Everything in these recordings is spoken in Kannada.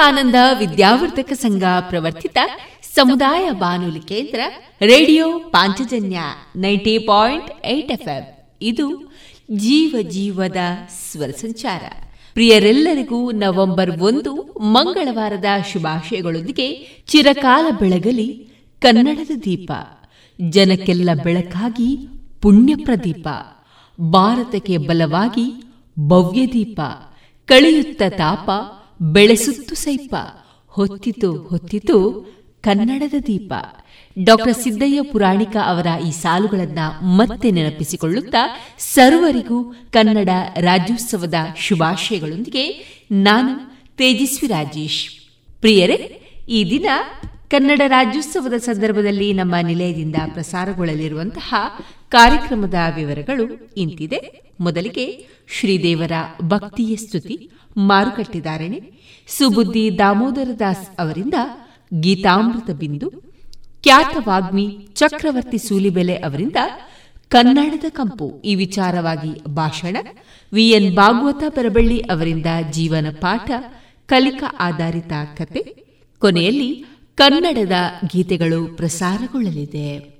ವಿವೇಕಾನಂದ ವಿದ್ಯಾವರ್ಧಕ ಸಂಘ ಪ್ರವರ್ತಿತ ಸಮುದಾಯ ಬಾನುಲಿ ಕೇಂದ್ರ radio Panchajanya ninety point eight F ಇದು ಜೀವ ಜೀವದ ಸ್ವರ ಸಂಚಾರ. ಪ್ರಿಯರೆಲ್ಲರಿಗೂ ನವೆಂಬರ್ ಒಂದು ಮಂಗಳವಾರದ ಶುಭಾಶಯಗಳೊಂದಿಗೆ ಚಿರಕಾಲ ಬೆಳಗಲಿ ಕನ್ನಡದ ದೀಪ. ಜನಕ್ಕೆಲ್ಲ ಬೆಳಕಾಗಿ ಪುಣ್ಯ ಪ್ರದೀಪ. ಭಾರತಕ್ಕೆ ಬಲವಾಗಿ ಭವ್ಯ ದೀಪ. ಕಳೆಯುತ್ತ ತಾಪ ಬೆಳೆಸುತ್ತು ಸೈಪ. ಹೊತ್ತಿತು ಹೊತ್ತಿತು ಕನ್ನಡದ ದೀಪ. ಡಾಕ್ಟರ್ ಸಿದ್ದಯ್ಯ ಪುರಾಣಿಕ ಅವರ ಈ ಸಾಲುಗಳನ್ನ ಮತ್ತೆ ನೆನಪಿಸಿಕೊಳ್ಳುತ್ತಾ ಸರ್ವರಿಗೂ ಕನ್ನಡ ರಾಜ್ಯೋತ್ಸವದ ಶುಭಾಶಯಗಳೊಂದಿಗೆ ನಾನು ತೇಜಸ್ವಿ ರಾಜೇಶ್. ಪ್ರಿಯರೇ, ಈ ದಿನ ಕನ್ನಡ ರಾಜ್ಯೋತ್ಸವದ ಸಂದರ್ಭದಲ್ಲಿ ನಮ್ಮ ನಿಲಯದಿಂದ ಪ್ರಸಾರಗೊಳ್ಳಲಿರುವಂತಹ ಕಾರ್ಯಕ್ರಮದ ವಿವರಗಳು ಇಂತಿದೆ. ಮೊದಲಿಗೆ ಶ್ರೀದೇವರ ಭಕ್ತಿಯ ಸ್ತುತಿ ಮಾರುಕಟ್ಟೆದಾರಣೆ ಸುಬುದ್ದಿ ದಾಮೋದರ ದಾಸ್ ಅವರಿಂದ ಗೀತಾಮೃತ ಬಿಂದು ಖ್ಯಾತ ವಾಗ್ಮಿ ಚಕ್ರವರ್ತಿ ಸೂಲಿಬೆಲೆ ಅವರಿಂದ ಕನ್ನಡದ ಕಂಪು, ಈ ವಿಚಾರವಾಗಿ ಭಾಷಣ ವಿಎನ್ ಭಾಗವತ ಬರಬಳ್ಳಿ ಅವರಿಂದ ಜೀವನ ಪಾಠ, ಕಲಿಕಾ ಆಧಾರಿತ ಕತೆ, ಕೊನೆಯಲ್ಲಿ ಕನ್ನಡದ ಗೀತೆಗಳು ಪ್ರಸಾರಗೊಳ್ಳಲಿದೆ.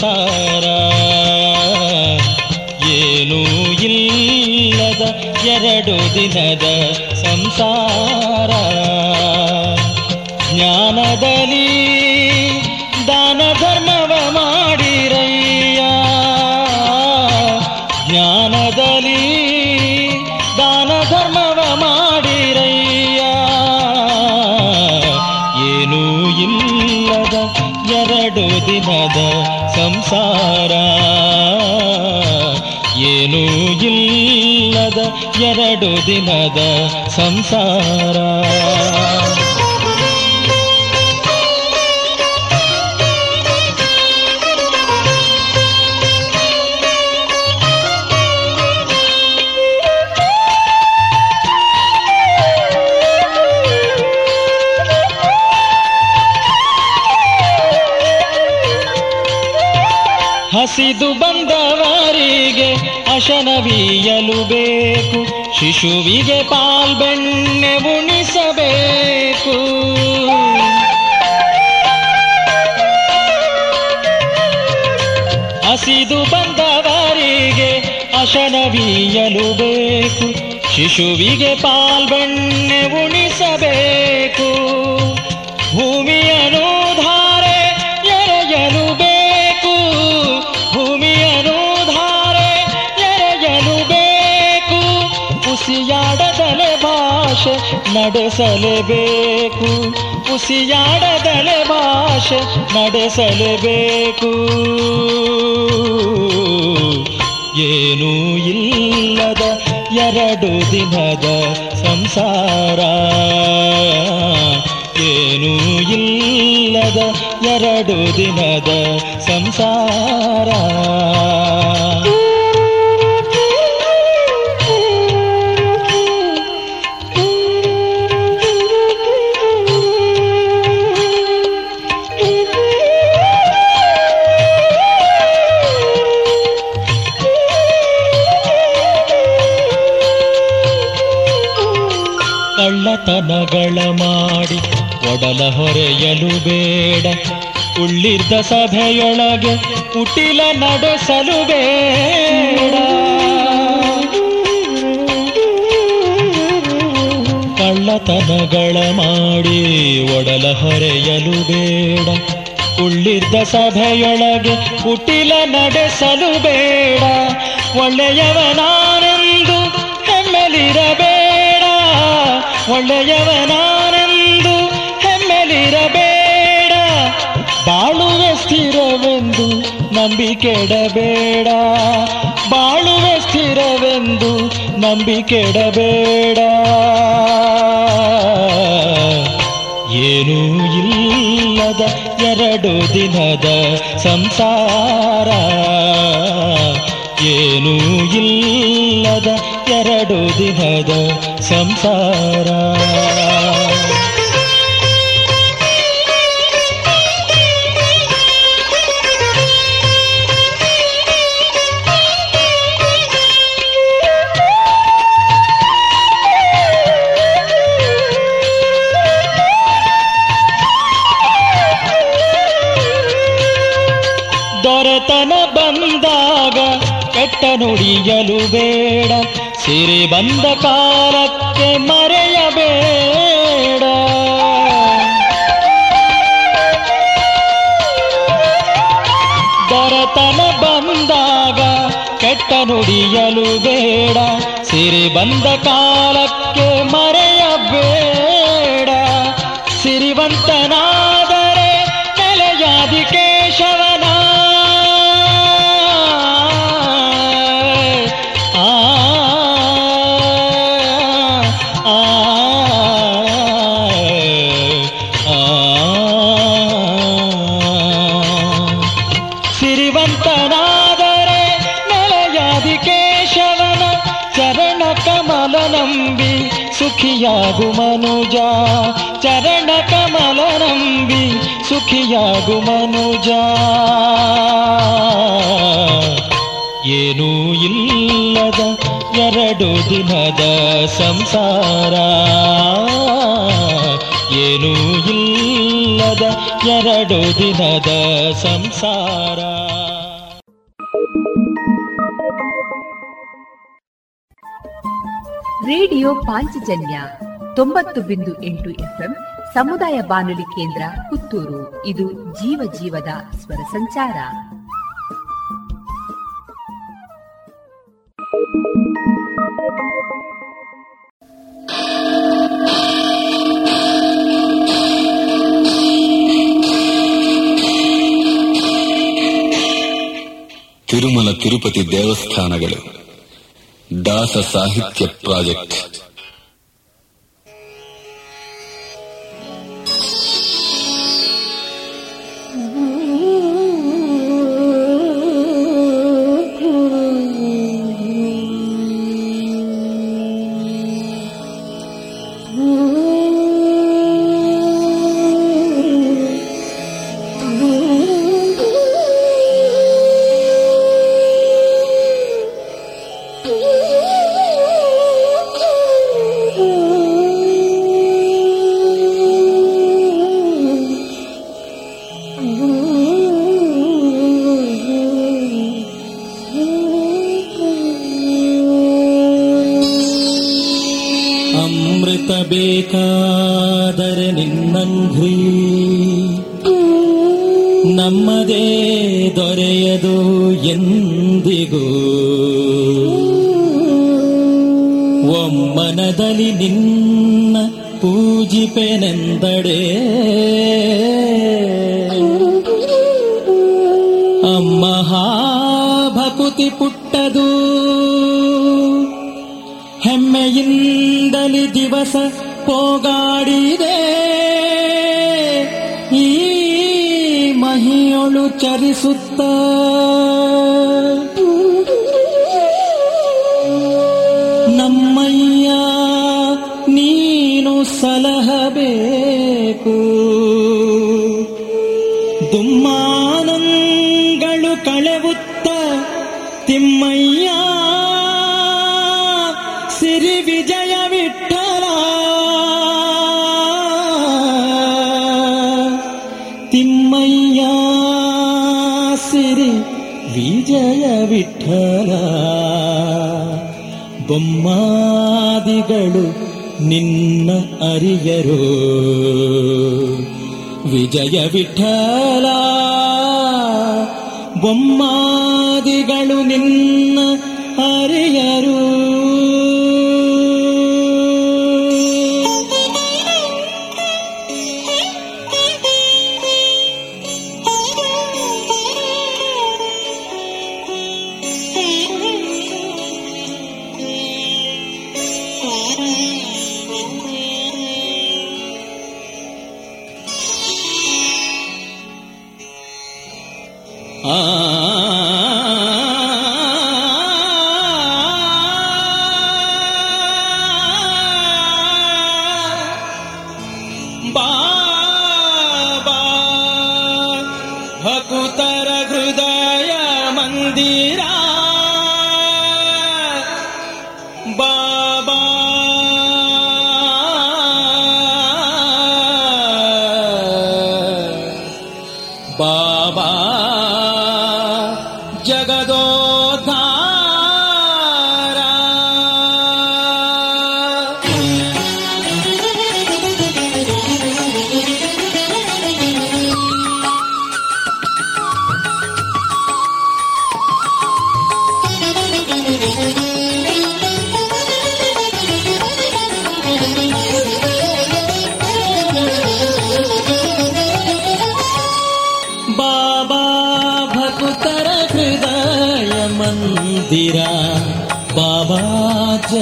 ಸಂಸಾರ. ಏನೂ ಇಲ್ಲದ ಎರಡು ದಿನದ ಸಂಸಾರ. ಜ್ಞಾನದಲ್ಲಿ ದಾನ ಧರ್ಮವ ಮಾಡಿರಯ್ಯ. ಜ್ಞಾನದಲ್ಲಿ ಸಂಸಾರ. ಏನೂ ಇಲ್ಲದ ಎರಡು ದಿನದ ಸಂಸಾರ. ಹಸಿದು ಬಂದವರಿಗೆ ಅಶನವೀಯಲು ಬೇಕು. ಶಿಶುವಿಗೆ ಪಾಲ್ಬೆಣ್ಣೆ ಉಣಿಸಬೇಕು. ಹಸಿದು ಬಂದವರಿಗೆ ಅಶನವೀಯಲು ಬೇಕು. ಶಿಶುವಿಗೆ ಪಾಲ್ಬೆಣ್ಣೆ ಉಣಿಸಬೇಕು. ನಡೆಸಲೇಬೇಕು. ಉಸಿಯಾಡದಲೆ ಭಾಷೆ ನಡೆಸಲೇಬೇಕು. ಏನೂ ಇಲ್ಲದ ಎರಡು ದಿನದ ಸಂಸಾರ. ಏನೂ ಇಲ್ಲದ ಎರಡು ದಿನದ ಸಂಸಾರ. ಕಳ್ಳತನಗಳ ಮಾಡಿ ಒಡಲ ಹೊರೆಯಲು ಬೇಡ. ಉಳ್ಳಿದ್ದ ಸಭೆಯೊಳಗೆ ಕುಟಿಲ ನಡೆಸಲು ಬೇಡ. ಕಳ್ಳತನಗಳ ಮಾಡಿ ಒಡಲ ಹೊರೆಯಲು ಬೇಡ. ಉಳ್ಳಿದ್ದ ಸಭೆಯೊಳಗೆ ಕುಟಿಲ ನಡೆಸಲು ಬೇಡ. ಒಳ್ಳೆಯವನಾನೆಂದು ಹೆಮ್ಮೆಲಿರಬೇಡ ಒಳ್ಳೆಯವನಾನೆಂದು ಹೆಮ್ಮೆಲಿರಬೇಡ. ಬಾಳುವೆ ಸ್ಥಿರವೆಂದು ನಂಬಿಕೆಡಬೇಡ ಬಾಳುವೆ ಸ್ಥಿರವೆಂದು ನಂಬಿಕೆಡಬೇಡ ಏನೂ ಇಲ್ಲದ ಎರಡು ದಿನದ ಸಂಸಾರ. ಏನೂ ಇಲ್ಲದ ಎರಡು ದಿನದ ಸಂಸಾರ ದೊರೆತನ ಬಂದಾಗ ಕೆಟ್ಟ ನುಡಿಯಲು ಬೇಡ ಸಿರಿ ಬಂದ ಕಾಲಕ್ಕೆ ಮರೆಯಬೇಡ. ದರತನ ಬಂದಾಗ ಕೆಟ್ಟ ನುಡಿಯಲು ಬೇಡ. ಸಿರಿ ಬಂದ ಕಾಲಕ್ಕೆ ಮರೆಯಬೇಡ. ಸಿರಿವಂತನಾದರೆ ಸುಖಿಯಾಗು ಮನುಜ ಏನೂ ಇಲ್ಲದ ಎರಡು ದಿನದ ಸಂಸಾರ ಏನೂ ಇಲ್ಲದ ಎರಡು ದಿನದ ಸಂಸಾರ ರೇಡಿಯೋ ಪಾಂಚಜನ್ಯ ತೊಂಬತ್ತು ಬಿಂದು ಎಂಟು ಎಫ್ಎಂ ಸಮುದಾಯ ಬಾನುಲಿ ಕೇಂದ್ರ ಪುತ್ತೂರು. ಇದು ಜೀವ ಜೀವದ ಸ್ವರ ಸಂಚಾರ. ತಿರುಮಲ ತಿರುಪತಿ ದೇವಸ್ಥಾನಗಳು ದಾಸ ಸಾಹಿತ್ಯ ಪ್ರಾಜೆಕ್ಟ್.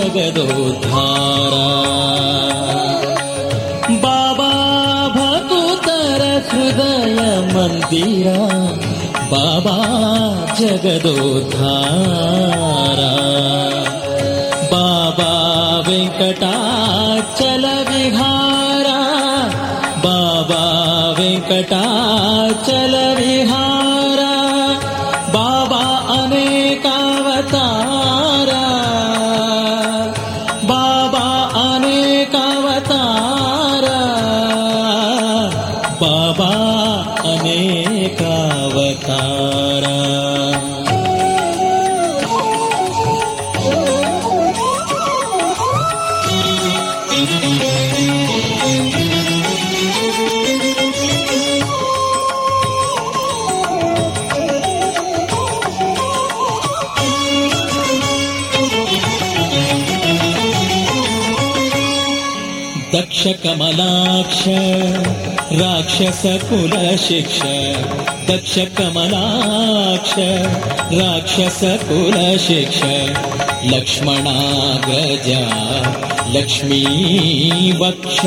जगदोद्धारा बाबा भकुतर हृदय मन्दिरा बाबा जगदोद्धारा। बाबा वेङ्कटाचल विहारा बाबा वेङ्कटाचल क्षकमलाक्ष राक्षसकुलशिक्षकमलाक्ष राक्षसकुलशिक्ष लक्ष्मणा ग्रजा लक्ष्मी वक्ष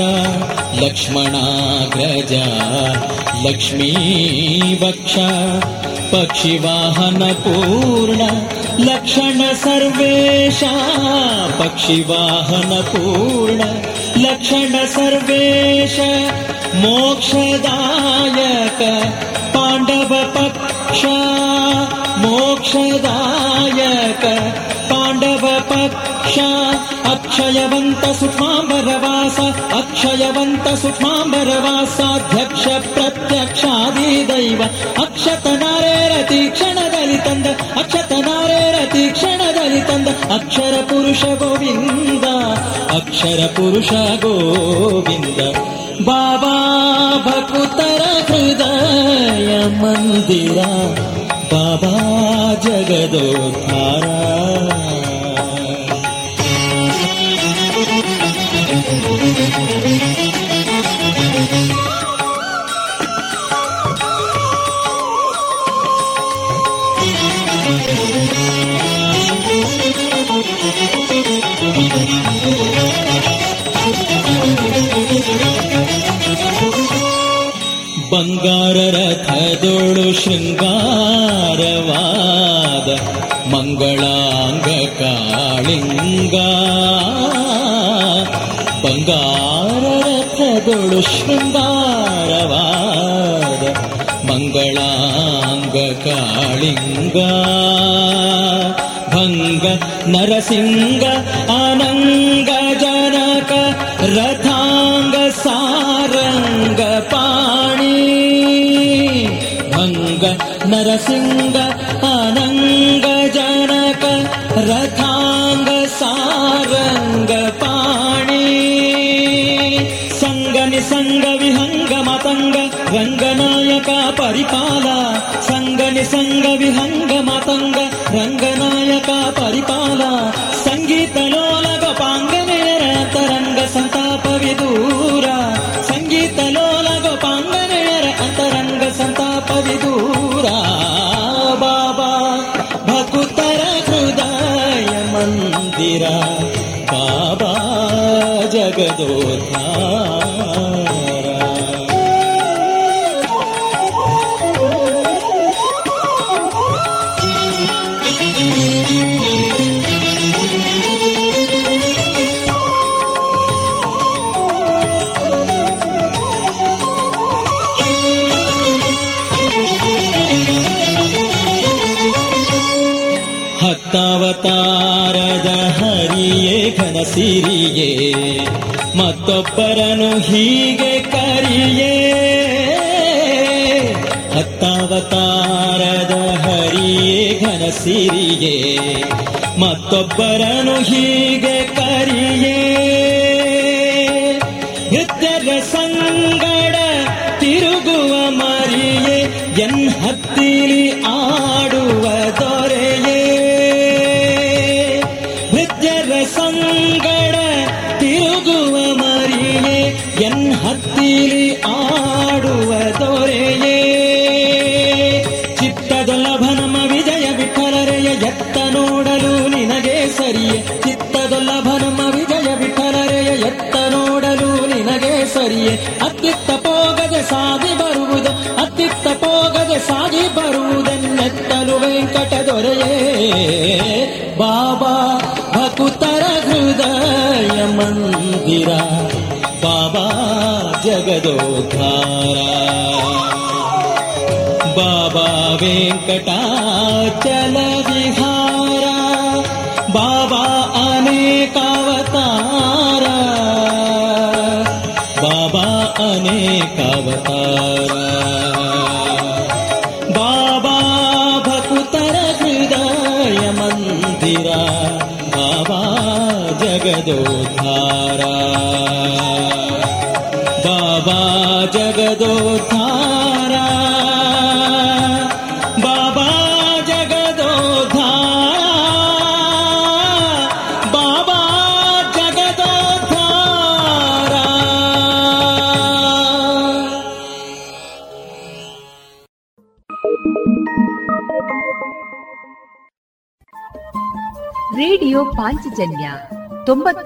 लक्ष्मणाग्रजा लक्ष्मी वक्ष पक्षिवाहन पूर्ण सर्वेषा पक्षिवाहनपूर्ण लक्षण सर्वेश मोक्षदायक पाण्डव पक्ष मोक्षदायक पाण्डव पक्ष। अक्षयवन्त सुखाम्बरवास अक्षयवन्त सुखाम्बरवासाध्यक्ष प्रत्यक्षादि दैव। अक्षतनारे अक्षतना అక్షర పురుష గోవింద అక్షర పురుష గోవింద. బాబా భకుతర హృదయ మందిరా బాబా జగదోద్ధారా ಶೃಂಗಾರವಾದ ಮಂಗಳಾಂಗ ಕಾಳಿಂಗ ಬಂಗಾರ ರಥದೊಳು ಶೃಂಗಾರವಾದ ಮಂಗಳಾಂಗ ಕಾಳಿಂಗ ಭಂಗ ನರಸಿಂಗ ಆನಂಗ ಭಕ್ತಾವತಾರದ ಹರಿಯೇ ಘನಸಿರಿಯೇ ಮತ್ತೊಬ್ಬರನು ಹೀಗೆ ಕರಿಯೇ. ಭಕ್ತಾವತಾರದ ಹರಿಯೇ ಘನಸಿರಿಯೇ ಮತ್ತೊಬ್ಬರನು ಹೀಗೆ बाबा भकुतर हृदय मन्दिरा बाबा जगदोद्धारा बाबा वेङ्कटाचल विहारा बाबा अनेकावत बाबा अनेकावतारा। जगदोद्धारा। बाबा जगदोद्धारा।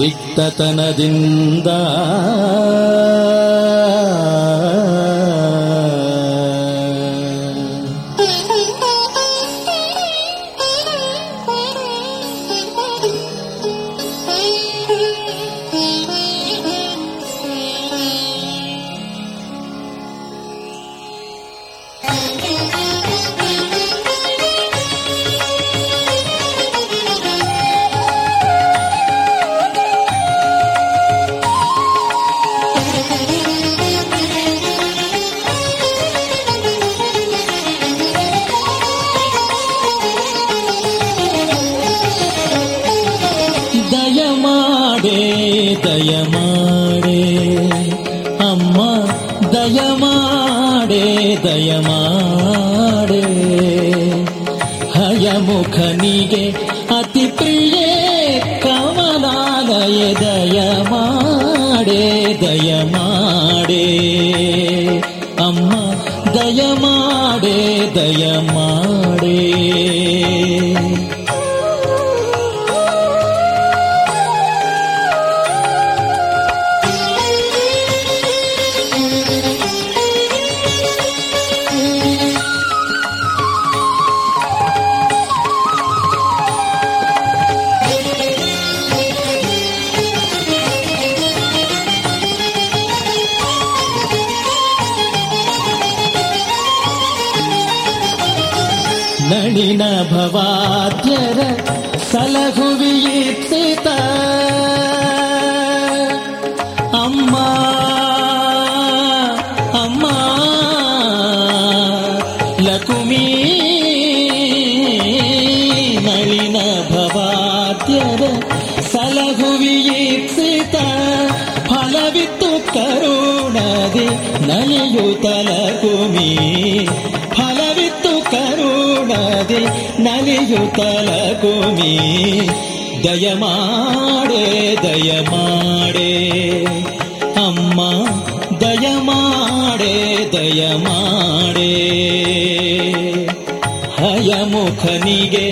ರಿಕ್ತತನದಿಂದ ನಲಿಯುತ ಲಕುಮಿ ದಯಮಾಡೆ ದಯಮಾಡೆ ಅಮ್ಮ ದಯಮಾಡೆ ದಯಮಾಡೆ ಹಯಮುಖನಿಗೆ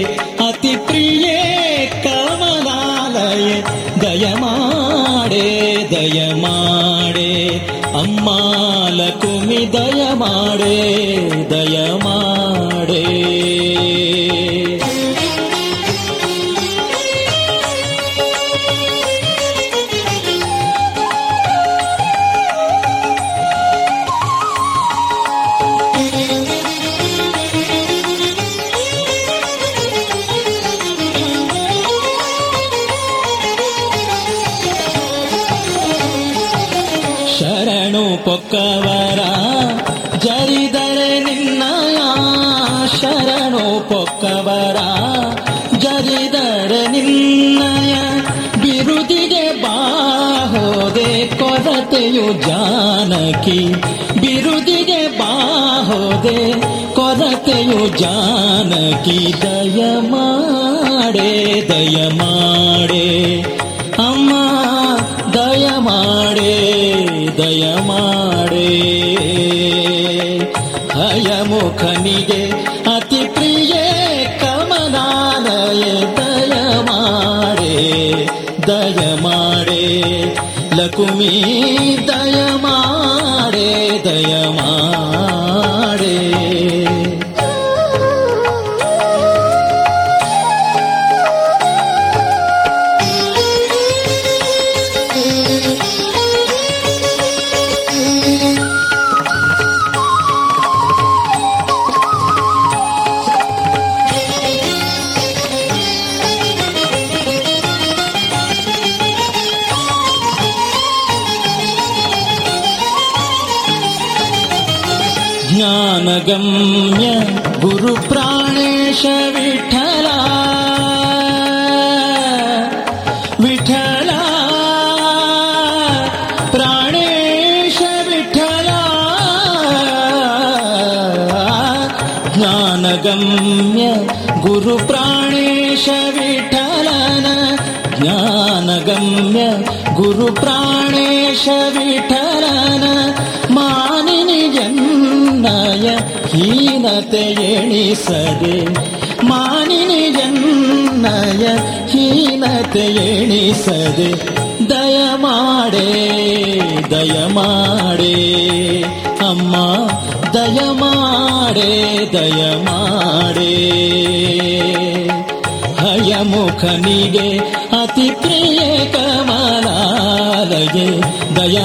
ಜಾನಕಿ ಬಿರುದಿಗೆ ಬಾಹೋದೆ, ಕೊರತೆಯು ಜಾನಕಿ ದಯ ಮಾಡೆ ದಯ ಮಾಡೆ ಅಮ್ಮ ದಯ ಮಾಡೆ ದಯ ಮಾಡೆ ಹಯಮುಖನಿಗೆ ಅತಿ ಪ್ರಿಯ ಕಮಲಾಲಯ ದಯ ಮಾಡೆ ದಯ ಮಾಡೆ ಲಕುಮಿ ज्ञानगम्य गुरुप्राणेश विठला विठला प्राणेश विठला ज्ञानगम्य गुरुप्राणेश विठलन ज्ञानगम्य गुरुप्राणेश विठलन ಎಣಿಸದೆ ಮಾನಿನಿ ಜನ್ನಯ ಹೀನತೆ ಎಣಿಸದೆ, ದಯ ದಯಮಾಡೆ ದಯ ಮಾಡೇ, ಅಮ್ಮ, ದಯ ಮಾಡೇ ದಯ ಮಾಡೇ. ಹಯಮುಖನಿಗೆ ಅತಿ ಪ್ರಿಯ ಕಮಲಾಲಯ, ದಯ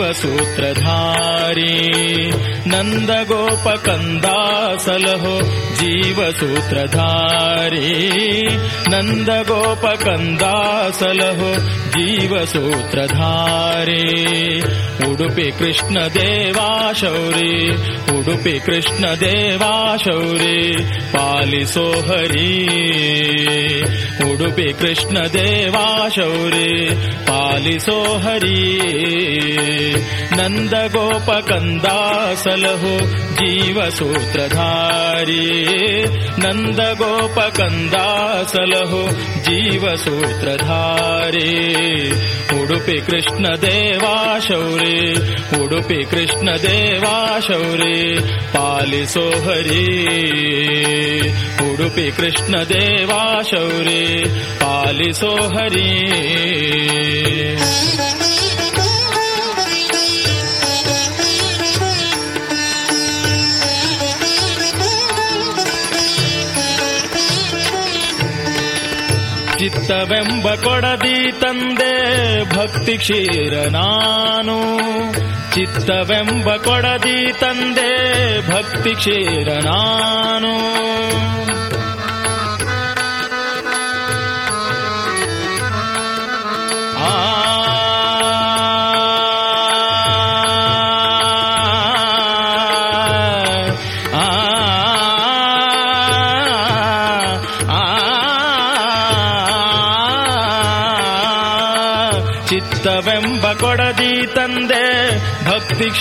जीवसूत्रधारी। नन्दगोपकन्दासलहो जीवसूत्रधारी। जीवसूत्रधारी नन्दगोपकन्दा सलहो जीवसूत्रधारी उडुपि कृष्णदेवा शौरि उडुपि शौरि पालिसो हरी उडुपि कृष्णदेवा शौरि पालिसो हरी नन्दगोपकन्दा सलहो जीवसूत्रधारी। नन्दगोपकन्दा सलहो जीवसूत्रधारी। उडुपि कृष्णदेवा शौरि उडुपि कृष्णदेवा शौरि पालिसो हरी उडुपि कृष्णदेवा शौरि पालिसो हरी ಚಿತ್ತವೆಂಬ ಕೊಡದಿ ತಂದೆ ಭಕ್ತಿ ಕ್ಷೀರ ನಾನು ಚಿತ್ತವೆಂಬ ಕೊಡದಿ ತಂದೆ ಭಕ್ತಿ ಕ್ಷೀರ ನಾನು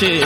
ಭಕ್ತಿ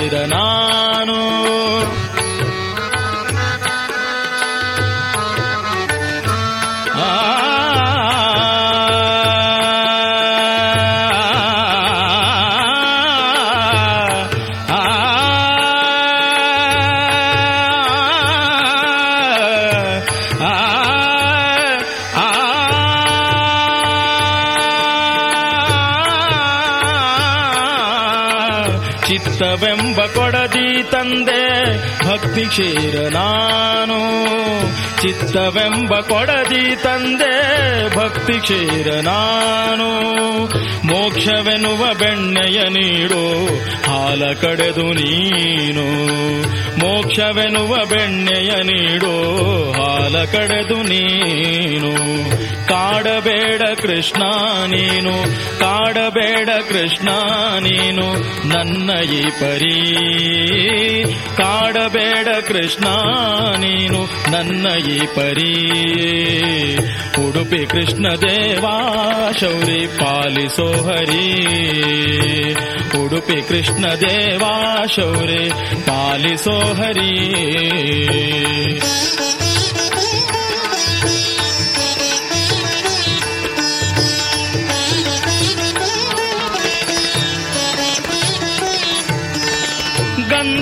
ಚಿತ್ತವೆಂಬ ಕೊಡದಿ ತಂದೆ, ಭಕ್ತಿ ಕ್ಷೀರ ನಾನು. ಚಿತ್ತವೆಂಬ ಕೊಡದಿ ತಂದೆ, ಭಕ್ತಿ ಕ್ಷೀರ ನಾನು. ಮೋಕ್ಷವೆನ್ನುವ ಬೆಣ್ಣೆಯ ನೀಡು, ಹಾಲ ಕಡೆದು ನೀನು. ಮೋಕ್ಷವೆನ್ನುವ ಬೆಣ್ಣೆಯ ನೀಡು, ಹಾಲ ಕಡೆದು ನೀನು. ಕಾಡಬೇಡ ಕೃಷ್ಣ ನೀನು, ಕಾಡಬೇಡ ಕೃಷ್ಣ ನೀನು. ನನ್ನ ಈ ಪರಿ ಕಾಡಬೇಡ ಕೃಷ್ಣ ನೀನು ನನ್ನ ಈ ಪರಿ ಉಡುಪಿ ಕೃಷ್ಣ ದೇವಾ ಶೌರಿ ಪಾಲಿಸೋ ಹರಿ ಉಡುಪಿ ಕೃಷ್ಣ ದೇವಾ ಶೌರಿ ಪಾಲಿಸೋ ಹರಿ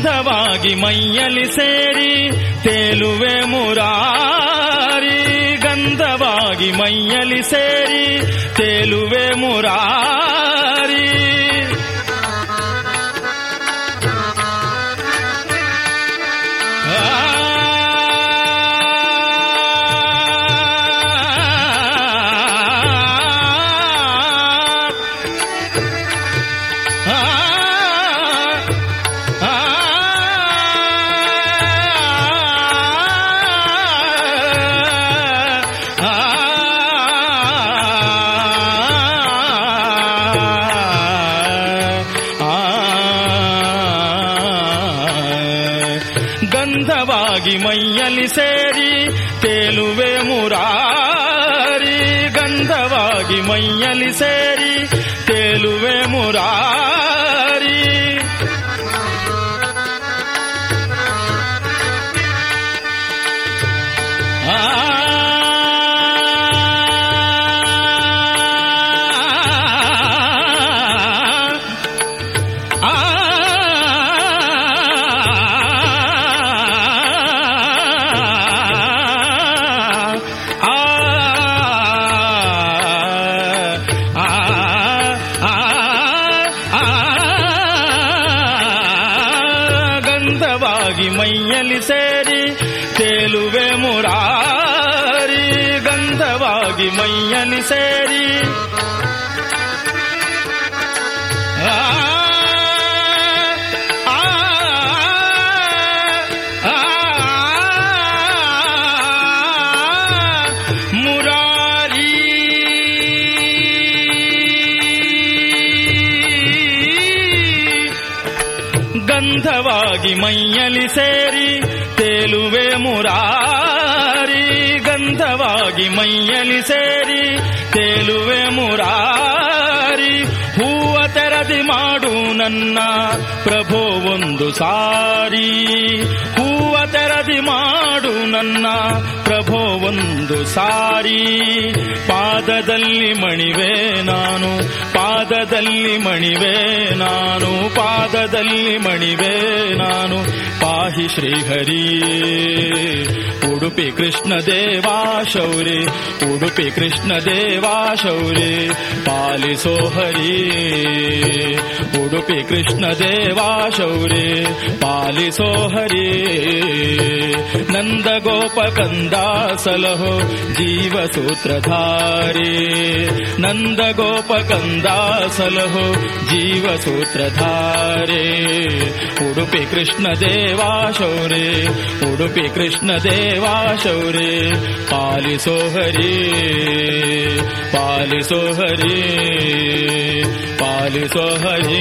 ಗಂಧವಾಗಿ ಮೈಯಲಿ ಸೇರಿ ತೇಲುವೆ ಮುರಾರಿ ಗಂಧವಾಗಿ ಮೈಯಲಿ ಸೇರಿ ತೇಲುವೆ ಮುರಾರಿ. ನನ್ನ ಪ್ರಭೋ ಒಂದು ಸಾರಿ ಹೂವ ತೆರದಿ ಮಾಡು ನನ್ನ ಪ್ರಭೋ ಒಂದು ಸಾರಿ. ಪಾದದಲ್ಲಿ ಮಣಿವೆ ನಾನು, ಪಾದದಲ್ಲಿ ಮಣಿವೆ ನಾನು, ಪಾದದಲ್ಲಿ ಮಣಿವೆ ನಾನು. ಪಾಹಿ ಶ್ರೀಹರಿ, ಉಡುಪಿ ಕೃಷ್ಣ ದೇವಾ ಶೌರಿ, ಉಡುಪಿ ಕೃಷ್ಣ ದೇವಾ ಶೌರಿ ಪಾಲಿಸೋ ಹರಿ उडुपि कृष्णदेवाशौर्य पालिसो हरि नन्द गोपकन्दासलहो जीवसूत्रधारे। नन्द गोपकन्दसलहो जीवसूत्रधारे। उडुपि कृष्णदेवाशौर्य उडुपि कृष्णदेवाशौर्य पालिसोहरि पालिसोहरि पालिसोहरि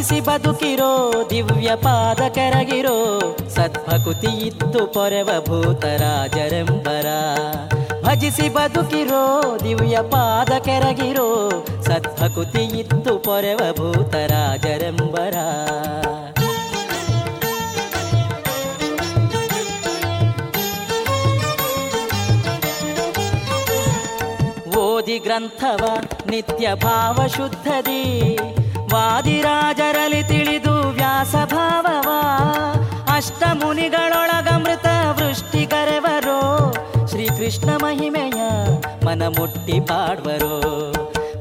ಭಜಿಸಿ ಬದುಕಿರೋ ದಿವ್ಯ ಪಾದ ಕರಗಿರೋ ಸದ್ಭಕುತಿ ಇತ್ತು ಪೊರೆವ ಭೂತರಾಜರೆಂಬರ. ಭಜಿಸಿ ಬದುಕಿರೋ ದಿವ್ಯ ಪಾದ ಕೆರಗಿರೋ ಸದ್ಭಕುತಿ ಇತ್ತು ಪೊರೆವ ಭೂತರಾಜರೆಂಬರ. ಓದಿ ಗ್ರಂಥವ ನಿತ್ಯ ಭಾವ ಶುದ್ಧದಿ ವಾದಿರಾಜರಲ್ಲಿ ತಿಳಿದು ವ್ಯಾಸ ಭಾವವ ಅಷ್ಟ ಮುನಿಗಳೊಳಗಮೃತ ವೃಷ್ಟಿಗರೆವರೋ? ಶ್ರೀಕೃಷ್ಣ ಮಹಿಮೆಯ ಮನ ಮುಟ್ಟಿ ಪಾಡ್ವರೋ?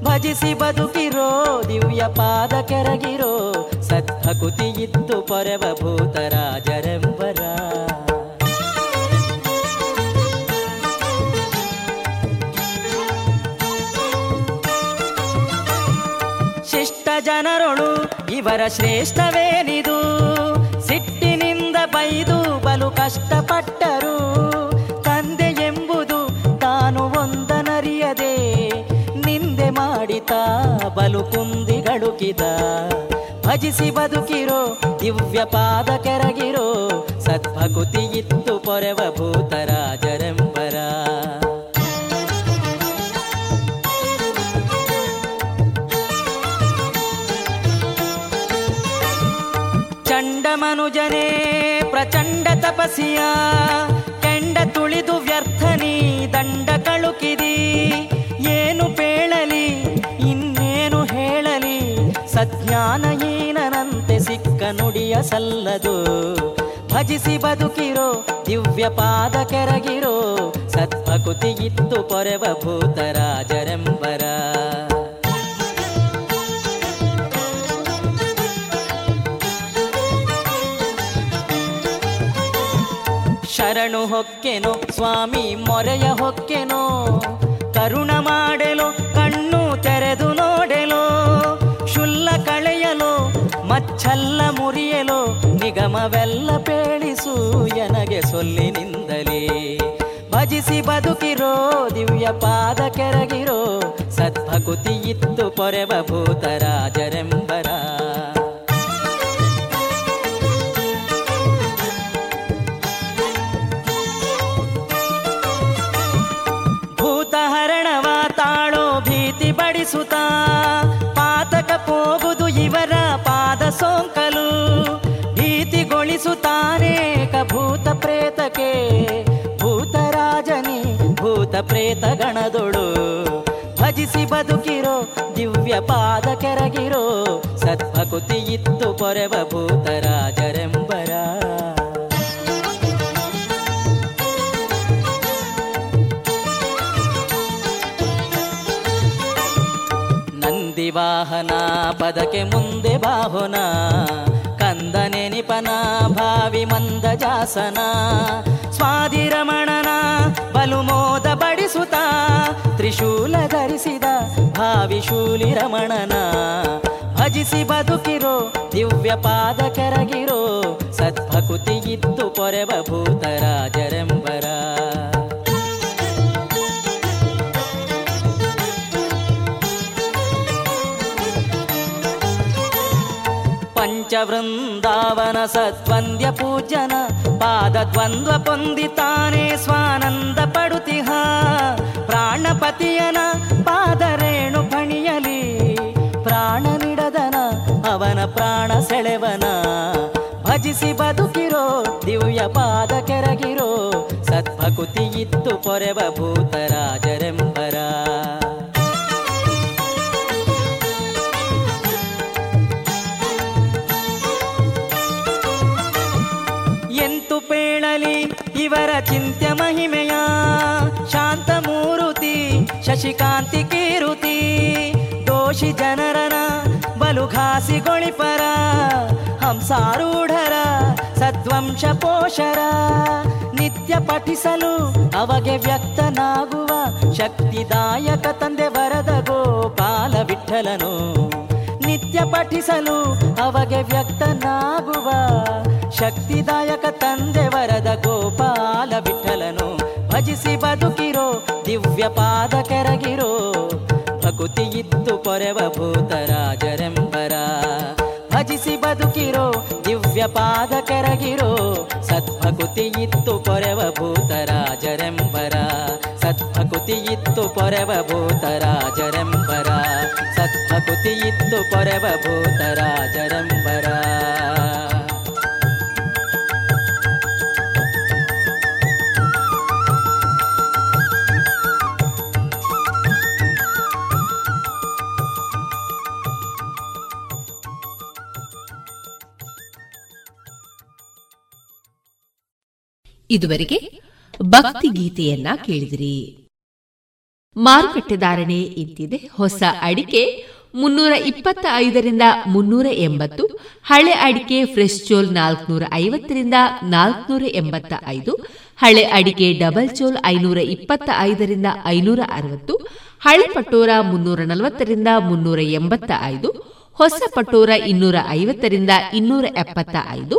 ಭಜಿಸಿ ಬದುಕಿರೋ, ದಿವ್ಯ ಪಾದ ಕೆರಗಿರೋ, ಸದ್ಭಕುತಿ ಇತ್ತು ಪೊರೆವ ಭೂತರಾಜರೆಂಬರ. ಇವರ ಶ್ರೇಷ್ಠವೇನಿದು? ಸಿಟ್ಟಿನಿಂದ ಬೈದು ಬಲು ಕಷ್ಟಪಟ್ಟರು. ತಂದೆ ಎಂಬುದು ತಾನು ಒಂದನರಿಯದೆ. ನಿಂದೆ ಮಾಡಿತ ಬಲು ಕುಂದಿಗಳುಕಿದ ಭಜಿಸಿ ಬದುಕಿರೋ ದಿವ್ಯ ಪಾದ ಕೆರಗಿರೋ ಸದ್ಭಕುತಿಯಿತ್ತು ಪೊರೆವ ಭೂತರಾಜರಂ ತಪಸಿಯ ಕೆಂಡ ತುಳಿದು ವ್ಯರ್ಥನಿ ದಂಡ ಕಳುಕಿದಿ. ಏನು ಪೇಳಲಿ, ಇನ್ನೇನು ಹೇಳಲಿ ಸಜ್ಞಾನ ಏನನಂತೆ ಸಿಕ್ಕ ನುಡಿಯ ಸಲ್ಲದು. ಭಜಿಸಿ ಬದುಕಿರೋ, ದಿವ್ಯ ಪಾದ ಕೆರಗಿರೋ, ಸದ್ಭಕುತಿ ಇತ್ತು ಪೊರೆವ ಭೂತರಾಜರೆಂಬರ. ಶರಣು ಹೊಕ್ಕೆನೋ, ಸ್ವಾಮಿ ಮೊರೆಯ ಹೊಕ್ಕೆನೋ. ಕರುಣ ಮಾಡಲು, ಕಣ್ಣು ತೆರೆದು ನೋಡೆಲೋ. ಶುಲ್ಲ ಕಳೆಯಲು, ಮಚ್ಚಲ್ಲ ಮುರಿಯಲು, ನಿಗಮವೆಲ್ಲ ಪೇಳಿಸು ಎನಗೆ ಸೊಲ್ಲಿನಿಂದಲೇ ಭಜಿಸಿ ಬದುಕಿರೋ, ದಿವ್ಯ ಪಾದ ಕೆರಗಿರೋ, ಸದ್ಭಕುತಿ ಇತ್ತು ಪೊರೆವ ಭೂತರಾಜರೆಂಬರ ಬಡಿಸುತ್ತ ಪಾತಕ ಹೋಗುದು ಇವರ ಪಾದ ಸೋಂಕಲು. ಭೀತಿಗೊಳಿಸುತ್ತಾನೇಕ ಭೂತ ಪ್ರೇತಕ್ಕೆ. ಭೂತರಾಜನಿ ಭೂತ ಪ್ರೇತ ಗಣದೊಳು. ಭಜಿಸಿ ಬದುಕಿರೋ ದಿವ್ಯ ಪಾದ ಕೆರಗಿರೋ. ಸತ್ಪಕುತಿ ಇತ್ತು ಪೊರೆವ ಭೂತರಾಜರೆಂಬರ ನಂದಿವಾಹನ ಪದಕ್ಕೆ ಮುಂದೆ ಬಾಹುನ, ಕಂದನೆ ನೆನಿಪನ ಭಾವಿ ಮಂದ ಜಾಸನ ಸ್ವಾದಿರಮಣನ ಬಲು ಮೋದ ಬಡಿಸುತ್ತ ತ್ರಿಶೂಲ ಧರಿಸಿದ ಭಾವಿ ಶೂಲಿ ರಮಣನ. ಭಜಿಸಿ ಬದುಕಿರೋ, ದಿವ್ಯ ಪಾದ ಕೆರಗಿರೋ ಸದ್ಭಕುತಿಗಿತ್ತು ಪೊರೆವ ಭೂತರಾಜರೆಂಬರ ಪಂಚವೃಂದಾವನ ಸದ್ವಂದ್ಯ ಪೂಜನ ಪಾದ ದ್ವಂದ್ವ ಪೊಂದಿತಾನೆ ಸ್ವಾನಂದ ಪಡುತಿಹ. ಪ್ರಾಣಪತಿಯನ ಪಾದರೇಣು ಪಣಿಯಲಿ ಪ್ರಾಣ ನಿಡದನ ಅವನ ಪ್ರಾಣ ಸೆಳೆವನ. ಭಜಿಸಿ ಬದುಕಿರೋ ದಿವ್ಯ ಪಾದ ಕೆರಗಿರೋ ಇತ್ತು ಪೊರೆವ ಭೂತರಾಜರೆಂಬರ ಶಶಿಕಾಂತಿ ಕೀರುತಿ, ದೋಷಿ ಜನರನ ಬಲುಘಾಸಿಗೊಳಿಪರ ಹಂಸಾರೂಢರ, ಸದ್ವಂಶ ಪೋಷರ, ನಿತ್ಯ ಪಠಿಸಲು ಅವಗೆ ವ್ಯಕ್ತನಾಗುವ ಶಕ್ತಿದಾಯಕ ತಂದೆ ವರದ ಗೋಪಾಲ ವಿಠಲನು. ನಿತ್ಯ ಪಠಿಸಲು ಅವಗೆ ವ್ಯಕ್ತನಾಗುವ ಶಕ್ತಿದಾಯಕ ತಂದೆ ವರದ ಗೋಪಾಲ ವಿಠಲನು. ಭಜಿಸಿ ಬದುಕಿರೋ ದಿವ್ಯ ಪಾದ ಕೆರಗಿರೋ ಭಕುತಿ ಇತ್ತು ಪೊರೆವ ಭೂತರಾಜರೆಂಬರ. ಭಜಿಸಿ ಬದುಕಿರೋ ದಿವ್ಯ ಪಾದ ಕೆರಗಿರೋ ಸದ್ಭಕುತಿ ಇತ್ತು ಪೊರೆವ ಭೂತರಾಜರೆಂಬರ. ಸದ್ಭಕುತಿ ಇತ್ತು ಪೊರೆವ ಭೂತರಾಜರೆಂಬರ. ಸದ್ಭಕುತಿ ಇತ್ತು ಪೊರೆವ ಭೂತರಾಜರೆಂಬರ. ಇದುವರೆಗೆ ಭಕ್ತಿ ಗೀತೆಯನ್ನ ಕೇಳಿದಿರಿ. ಮಾರುಕಟ್ಟೆ ಧಾರಣೆ ಇಂತಿದೆ ಹೊಸ ಅಡಿಕೆ ಮುನ್ನೂರ ಇಪ್ಪತ್ತ ಐದರಿಂದ ಮುನ್ನೂರ ಎಂಬತ್ತು, ಹಳೆ ಅಡಿಕೆ ಫ್ರೆಶ್ ಚೋಲ್ ನಾಲ್ಕನೂರ ಐವತ್ತರಿಂದ ನಾಲ್ಕನೂರ ಎಂಬತ್ತ ಐದು ಹಳೆ ಅಡಿಕೆ ಡಬಲ್ ಚೋಲ್ ಐನೂರ ಇಪ್ಪತ್ತ ಐದರಿಂದ ಐನೂರ ಅರವತ್ತು, ಹಳೆ ಪಟೋರ ಮುನ್ನೂರ ನಲವತ್ತರಿಂದ ಮುನ್ನೂರ ಎಂಬತ್ತ ಐದು ಹೊಸ ಪಟೋರ ಇನ್ನೂರ ಐವತ್ತರಿಂದ ಇನ್ನೂರ ಎಪ್ಪತ್ತ ಐದು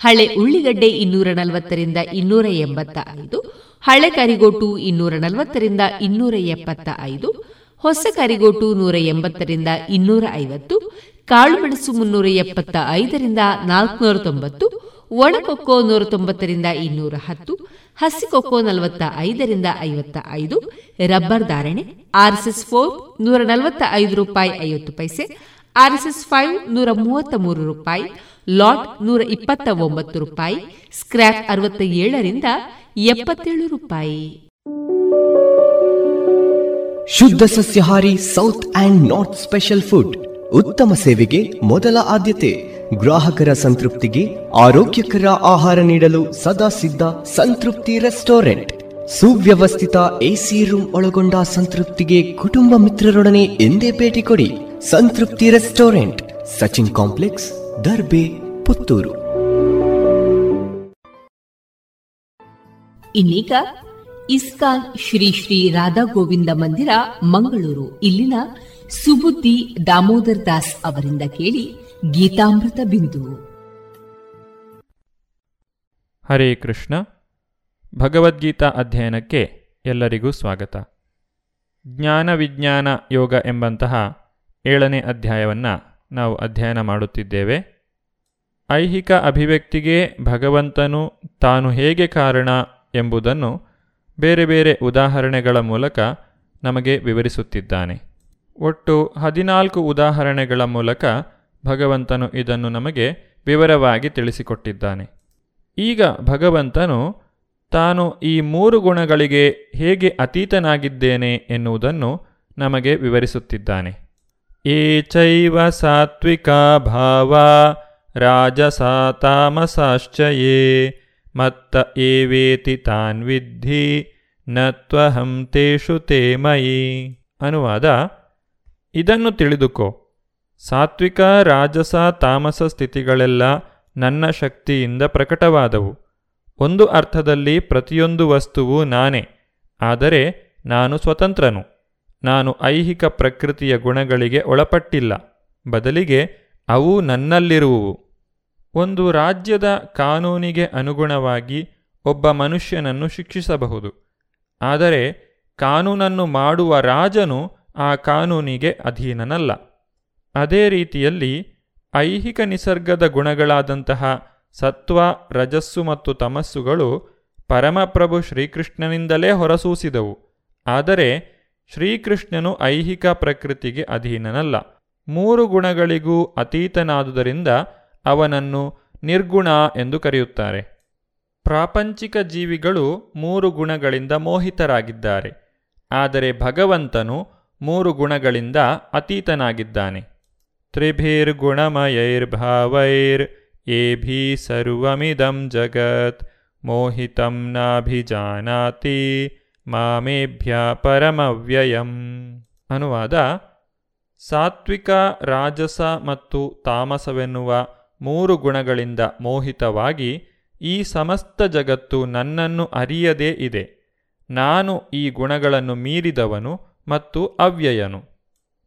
ಹಳೆ ಉಳ್ಳಿಗಡ್ಡೆ ಇನ್ನೂರ ನಲವತ್ತರಿಂದ ಇನ್ನೂರ ಎಂಬತ್ತ ಐದು ಹಳೆ ಕರಿಗೋಟು ಇನ್ನೂರ ನಲವತ್ತರಿಂದ ಇನ್ನೂರ ಎಪ್ಪತ್ತ ಐದು ಹೊಸ ಕರಿಗೋಟು ನೂರ ಎಂಬತ್ತರಿಂದ ಇನ್ನೂರ ಐವತ್ತು ಕಾಳುಮೆಣಸು ಮುನ್ನೂರ ಎಪ್ಪತ್ತ ಐದರಿಂದ ನಾಲ್ಕುನೂರ ತೊಂಬತ್ತು ಒಣಕೊಕ್ಕೋ ನೂರ ತೊಂಬತ್ತರಿಂದ ಇನ್ನೂರ ಹತ್ತು ಹಸಿಕೊಕ್ಕೋ ನಲವತ್ತ ಐದರಿಂದ ಐವತ್ತ ಐದು ರಬ್ಬರ್ ಧಾರಣೆ, ಆರ್ಎಸ್ಎಸ್ ಫೋರ್ ನೂರ ನಲವತ್ತ ಐದು ರೂಪಾಯಿ ಐವತ್ತು ಪೈಸೆ, ಆರ್ಎಸ್ಎಸ್ ಫೈವ್ ನೂರ ಮೂವತ್ತ ಮೂರು ರೂಪಾಯಿ ಲಾಟ್ ನೂರ ಇಪ್ಪತ್ತ ಒಂಬತ್ತು ರೂಪಾಯಿ ಸ್ಕ್ರಾಪ್ ಅರವತ್ತ ಏಳರಿಂದ ಎಪ್ಪತ್ತೇಳು ರೂಪಾಯಿ. ಶುದ್ಧ ಸಸ್ಯಹಾರಿ south and north special food, ಉತ್ತಮ ಸೇವೆಗೆ ಮೊದಲ ಆದ್ಯತೆ. ಗ್ರಾಹಕರ ಸಂತೃಪ್ತಿಗೆ ಆರೋಗ್ಯಕರ ಆಹಾರ ನೀಡಲು ಸದಾ ಸಿದ್ಧ ಸಂತೃಪ್ತಿ ರೆಸ್ಟೋರೆಂಟ್. ಸುವ್ಯವಸ್ಥಿತ ಎಸಿ ರೂಮ್ ಒಳಗೊಂಡ ಸಂತೃಪ್ತಿಗೆ ಕುಟುಂಬ ಮಿತ್ರರೊಡನೆ ಎಂದೇ ಭೇಟಿ ಕೊಡಿ ಸಂತೃಪ್ತಿ ರೆಸ್ಟೋರೆಂಟ್, ಸಚಿನ್ ಕಾಂಪ್ಲೆಕ್ಸ್ ದರ್ಬೆ ಪುತ್ತೂರು. ಇನ್ನೀಗ ಇಸ್ಕಾನ್ ಶ್ರೀ ಶ್ರೀ ರಾಧಾ ಗೋವಿಂದ ಮಂದಿರ ಮಂಗಳೂರು. ಇಲ್ಲಿನ ಸುಬುದ್ದಿ ದಾಮೋದರ್ ದಾಸ್ ಅವರಿಂದ ಕೇಳಿ ಗೀತಾಮೃತ ಬಿಂದು. ಹರೇ ಕೃಷ್ಣ. ಭಗವದ್ಗೀತಾ ಅಧ್ಯಯನಕ್ಕೆ ಎಲ್ಲರಿಗೂ ಸ್ವಾಗತ. ಜ್ಞಾನ ವಿಜ್ಞಾನ ಯೋಗ ಎಂಬಂತಹ ಏಳನೇ ಅಧ್ಯಾಯವನ್ನು ನಾವು ಅಧ್ಯಯನ ಮಾಡುತ್ತಿದ್ದೇವೆ. ಐಹಿಕ ಅಭಿವ್ಯಕ್ತಿಗೆ ಭಗವಂತನು ತಾನು ಹೇಗೆ ಕಾರಣ ಎಂಬುದನ್ನು ಬೇರೆ ಬೇರೆ ಉದಾಹರಣೆಗಳ ಮೂಲಕ ನಮಗೆ ವಿವರಿಸುತ್ತಿದ್ದಾನೆ. ಒಟ್ಟು ಹದಿನಾಲ್ಕು ಉದಾಹರಣೆಗಳ ಮೂಲಕ ಭಗವಂತನು ಇದನ್ನು ನಮಗೆ ವಿವರವಾಗಿ ತಿಳಿಸಿಕೊಟ್ಟಿದ್ದಾನೆ. ಈಗ ಭಗವಂತನು ತಾನು ಈ ಮೂರು ಗುಣಗಳಿಗೆ ಹೇಗೆ ಅತೀತನಾಗಿದ್ದೇನೆ ಎನ್ನುವುದನ್ನು ನಮಗೆ ವಿವರಿಸುತ್ತಿದ್ದಾನೆ. ಏಚೈವ ಸಾತ್ವಿಕ ಭಾವ ರಾಜಸಾ ತಾಮಸಾಶ್ಚಯೇ ಮತ್ತ ಏವೇತಿ ತಾನ್ ವಿದ್ಧಿ ನತ್ವಹಂ ತೇಷು ತೇ ಮಯಿ ಅನುವಾದ ಇದನ್ನು ತಿಳಿದುಕೋ. ಸಾತ್ವಿಕ, ರಾಜಸ, ತಾಮಸ ಸ್ಥಿತಿಗಳೆಲ್ಲ ನನ್ನ ಶಕ್ತಿಯಿಂದ ಪ್ರಕಟವಾದವು. ಒಂದು ಅರ್ಥದಲ್ಲಿ ಪ್ರತಿಯೊಂದು ವಸ್ತುವು ನಾನೇ, ಆದರೆ ನಾನು ಸ್ವತಂತ್ರನು. ನಾನು ಐಹಿಕ ಪ್ರಕೃತಿಯ ಗುಣಗಳಿಗೆ ಒಳಪಟ್ಟಿಲ್ಲ. ಬದಲಿಗೆ ಅವು ನನ್ನಲ್ಲಿರುವುವು. ಒಂದು ರಾಜ್ಯದ ಕಾನೂನಿಗೆ ಅನುಗುಣವಾಗಿ ಒಬ್ಬ ಮನುಷ್ಯನನ್ನು ಶಿಕ್ಷಿಸಬಹುದು. ಆದರೆ ಕಾನೂನನ್ನು ಮಾಡುವ ರಾಜನು ಆ ಕಾನೂನಿಗೆ ಅಧೀನನಲ್ಲ. ಅದೇ ರೀತಿಯಲ್ಲಿ ಐಹಿಕ ನಿಸರ್ಗದ ಗುಣಗಳಾದಂತಹ ಸತ್ವ, ರಜಸ್ಸು ಮತ್ತು ತಮಸ್ಸುಗಳು ಪರಮಪ್ರಭು ಶ್ರೀಕೃಷ್ಣನಿಂದಲೇ ಹೊರಸೂಸಿದವು. ಆದರೆ ಶ್ರೀಕೃಷ್ಣನು ಐಹಿಕ ಪ್ರಕೃತಿಗೆ ಅಧೀನನಲ್ಲ. ಮೂರು ಗುಣಗಳಿಗೂ ಅತೀತನಾದುದರಿಂದ ಅವನನ್ನು ನಿರ್ಗುಣ ಎಂದು ಕರೆಯುತ್ತಾರೆ. ಪ್ರಾಪಂಚಿಕ ಜೀವಿಗಳು ಮೂರು ಗುಣಗಳಿಂದ ಮೋಹಿತರಾಗಿದ್ದಾರೆ. ಆದರೆ ಭಗವಂತನು ಮೂರು ಗುಣಗಳಿಂದ ಅತೀತನಾಗಿದ್ದಾನೆ. ತ್ರಿಭಿರ್ಗುಣಮಯೈರ್ಭಾವೈರ್ ಏಭಿ ಸರ್ವಮಿದಂ ಜಗತ್ ಮೋಹಿತಂ ನಾಭಿಜಾನಾತಿ ಮಾಮೇಭ್ಯ ಪರಮವ್ಯಯಂ ಅನುವಾದ ಸಾತ್ವಿಕ ರಾಜಸ ಮತ್ತು ತಾಮಸವೆನ್ನುವ ಮೂರು ಗುಣಗಳಿಂದ ಮೋಹಿತವಾಗಿ ಈ ಸಮಸ್ತ ಜಗತ್ತು ನನ್ನನ್ನು ಅರಿಯದೇ ಇದೆ. ನಾನು ಈ ಗುಣಗಳನ್ನು ಮೀರಿದವನು ಮತ್ತು ಅವ್ಯಯನು.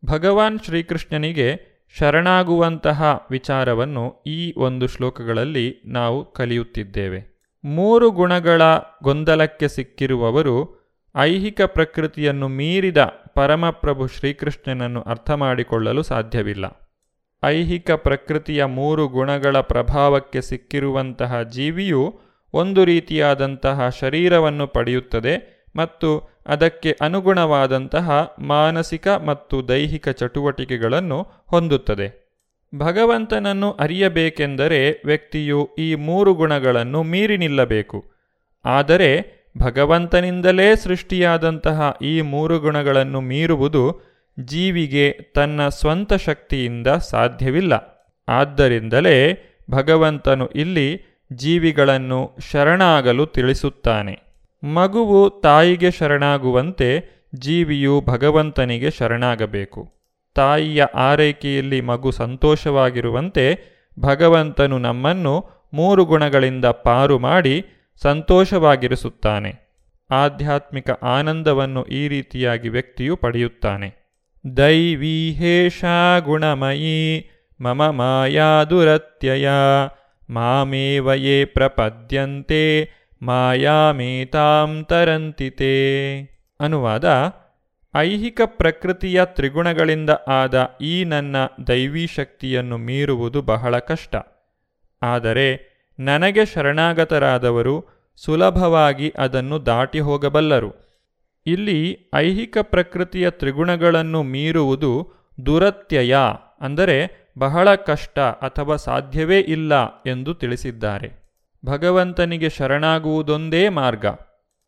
ಭಗವಾನ್ ಶ್ರೀಕೃಷ್ಣನಿಗೆ ಶರಣಾಗುವಂತಹ ವಿಚಾರವನ್ನು ಈ ಒಂದು ಶ್ಲೋಕಗಳಲ್ಲಿ ನಾವು ಕಲಿಯುತ್ತಿದ್ದೇವೆ. ಮೂರು ಗುಣಗಳ ಗೊಂದಲಕ್ಕೆ ಸಿಕ್ಕಿರುವವರು ಐಹಿಕ ಪ್ರಕೃತಿಯನ್ನು ಮೀರಿದ ಪರಮಪ್ರಭು ಶ್ರೀಕೃಷ್ಣನನ್ನು ಅರ್ಥ ಮಾಡಿಕೊಳ್ಳಲು ಸಾಧ್ಯವಿಲ್ಲ. ಐಹಿಕ ಪ್ರಕೃತಿಯ ಮೂರು ಗುಣಗಳ ಪ್ರಭಾವಕ್ಕೆ ಸಿಕ್ಕಿರುವಂತಹ ಜೀವಿಯು ಒಂದು ರೀತಿಯಾದಂತಹ ಶರೀರವನ್ನು ಪಡೆಯುತ್ತದೆ ಮತ್ತು ಅದಕ್ಕೆ ಅನುಗುಣವಾದಂತಹ ಮಾನಸಿಕ ಮತ್ತು ದೈಹಿಕ ಚಟುವಟಿಕೆಗಳನ್ನು ಹೊಂದುತ್ತದೆ. ಭಗವಂತನನ್ನು ಅರಿಯಬೇಕೆಂದರೆ ವ್ಯಕ್ತಿಯು ಈ ಮೂರು ಗುಣಗಳನ್ನು ಮೀರಿ ನಿಲ್ಲಬೇಕು. ಆದರೆ ಭಗವಂತನಿಂದಲೇ ಸೃಷ್ಟಿಯಾದಂತಹ ಈ ಮೂರು ಗುಣಗಳನ್ನು ಮೀರುವುದು ಜೀವಿಗೆ ತನ್ನ ಸ್ವಂತ ಶಕ್ತಿಯಿಂದ ಸಾಧ್ಯವಿಲ್ಲ. ಆದ್ದರಿಂದಲೇ ಭಗವಂತನು ಇಲ್ಲಿ ಜೀವಿಗಳನ್ನು ಶರಣಾಗಲು ತಿಳಿಸುತ್ತಾನೆ. ಮಗುವು ತಾಯಿಗೆ ಶರಣಾಗುವಂತೆ ಜೀವಿಯು ಭಗವಂತನಿಗೆ ಶರಣಾಗಬೇಕು. ತಾಯಿಯ ಆರೈಕೆಯಲ್ಲಿ ಮಗು ಸಂತೋಷವಾಗಿರುವಂತೆ ಭಗವಂತನು ನಮ್ಮನ್ನು ಮೂರು ಗುಣಗಳಿಂದ ಪಾರು ಮಾಡಿ ಸಂತೋಷವಾಗಿರಿಸುತ್ತಾನೆ. ಆಧ್ಯಾತ್ಮಿಕ ಆನಂದವನ್ನು ಈ ರೀತಿಯಾಗಿ ವ್ಯಕ್ತಿಯು ಪಡೆಯುತ್ತಾನೆ. ದೈವೀಹೇಷಾ ಗುಣಮಯೀ ಮಮ ಮಾಯಾದುರತ್ಯಯ ಮಾಮೇವಯೇ ಪ್ರಪದ್ಯಂತೆ ಮಾಯಾಮೇತಾಂ ತರಂತಿತೆ. ಅನುವಾದ, ಐಹಿಕ ಪ್ರಕೃತಿಯ ತ್ರಿಗುಣಗಳಿಂದ ಆದ ಈ ನನ್ನ ದೈವೀ ಶಕ್ತಿಯನ್ನು ಮೀರುವುದು ಬಹಳ ಕಷ್ಟ. ಆದರೆ ನನಗೆ ಶರಣಾಗತರಾದವರು ಸುಲಭವಾಗಿ ಅದನ್ನು ದಾಟಿ ಹೋಗಬಲ್ಲರು. ಇಲ್ಲಿ ಐಹಿಕ ಪ್ರಕೃತಿಯ ತ್ರಿಗುಣಗಳನ್ನು ಮೀರುವುದು ದುರತ್ಯಯ, ಅಂದರೆ ಬಹಳ ಕಷ್ಟ ಅಥವಾ ಸಾಧ್ಯವೇ ಇಲ್ಲ ಎಂದು ತಿಳಿಸಿದ್ದಾರೆ. ಭಗವಂತನಿಗೆ ಶರಣಾಗುವುದೊಂದೇ ಮಾರ್ಗ.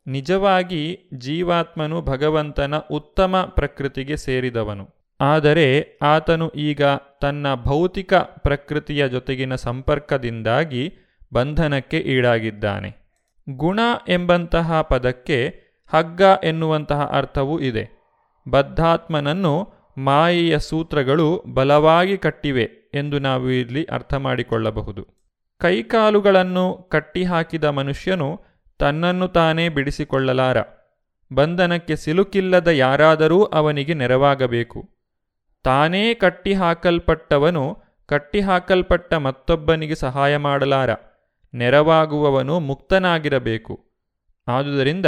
ನಿಜವಾಗಿ ಜೀವಾತ್ಮನು ಭಗವಂತನ ಉತ್ತಮ ಪ್ರಕೃತಿಗೆ ಸೇರಿದವನು. ಆದರೆ ಆತನು ಈಗ ತನ್ನ ಭೌತಿಕ ಪ್ರಕೃತಿಯ ಜೊತೆಗಿನ ಸಂಪರ್ಕದಿಂದಾಗಿ ಬಂಧನಕ್ಕೆ ಈಡಾಗಿದ್ದಾನೆ. ಗುಣ ಎಂಬಂತಹ ಪದಕ್ಕೆ ಹಗ್ಗ ಎನ್ನುವಂತಹ ಅರ್ಥವೂ ಇದೆ. ಬದ್ಧಾತ್ಮನನ್ನು ಮಾಯೆಯ ಸೂತ್ರಗಳು ಬಲವಾಗಿ ಕಟ್ಟಿವೆ ಎಂದು ನಾವು ಇಲ್ಲಿ ಅರ್ಥ ಮಾಡಿಕೊಳ್ಳಬಹುದು. ಕೈಕಾಲುಗಳನ್ನು ಕಟ್ಟಿಹಾಕಿದ ಮನುಷ್ಯನು ತನ್ನನ್ನು ತಾನೇ ಬಿಡಿಸಿಕೊಳ್ಳಲಾರ. ಬಂಧನಕ್ಕೆ ಸಿಲುಕಿಲ್ಲದ ಯಾರಾದರೂ ಅವನಿಗೆ ನೆರವಾಗಬೇಕು. ತಾನೇ ಕಟ್ಟಿಹಾಕಲ್ಪಟ್ಟವನು ಕಟ್ಟಿಹಾಕಲ್ಪಟ್ಟ ಮತ್ತೊಬ್ಬನಿಗೆ ಸಹಾಯ ಮಾಡಲಾರ. ನೆರವಾಗುವವನು ಮುಕ್ತನಾಗಿರಬೇಕು. ಆದುದರಿಂದ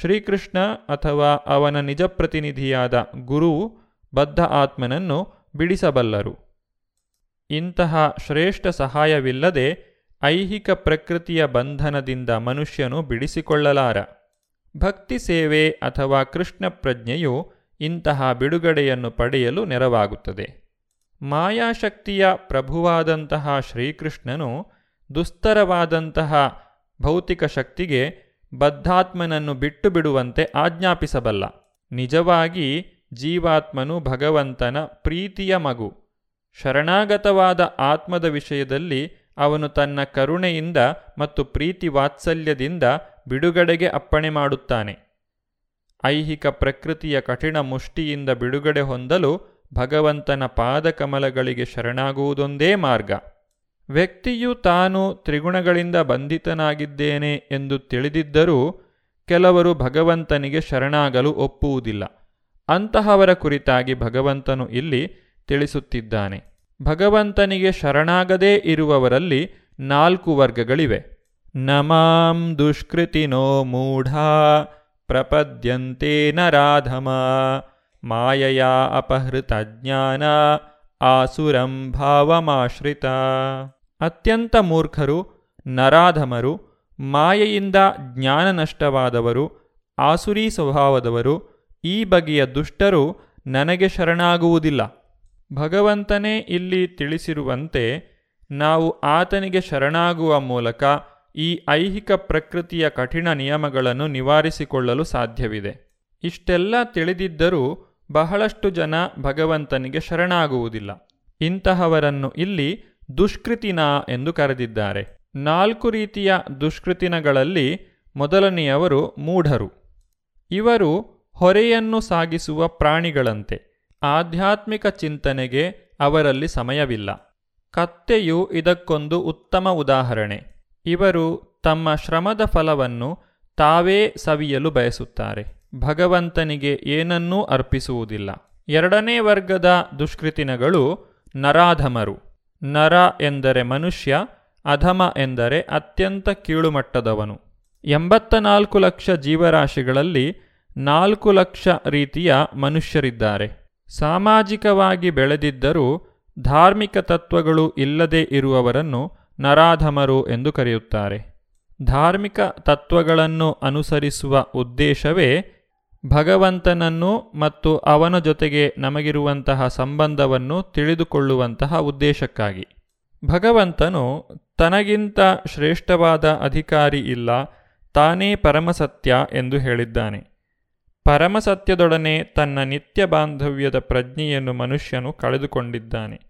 ಶ್ರೀಕೃಷ್ಣ ಅಥವಾ ಅವನ ನಿಜ ಪ್ರತಿನಿಧಿಯಾದ ಗುರು ಬದ್ಧ ಆತ್ಮನನ್ನು ಬಿಡಿಸಬಲ್ಲರು. ಇಂತಹ ಶ್ರೇಷ್ಠ ಸಹಾಯವಿಲ್ಲದೆ ಐಹಿಕ ಪ್ರಕೃತಿಯ ಬಂಧನದಿಂದ ಮನುಷ್ಯನು ಬಿಡಿಸಿಕೊಳ್ಳಲಾರ. ಭಕ್ತಿ ಸೇವೆ ಅಥವಾ ಕೃಷ್ಣ ಪ್ರಜ್ಞೆಯು ಇಂತಹ ಬಿಡುಗಡೆಯನ್ನು ಪಡೆಯಲು ನೆರವಾಗುತ್ತದೆ. ಮಾಯಾಶಕ್ತಿಯ ಪ್ರಭುವಾದಂತಹ ಶ್ರೀಕೃಷ್ಣನು ದುಸ್ತರವಾದಂತಹ ಭೌತಿಕ ಶಕ್ತಿಗೆ ಬದ್ಧಾತ್ಮನನ್ನು ಬಿಟ್ಟು ಬಿಡುವಂತೆ ಆಜ್ಞಾಪಿಸಬಲ್ಲ. ನಿಜವಾಗಿ ಜೀವಾತ್ಮನು ಭಗವಂತನ ಪ್ರೀತಿಯ ಮಗು. ಶರಣಾಗತವಾದ ಆತ್ಮದ ವಿಷಯದಲ್ಲಿ ಅವನು ತನ್ನ ಕರುಣೆಯಿಂದ ಮತ್ತು ಪ್ರೀತಿ ವಾತ್ಸಲ್ಯದಿಂದ ಬಿಡುಗಡೆಗೆ ಅಪ್ಪಣೆ ಮಾಡುತ್ತಾನೆ. ಐಹಿಕ ಪ್ರಕೃತಿಯ ಕಠಿಣ ಮುಷ್ಟಿಯಿಂದ ಬಿಡುಗಡೆ ಹೊಂದಲು ಭಗವಂತನ ಪಾದಕಮಲಗಳಿಗೆ ಶರಣಾಗುವುದೊಂದೇ ಮಾರ್ಗ. ವ್ಯಕ್ತಿಯು ತಾನು ತ್ರಿಗುಣಗಳಿಂದ ಬಂಧಿತನಾಗಿದ್ದೇನೆ ಎಂದು ತಿಳಿದಿದ್ದರೂ ಕೆಲವರು ಭಗವಂತನಿಗೆ ಶರಣಾಗಲು ಒಪ್ಪುವುದಿಲ್ಲ. ಅಂತಹವರ ಕುರಿತಾಗಿ ಭಗವಂತನು ಇಲ್ಲಿ ತಿಳಿಸುತ್ತಿದ್ದಾನೆ. ಭಗವಂತನಿಗೆ ಶರಣಾಗದೇ ಇರುವವರಲ್ಲಿ ನಾಲ್ಕು ವರ್ಗಗಳಿವೆ. ನಮಾಂ ದುಷ್ಕೃತಿನೋ ಮೂಢ, ಪ್ರಪದ್ಯಂತೆ ನರಾಧಮ ಮಾಯಯ ಅಪಹೃತ ಜ್ಞಾನ, ಆಸುರಂ ಭಾವಮಾಶ್ರಿತ. ಅತ್ಯಂತ ಮೂರ್ಖರು, ನರಾಧಮರು, ಮಾಯೆಯಿಂದ ಜ್ಞಾನ ನಷ್ಟವಾದವರು ಆಸುರಿ ಸ್ವಭಾವದವರು, ಈ ಬಗೆಯ ದುಷ್ಟರು ನನಗೆ ಶರಣಾಗುವುದಿಲ್ಲ. ಭಗವಂತನೇ ಇಲ್ಲಿ ತಿಳಿಸಿರುವಂತೆ ನಾವು ಆತನಿಗೆ ಶರಣಾಗುವ ಮೂಲಕ ಈ ಐಹಿಕ ಪ್ರಕೃತಿಯ ಕಠಿಣ ನಿಯಮಗಳನ್ನು ನಿವಾರಿಸಿಕೊಳ್ಳಲು ಸಾಧ್ಯವಿದೆ. ಇಷ್ಟೆಲ್ಲ ತಿಳಿದಿದ್ದರೂ ಬಹಳಷ್ಟು ಜನ ಭಗವಂತನಿಗೆ ಶರಣಾಗುವುದಿಲ್ಲ. ಇಂತಹವರನ್ನು ಇಲ್ಲಿ ದುಷ್ಕೃತಿನ ಎಂದು ಕರೆದಿದ್ದಾರೆ. ನಾಲ್ಕು ರೀತಿಯ ದುಷ್ಕೃತಿನಗಳಲ್ಲಿ ಮೊದಲನೆಯವರು ಮೂಢರು. ಇವರು ಹೊರೆಯನ್ನು ಸಾಗಿಸುವ ಪ್ರಾಣಿಗಳಂತೆ. ಆಧ್ಯಾತ್ಮಿಕ ಚಿಂತನೆಗೆ ಅವರಲ್ಲಿ ಸಮಯವಿಲ್ಲ. ಕತ್ತೆಯು ಇದಕ್ಕೊಂದು ಉತ್ತಮ ಉದಾಹರಣೆ. ಇವರು ತಮ್ಮ ಶ್ರಮದ ಫಲವನ್ನು ತಾವೇ ಸವಿಯಲು ಬಯಸುತ್ತಾರೆ. ಭಗವಂತನಿಗೆ ಏನನ್ನೂ ಅರ್ಪಿಸುವುದಿಲ್ಲ. ಎರಡನೇ ವರ್ಗದ ದುಷ್ಕೃತಿನಗಳು ನರಾಧಮರು. ನರ ಎಂದರೆ ಮನುಷ್ಯ, ಅಧಮ ಎಂದರೆ ಅತ್ಯಂತ ಕೀಳುಮಟ್ಟದವನು. ಎಂಬತ್ತ ನಾಲ್ಕು ಲಕ್ಷ ಜೀವರಾಶಿಗಳಲ್ಲಿ ನಾಲ್ಕು ಲಕ್ಷ ರೀತಿಯ ಮನುಷ್ಯರಿದ್ದಾರೆ. ಸಾಮಾಜಿಕವಾಗಿ ಬೆಳೆದಿದ್ದರೂ ಧಾರ್ಮಿಕ ತತ್ವಗಳು ಇಲ್ಲದೆ ಇರುವವರನ್ನು ನರಾಧಮರು ಎಂದು ಕರೆಯುತ್ತಾರೆ. ಧಾರ್ಮಿಕ ತತ್ವಗಳನ್ನು ಅನುಸರಿಸುವ ಉದ್ದೇಶವೇ ಭಗವಂತನನ್ನು ಮತ್ತು ಅವನ ಜೊತೆಗೆ ನಮಗಿರುವಂತಹ ಸಂಬಂಧವನ್ನು ತಿಳಿದುಕೊಳ್ಳುವಂತಹ ಉದ್ದೇಶಕ್ಕಾಗಿ. ಭಗವಂತನು ತನಗಿಂತ ಶ್ರೇಷ್ಠವಾದ ಅಧಿಕಾರಿ ಇಲ್ಲ, ತಾನೇ ಪರಮಸತ್ಯ ಎಂದು ಹೇಳಿದ್ದಾನೆ. ಪರಮಸತ್ಯದೊಡನೆ ತನ್ನ ನಿತ್ಯ ಬಾಂಧವ್ಯದ ಪ್ರಜ್ಞೆಯನ್ನು ಮನುಷ್ಯನು ಕಳೆದುಕೊಂಡಿದ್ದಾನೆ.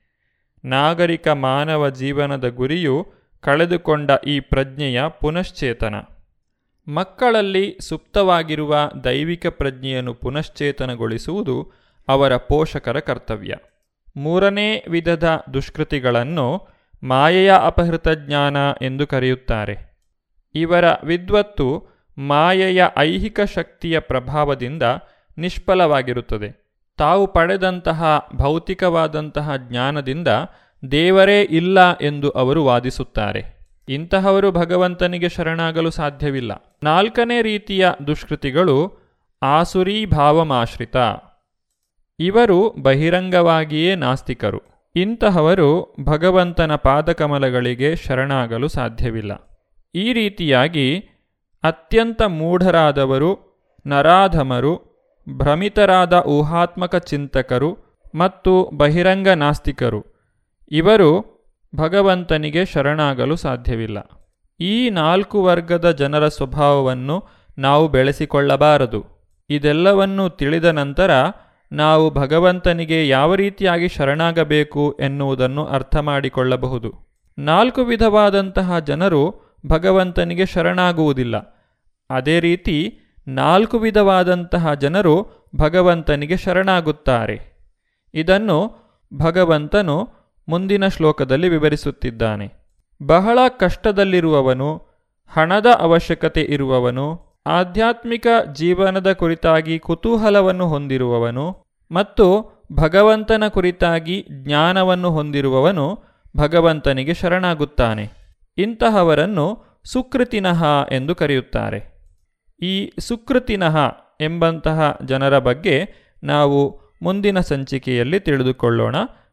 ನಾಗರಿಕ ಮಾನವ ಜೀವನದ ಗುರಿಯು ಕಳೆದುಕೊಂಡ ಈ ಪ್ರಜ್ಞೆಯ ಪುನಶ್ಚೇತನ. ಮಕ್ಕಳಲ್ಲಿ ಸುಪ್ತವಾಗಿರುವ ದೈವಿಕ ಪ್ರಜ್ಞೆಯನ್ನು ಪುನಶ್ಚೇತನಗೊಳಿಸುವುದು ಅವರ ಪೋಷಕರ ಕರ್ತವ್ಯ. ಮೂರನೇ ವಿಧದ ದುಷ್ಕೃತಿಗಳನ್ನು ಮಾಯೆಯ ಅಪಹೃತ ಜ್ಞಾನ ಎಂದು ಕರೆಯುತ್ತಾರೆ. ಇವರ ವಿದ್ವತ್ತು ಮಾಯೆಯ ಐಹಿಕ ಶಕ್ತಿಯ ಪ್ರಭಾವದಿಂದ ನಿಷ್ಫಲವಾಗಿರುತ್ತದೆ. ತಾವು ಪಡೆದಂತಹ ಭೌತಿಕವಾದಂತಹ ಜ್ಞಾನದಿಂದ ದೇವರೇ ಇಲ್ಲ ಎಂದು ಅವರು ವಾದಿಸುತ್ತಾರೆ. ಇಂತಹವರು ಭಗವಂತನಿಗೆ ಶರಣಾಗಲು ಸಾಧ್ಯವಿಲ್ಲ. ನಾಲ್ಕನೇ ರೀತಿಯ ದುಷ್ಕೃತಿಗಳು ಆಸುರೀಭಾವಮಾಶ್ರಿತ ಇವರು ಬಹಿರಂಗವಾಗಿಯೇ ನಾಸ್ತಿಕರು. ಇಂತಹವರು ಭಗವಂತನ ಪಾದಕಮಲಗಳಿಗೆ ಶರಣಾಗಲು ಸಾಧ್ಯವಿಲ್ಲ. ಈ ರೀತಿಯಾಗಿ ಅತ್ಯಂತ ಮೂಢರಾದವರು, ನರಾಧಮರು, ಭ್ರಮಿತರಾದ ಊಹಾತ್ಮಕ ಚಿಂತಕರು ಮತ್ತು ಬಹಿರಂಗ ನಾಸ್ತಿಕರು. ಇವರು ಭಗವಂತನಿಗೆ ಶರಣಾಗಲು ಸಾಧ್ಯವಿಲ್ಲ. ಈ ನಾಲ್ಕು ವರ್ಗದ ಜನರ ಸ್ವಭಾವವನ್ನು ನಾವು ಬೆಳೆಸಿಕೊಳ್ಳಬಾರದು. ಇದೆಲ್ಲವನ್ನು ತಿಳಿದ ನಂತರ ನಾವು ಭಗವಂತನಿಗೆ ಯಾವ ರೀತಿಯಾಗಿ ಶರಣಾಗಬೇಕು ಎನ್ನುವುದನ್ನು ಅರ್ಥ ಮಾಡಿಕೊಳ್ಳಬಹುದು. ನಾಲ್ಕು ವಿಧವಾದಂತಹ ಜನರು ಭಗವಂತನಿಗೆ ಶರಣಾಗುವುದಿಲ್ಲ. ಅದೇ ರೀತಿ ನಾಲ್ಕು ವಿಧವಾದಂತಹ ಜನರು ಭಗವಂತನಿಗೆ ಶರಣಾಗುತ್ತಾರೆ. ಇದನ್ನು ಭಗವಂತನು ಮುಂದಿನ ಶ್ಲೋಕದಲ್ಲಿ ವಿವರಿಸುತ್ತಿದ್ದಾನೆ. ಬಹಳ ಕಷ್ಟದಲ್ಲಿರುವವನು, ಹಣದ ಅವಶ್ಯಕತೆ ಇರುವವನು, ಆಧ್ಯಾತ್ಮಿಕ ಜೀವನದ ಕುರಿತಾಗಿ ಕುತೂಹಲವನ್ನು ಹೊಂದಿರುವವನು ಮತ್ತು ಭಗವಂತನ ಕುರಿತಾಗಿ ಜ್ಞಾನವನ್ನು ಹೊಂದಿರುವವನು ಭಗವಂತನಿಗೆ ಶರಣಾಗುತ್ತಾನೆ. ಇಂತಹವರನ್ನು ಸುಕೃತಿನಃ ಎಂದು ಕರೆಯುತ್ತಾರೆ. ಈ ಸುಕೃತಿನಃ ಎಂಬಂತಹ ಜನರ ಬಗ್ಗೆ ನಾವು ಮುಂದಿನ ಸಂಚಿಕೆಯಲ್ಲಿ ತಿಳಿದುಕೊಳ್ಳೋಣ.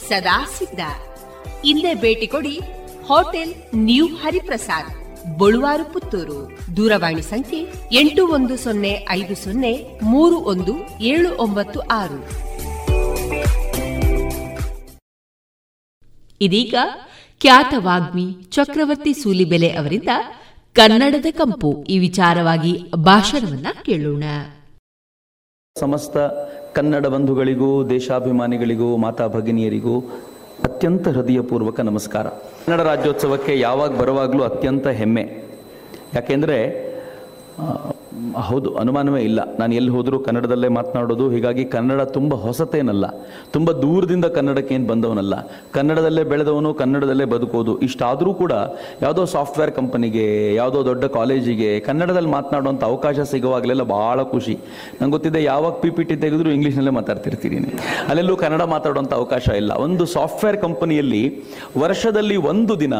ಸದಾ ಸಿದ್ಧ. ಇಂದೇ ಭೇಟಿ ಕೊಡಿ ಹೋಟೆಲ್ ನ್ಯೂ ಹರಿಪ್ರಸಾದ್, ಬಳುವಾರು ಪುತ್ತೂರು. ದೂರವಾಣಿ ಸಂಖ್ಯೆ ಎಂಟು ಒಂದು ಸೊನ್ನೆ ಐದು ಸೊನ್ನೆ ಮೂರು ಒಂದು ಏಳು ಒಂಬತ್ತು ಆರು. ಇದೀಗ ಖ್ಯಾತ ವಾಗ್ಮಿ ಚಕ್ರವರ್ತಿ ಸೂಲಿಬೆಲೆ ಅವರಿಂದ ಕನ್ನಡದ ಕಂಪು ಈ ವಿಚಾರವಾಗಿ ಭಾಷಣವನ್ನ ಕೇಳೋಣ. ಸಮಸ್ತ ಕನ್ನಡ ಬಂಧುಗಳಿಗೂ, ದೇಶಾಭಿಮಾನಿಗಳಿಗೂ, ಮಾತಾ ಭಗಿನಿಯರಿಗೂ ಅತ್ಯಂತ ಹೃದಯಪೂರ್ವಕ ನಮಸ್ಕಾರ. ಕನ್ನಡ ರಾಜ್ಯೋತ್ಸವಕ್ಕೆ ಯಾವಾಗ ಬರುವಾಗಲೂ ಅತ್ಯಂತ ಹೆಮ್ಮೆ. ಯಾಕೆಂದರೆ ಹೌದು, ಅನುಮಾನವೇ ಇಲ್ಲ. ನಾನು ಎಲ್ಲಿ ಹೋದರೂ ಕನ್ನಡದಲ್ಲೇ ಮಾತನಾಡೋದು. ಹೀಗಾಗಿ ಕನ್ನಡ ತುಂಬ ಹೊಸತೇನಲ್ಲ. ತುಂಬ ದೂರದಿಂದ ಕನ್ನಡಕ್ಕೆ ಏನು ಬಂದವನಲ್ಲ. ಕನ್ನಡದಲ್ಲೇ ಬೆಳೆದವನು ಕನ್ನಡದಲ್ಲೇ ಬದುಕೋದು. ಇಷ್ಟಾದರೂ ಕೂಡ ಯಾವುದೋ ಸಾಫ್ಟ್ವೇರ್ ಕಂಪನಿಗೆ, ಯಾವುದೋ ದೊಡ್ಡ ಕಾಲೇಜಿಗೆ ಕನ್ನಡದಲ್ಲಿ ಮಾತನಾಡುವಂಥ ಅವಕಾಶ ಸಿಗುವಾಗಲೆಲ್ಲ ಭಾಳ ಖುಷಿ. ನಂಗೆ ಗೊತ್ತಿದೆ ಯಾವಾಗ ಪಿ ಪಿ ಟಿ ತೆಗೆದರೂ ಇಂಗ್ಲೀಷ್ನಲ್ಲೇ ಮಾತಾಡ್ತಿರ್ತೀನಿ. ಅಲ್ಲೆಲ್ಲೂ ಕನ್ನಡ ಮಾತಾಡುವಂಥ ಅವಕಾಶ ಇಲ್ಲ. ಒಂದು ಸಾಫ್ಟ್ವೇರ್ ಕಂಪನಿಯಲ್ಲಿ ವರ್ಷದಲ್ಲಿ ಒಂದು ದಿನ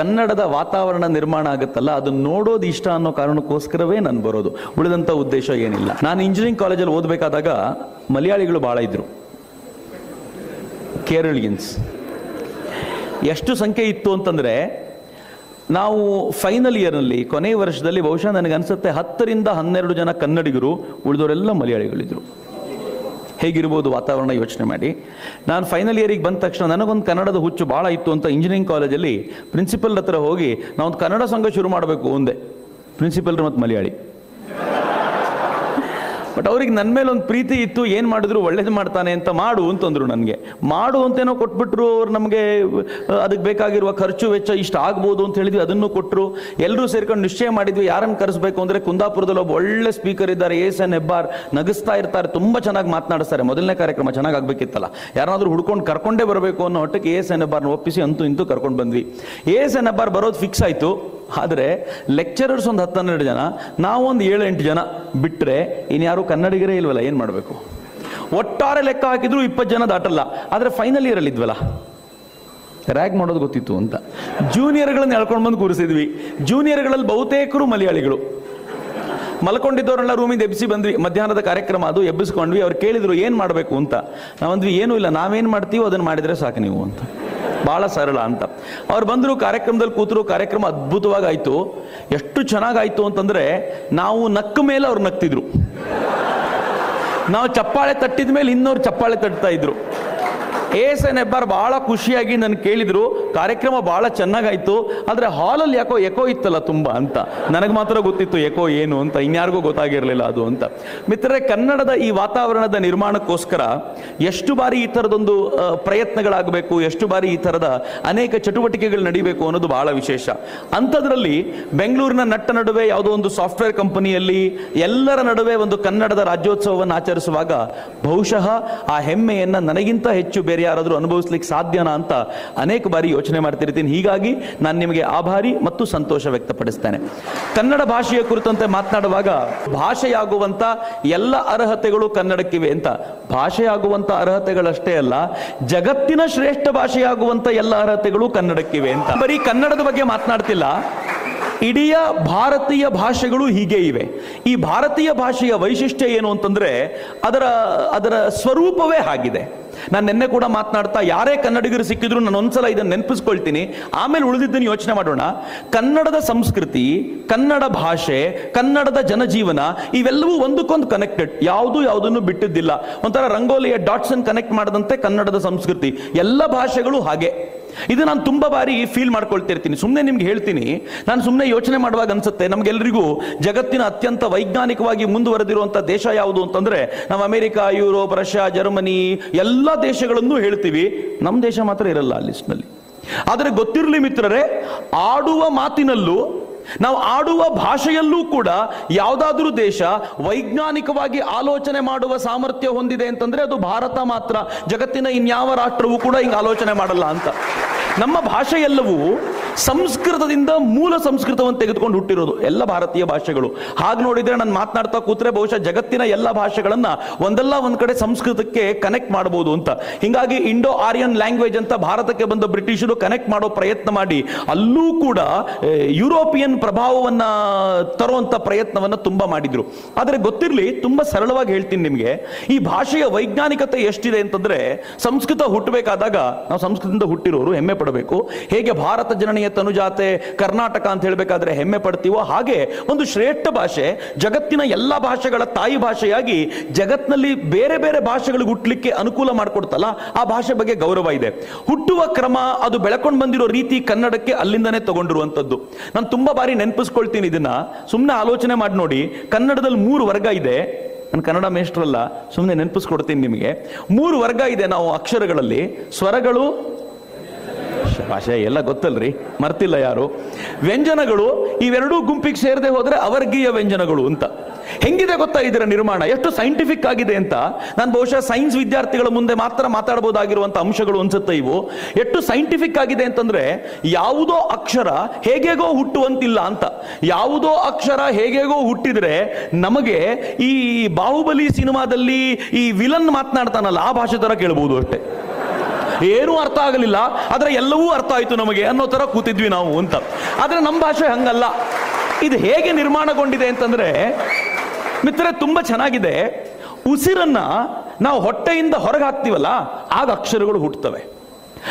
ಕನ್ನಡದ ವಾತಾವರಣ ನಿರ್ಮಾಣ ಆಗುತ್ತಲ್ಲ, ಅದನ್ನು ನೋಡೋದು ಇಷ್ಟ ಅನ್ನೋ ಕಾರಣಕ್ಕೋಸ್ಕರವೇ ನಾನು ಬರೋದು. ಉಳಿದಂಥ ಉದ್ದೇಶ ಏನಿಲ್ಲ. ನಾನು ಇಂಜಿನಿಯರಿಂಗ್ ಕಾಲೇಜಲ್ಲಿ ಓದಬೇಕಾದಾಗ ಮಲಯಾಳಿಗಳು ಭಾಳ ಇದ್ರು. ಕೇರಳಿಯನ್ಸ್ ಎಷ್ಟು ಸಂಖ್ಯೆ ಇತ್ತು ಅಂತಂದರೆ, ನಾವು ಫೈನಲ್ ಇಯರ್ನಲ್ಲಿ ಕೊನೆಯ ವರ್ಷದಲ್ಲಿ ಬಹುಶಃ ನನಗೆ ಅನಿಸುತ್ತೆ ಹತ್ತರಿಂದ ಹನ್ನೆರಡು ಜನ ಕನ್ನಡಿಗರು ಉಳಿದವರೆಲ್ಲ ಮಲಯಾಳಿಗಳಿದ್ರು. ಹೇಗಿರ್ಬೋದು ವಾತಾವರಣ ಯೋಚನೆ ಮಾಡಿ. ನಾನು ಫೈನಲ್ ಇಯರಿಗೆ ಬಂದ ತಕ್ಷಣ ನನಗೊಂದು ಕನ್ನಡದ ಹುಚ್ಚು ಭಾಳ ಇತ್ತು ಅಂತ ಇಂಜಿನಿಯರಿಂಗ್ ಕಾಲೇಜಲ್ಲಿ ಪ್ರಿನ್ಸಿಪಲ್ ಹತ್ರ ಹೋಗಿ, ನಾವೊಂದು ಕನ್ನಡ ಸಂಘ ಶುರು ಮಾಡಬೇಕು ಒಂದೇ ಪ್ರಿನ್ಸಿಪಲ್ರು ಮತ್ತು ಮಲಯಾಳಿ. ಬಟ್ ಅವ್ರಿಗೆ ನನ್ನ ಮೇಲೆ ಒಂದು ಪ್ರೀತಿ ಇತ್ತು, ಏನು ಮಾಡಿದ್ರು ಒಳ್ಳೇದು ಮಾಡ್ತಾನೆ ಅಂತ ಮಾಡು ಅಂತಂದ್ರು ನನಗೆ. ಮಾಡು ಅಂತೇನೋ ಕೊಟ್ಬಿಟ್ರು ಅವ್ರು ನಮಗೆ ಅದಕ್ಕೆ ಬೇಕಾಗಿರುವ ಖರ್ಚು ವೆಚ್ಚ ಇಷ್ಟು ಆಗ್ಬೋದು ಅಂತ ಹೇಳಿದ್ವಿ, ಅದನ್ನು ಕೊಟ್ಟರು ಎಲ್ಲರೂ ಸೇರ್ಕೊಂಡು ನಿಶ್ಚಯ ಮಾಡಿದ್ವಿ ಯಾರನ್ನು ಕರೆಸಬೇಕು ಅಂದರೆ ಕುಂದಾಪುರದಲ್ಲಿ ಒಬ್ಬ ಒಳ್ಳೆ ಸ್ಪೀಕರ್ ಇದ್ದಾರೆ ಎಸ್ ಎನ್ ಹೆಬ್ಬಾರ್. ನಗಿಸ್ತಾ ಇರ್ತಾರೆ, ತುಂಬ ಚೆನ್ನಾಗಿ ಮಾತನಾಡಿಸ್ತಾರೆ. ಮೊದಲನೇ ಕಾರ್ಯಕ್ರಮ ಚೆನ್ನಾಗಿ ಆಗಬೇಕಿತ್ತಲ್ಲ ಯಾರಾದರೂ ಹುಡ್ಕೊಂಡು ಕರ್ಕೊಂಡೇ ಬರಬೇಕು ಅನ್ನೋ ಹೊಟ್ಟಕ್ಕೆ ಎಸ್ ಎನ್ ಹೆಬ್ಬಾರ್ನ ಒಪ್ಪಿಸಿ ಅಂತೂ ಇಂತೂ ಕರ್ಕೊಂಡು ಬಂದ್ವಿ. ಎಸ್ ಎನ್ ಹೆಬ್ಬಾರ್ ಬರೋದು ಫಿಕ್ಸ್ ಆಯಿತು. ಆದರೆ ಲೆಕ್ಚರರ್ಸ್ ಒಂದು ಹತ್ತು ಹನ್ನೆರಡು ಜನ, ನಾವೊಂದು ಏಳು ಎಂಟು ಜನ ಬಿಟ್ಟರೆ ಇನ್ಯಾರು ಕನ್ನಡಿಗರೇ ಇಲ್ವಲ್ಲ, ಏನು ಮಾಡಬೇಕು? ಒಟ್ಟಾರೆ ಲೆಕ್ಕ ಹಾಕಿದ್ರು ಇಪ್ಪತ್ತು ಜನ ದಾಟಲ್ಲ, ಆದರೆ ಫೈನಲ್ ಇಯರಲ್ಲಿ ಇದ್ವಲ್ಲ? ರ್ಯಾಗ್ ಮಾಡೋದು ಗೊತ್ತಿತ್ತು ಅಂತ. ಜೂನಿಯರ್ಗಳನ್ನ ಎಳ್ಕೊಂಡು ಬಂದು ಕೂರಿಸಿದ್ವಿ. ಜೂನಿಯರ್ಗಳಲ್ಲಿ ಬಹುತೇಕರು ಮಲಯಾಳಿಗಳು. ಮಲ್ಕೊಂಡಿದ್ದವರೆಲ್ಲ ರೂಮಿಂದ ಎಬ್ಬಿಸಿ ಬಂದ್ವಿ. ಮಧ್ಯಾಹ್ನದ ಕಾರ್ಯಕ್ರಮ ಅದು, ಎಬ್ಬಿಸ್ಕೊಂಡ್ವಿ. ಅವ್ರು ಕೇಳಿದ್ರು, ಏನು ಮಾಡಬೇಕು ಅಂತ. ನಾವಂದ್ವಿ ಏನೂ ಇಲ್ಲ, ನಾವೇನು ಮಾಡ್ತೀವೋ ಅದನ್ನು ಮಾಡಿದರೆ ಸಾಕು ನೀವು ಅಂತ. ಭಾಳ ಸರಳ ಅಂತ. ಅವ್ರು ಬಂದರು ಕಾರ್ಯಕ್ರಮದಲ್ಲಿ ಕೂತರು, ಕಾರ್ಯಕ್ರಮ ಅದ್ಭುತವಾಗಾಯಿತು. ಎಷ್ಟು ಚೆನ್ನಾಗಾಯಿತು ಅಂತಂದರೆ ನಾವು ನಕ್ಕ ಮೇಲೆ ಅವ್ರು ನಕ್ತಿದ್ರು. ನಾವು ಚಪ್ಪಾಳೆ ತಟ್ಟಿದ ಮೇಲೆ ಇನ್ನೊರು ಚಪ್ಪಾಳೆ ತಟ್ತಾ ಇದ್ರು. ಎಸ್ ಎನ್ ಹೆಬ್ಬಾರ್ ಭಾಳ ಖುಷಿಯಾಗಿ ನನ್ ಕೇಳಿದ್ರು, ಕಾರ್ಯಕ್ರಮ ಭಾಳ ಚೆನ್ನಾಗಾಯ್ತು, ಆದರೆ ಹಾಲಲ್ಲಿ ಯಾಕೋ ಎಕೋ ಇತ್ತಲ್ಲ ತುಂಬಾ ಅಂತ. ನನಗೆ ಮಾತ್ರ ಗೊತ್ತಿತ್ತು ಎಕೋ ಏನು ಅಂತ, ಇನ್ಯಾರಿಗೂ ಗೊತ್ತಾಗಿರಲಿಲ್ಲ ಅದು ಅಂತ. ಮಿತ್ರರೇ, ಕನ್ನಡದ ಈ ವಾತಾವರಣದ ನಿರ್ಮಾಣಕ್ಕೋಸ್ಕರ ಎಷ್ಟು ಬಾರಿ ಈ ಥರದೊಂದು ಪ್ರಯತ್ನಗಳಾಗಬೇಕು, ಎಷ್ಟು ಬಾರಿ ಈ ಥರದ ಅನೇಕ ಚಟುವಟಿಕೆಗಳು ನಡಿಬೇಕು ಅನ್ನೋದು ಬಹಳ ವಿಶೇಷ. ಅಂಥದ್ರಲ್ಲಿ ಬೆಂಗಳೂರಿನ ನಟ್ಟ ನಡುವೆ ಯಾವುದೋ ಒಂದು ಸಾಫ್ಟ್ವೇರ್ ಕಂಪನಿಯಲ್ಲಿ ಎಲ್ಲರ ನಡುವೆ ಒಂದು ಕನ್ನಡದ ರಾಜ್ಯೋತ್ಸವವನ್ನು ಆಚರಿಸುವಾಗ ಬಹುಶಃ ಆ ಹೆಮ್ಮೆಯನ್ನು ನನಗಿಂತ ಹೆಚ್ಚು ಬೇರೆ ಯಾರಾದರೂ ಅನುಭವಿಸ್ಲಿಕ್ಕೆ ಸಾಧ್ಯನಾ ಅಂತ ಅನೇಕ ಬಾರಿ ಯೋಚನೆ ಮಾಡ್ತಿರ್ತೀನಿ. ಹೀಗಾಗಿ ನಾನು ನಿಮಗೆ ಆಭಾರಿ ಮತ್ತು ಸಂತೋಷ ವ್ಯಕ್ತಪಡಿಸ್ತೇನೆ. ಕನ್ನಡ ಭಾಷೆಯ ಕುರಿತಂತೆ ಮಾತನಾಡುವಾಗ ಭಾಷೆಯಾಗುವಂಥ ಎಲ್ಲ ಅರ್ಹತೆಗಳು ಕನ್ನಡಕ್ಕಿವೆ ಅಂತ ಭಾಷೆಯಾಗುವಂತ ಅರ್ಹತೆಗಳಷ್ಟೇ ಅಲ್ಲ, ಜಗತ್ತಿನ ಶ್ರೇಷ್ಠ ಭಾಷೆಯಾಗುವಂತ ಎಲ್ಲ ಅರ್ಹತೆಗಳು ಕನ್ನಡಕ್ಕಿವೆ ಅಂತ. ಬರೀ ಕನ್ನಡದ ಬಗ್ಗೆ ಮಾತನಾಡ್ತಿಲ್ಲ, ಇಡೀ ಭಾರತೀಯ ಭಾಷೆಗಳು ಹೀಗೆ ಇವೆ. ಈ ಭಾರತೀಯ ಭಾಷೆಯ ವೈಶಿಷ್ಟ್ಯ ಏನು ಅಂತಂದ್ರೆ, ಅದರ ಅದರ ಸ್ವರೂಪವೇ ಆಗಿದೆ ನಾನು ನಿನ್ನೆ ಕೂಡ ಮಾತನಾಡ್ತಾ, ಯಾರೇ ಕನ್ನಡಿಗರು ಸಿಕ್ಕಿದ್ರು ನಾನು ಒಂದ್ಸಲ ಇದನ್ನು ನೆನಪಿಸ್ಕೊಳ್ತೀನಿ. ಆಮೇಲೆ ಉಳಿದಿದ್ದನ್ನು ಯೋಚನೆ ಮಾಡೋಣ. ಕನ್ನಡದ ಸಂಸ್ಕೃತಿ, ಕನ್ನಡ ಭಾಷೆ, ಕನ್ನಡದ ಜನಜೀವನ, ಇವೆಲ್ಲವೂ ಒಂದಕ್ಕೊಂದು ಕನೆಕ್ಟೆಡ್ ಯಾವುದು ಯಾವುದನ್ನು ಬಿಟ್ಟಿದ್ದಿಲ್ಲ. ಒಂಥರ ರಂಗೋಲಿಯ ಡಾಟ್ಸ್ ಅನ್ನು ಕನೆಕ್ಟ್ ಮಾಡದಂತೆ ಕನ್ನಡದ ಸಂಸ್ಕೃತಿ. ಎಲ್ಲ ಭಾಷೆಗಳು ಹಾಗೆ. ಇದು ನಾನು ತುಂಬಾ ಬಾರಿ ಫೀಲ್ ಮಾಡ್ಕೊಳ್ತಿರ್ತೀನಿ. ಸುಮ್ಮನೆ ನಿಮ್ಗೆ ಹೇಳ್ತೀನಿ, ನಾನು ಸುಮ್ಮನೆ ಯೋಚನೆ ಮಾಡುವಾಗ ಅನ್ಸುತ್ತೆ ನಮಗೆಲ್ಲರಿಗೂ ಜಗತ್ತಿನ ಅತ್ಯಂತ ವೈಜ್ಞಾನಿಕವಾಗಿ ಮುಂದುವರೆದಿರುವಂತ ದೇಶ ಯಾವುದು ಅಂತಂದ್ರೆ, ನಾವು ಅಮೆರಿಕ, ಯುರೋಪ್, ರಷ್ಯಾ, ಜರ್ಮನಿ, ಎಲ್ಲ ದೇಶಗಳನ್ನು ಹೇಳ್ತೀವಿ ನಮ್ಮ ದೇಶ ಮಾತ್ರ ಇರಲ್ಲ ಆ ಲಿಸ್ಟ್ನಲ್ಲಿ ಆದರೆ ಗೊತ್ತಿರಲಿ ಮಿತ್ರರೇ ಆಡುವ ಮಾತಿನಲ್ಲೂ ನಾವು ಆಡುವ ಭಾಷೆಯಲ್ಲೂ ಕೂಡ ಯಾವುದಾದ್ರೂ ದೇಶ ವೈಜ್ಞಾನಿಕವಾಗಿ ಆಲೋಚನೆ ಮಾಡುವ ಸಾಮರ್ಥ್ಯ ಹೊಂದಿದೆ ಅಂತಂದ್ರೆ ಅದು ಭಾರತ ಮಾತ್ರ. ಜಗತ್ತಿನ ಇನ್ಯಾವ ರಾಷ್ಟ್ರವೂ ಕೂಡ ಹಿಂಗೆ ಆಲೋಚನೆ ಮಾಡಲ್ಲ ಅಂತ. ನಮ್ಮ ಭಾಷೆಯೆಲ್ಲವೂ ಸಂಸ್ಕೃತದಿಂದ ಮೂಲ ಸಂಸ್ಕೃತವನ್ನು ತೆಗೆದುಕೊಂಡು ಹುಟ್ಟಿರೋದು ಎಲ್ಲ ಭಾರತೀಯ ಭಾಷೆಗಳು. ಹಾಗೆ ನೋಡಿದ್ರೆ ನಾನು ಮಾತನಾಡ್ತಾ ಕೂತ್ರೆ ಬಹುಶಃ ಜಗತ್ತಿನ ಎಲ್ಲ ಭಾಷೆಗಳನ್ನ ಒಂದಲ್ಲ ಒಂದ್ ಕಡೆ ಸಂಸ್ಕೃತಕ್ಕೆ ಕನೆಕ್ಟ್ ಮಾಡಬಹುದು ಅಂತ. ಹಿಂಗಾಗಿ ಇಂಡೋ ಆರ್ಯನ್ ಲ್ಯಾಂಗ್ವೇಜ್ ಅಂತ ಭಾರತಕ್ಕೆ ಬಂದ ಬ್ರಿಟಿಷರು ಕನೆಕ್ಟ್ ಮಾಡೋ ಪ್ರಯತ್ನ ಮಾಡಿ. ಅಲ್ಲೂ ಕೂಡ ಯುರೋಪಿಯನ್ ಪ್ರಭಾವವನ್ನ ತರುವಂತ ಪ್ರಯತ್ನವನ್ನ ತುಂಬಾ ಮಾಡಿದ್ರು. ಆದರೆ ಗೊತ್ತಿರಲಿ, ತುಂಬಾ ಸರಳವಾಗಿ ಹೇಳ್ತೀನಿ ನಿಮಗೆ, ಈ ಭಾಷೆಯ ವೈಜ್ಞಾನಿಕತೆ ಎಷ್ಟಿದೆ ಅಂತಂದ್ರೆ, ಸಂಸ್ಕೃತ ಹುಟ್ಟಬೇಕಾದಾಗ ನಾವು ಸಂಸ್ಕೃತದಿಂದ ಹುಟ್ಟಿರೋರು ಹೆಮ್ಮೆ ಪಡಬೇಕು. ಹೇಗೆ ಭಾರತ ಜನನಿಯ ತನುಜಾತೆ, ಕರ್ನಾಟಕ ಅಂತ ಹೇಳಬೇಕಾದ್ರೆ ಹೆಮ್ಮೆ ಪಡ್ತೀವೋ ಹಾಗೆ ಒಂದು ಶ್ರೇಷ್ಠ ಭಾಷೆ, ಜಗತ್ತಿನ ಎಲ್ಲ ಭಾಷೆಗಳ ತಾಯಿ ಭಾಷೆಯಾಗಿ ಜಗತ್ತಿನಲ್ಲಿ ಬೇರೆ ಬೇರೆ ಭಾಷೆಗಳಿಗೆ ಹುಟ್ಟಲಿಕ್ಕೆ ಅನುಕೂಲ ಮಾಡಿಕೊಡ್ತಲ್ಲ, ಆ ಭಾಷೆ ಬಗ್ಗೆ ಗೌರವ ಇದೆ. ಹುಟ್ಟುವ ಕ್ರಮ ಅದು ಬೆಳಕೊಂಡು ಬಂದಿರೋ ರೀತಿ ಕನ್ನಡಕ್ಕೆ ಅಲ್ಲಿಂದನೇ ತಗೊಂಡಿರುವಂತದ್ದು. ನಾನು ತುಂಬಾ ಬಾರಿ ನೆನಪಿಸ್ಕೊಳ್ತೀನಿ ಇದನ್ನ. ಸುಮ್ಮನೆ ಆಲೋಚನೆ ಮಾಡಿ ನೋಡಿ. ಕನ್ನಡದಲ್ಲಿ ಮೂರು ವರ್ಗ ಇದೆ. ನಾನು ಕನ್ನಡ ಮೇಷ್ಟ್ರಲ್ಲ ಸುಮ್ಮನೆ ನೆನಪಿಸ್ಕೊಡ್ತೀನಿ ನಿಮಗೆ. ಮೂರು ವರ್ಗ ಇದೆ ನಾವು ಅಕ್ಷರಗಳಲ್ಲಿ. ಸ್ವರಗಳು ಭಾಷೆ ಎಲ್ಲ ಗೊತ್ತಲ್ರಿ? ಮರ್ತಿಲ್ಲ ಯಾರು? ವ್ಯಂಜನಗಳು ಇವೆರಡೂ ಗುಂಪಿಗೆ ಸೇರದೆ ಹೋದರೆ ಅವರ್ಗೀಯ ವ್ಯಂಜನಗಳು ಅಂತ. ಹೆಂಗಿದೆ ಗೊತ್ತಾ ಇದರ ನಿರ್ಮಾಣ? ಎಷ್ಟು ಸೈಂಟಿಫಿಕ್ ಆಗಿದೆ ಅಂತ? ನಾನು ಬಹುಶಃ ಸೈನ್ಸ್ ವಿದ್ಯಾರ್ಥಿಗಳ ಮುಂದೆ ಮಾತ್ರ ಮಾತಾಡಬಹುದಾಗಿರುವಂತ ಅಂಶಗಳು ಅನ್ಸುತ್ತೆ ಇವು. ಎಷ್ಟು ಸೈಂಟಿಫಿಕ್ ಆಗಿದೆ ಅಂತಂದ್ರೆ ಯಾವುದೋ ಅಕ್ಷರ ಹೇಗೆಗೋ ಹುಟ್ಟುವಂತಿಲ್ಲ ಅಂತ. ಯಾವುದೋ ಅಕ್ಷರ ಹೇಗೆಗೋ ಹುಟ್ಟಿದ್ರೆ ನಮಗೆ ಈ ಬಾಹುಬಲಿ ಸಿನಿಮಾದಲ್ಲಿ ಈ ವಿಲನ್ ಮಾತನಾಡ್ತಾನಲ್ಲ, ಆ ಭಾಷೆ ತರ ಕೇಳಬಹುದು ಅಷ್ಟೇ. ಏನೂ ಅರ್ಥ ಆಗಲಿಲ್ಲ, ಆದರೆ ಎಲ್ಲವೂ ಅರ್ಥ ಆಯಿತು ನಮಗೆ ಅನ್ನೋ ಥರ ಕೂತಿದ್ವಿ ನಾವು ಅಂತ. ಆದರೆ ನಮ್ಮ ಭಾಷೆ ಹಂಗಲ್ಲ. ಇದು ಹೇಗೆ ನಿರ್ಮಾಣಗೊಂಡಿದೆ ಅಂತಂದರೆ ಮಿತ್ರ ತುಂಬ ಚೆನ್ನಾಗಿದೆ. ಉಸಿರನ್ನು ನಾವು ಹೊಟ್ಟೆಯಿಂದ ಹೊರಗೆ ಹಾಕ್ತೀವಲ್ಲ, ಆಗ ಅಕ್ಷರಗಳು ಹುಟ್ಟುತ್ತವೆ.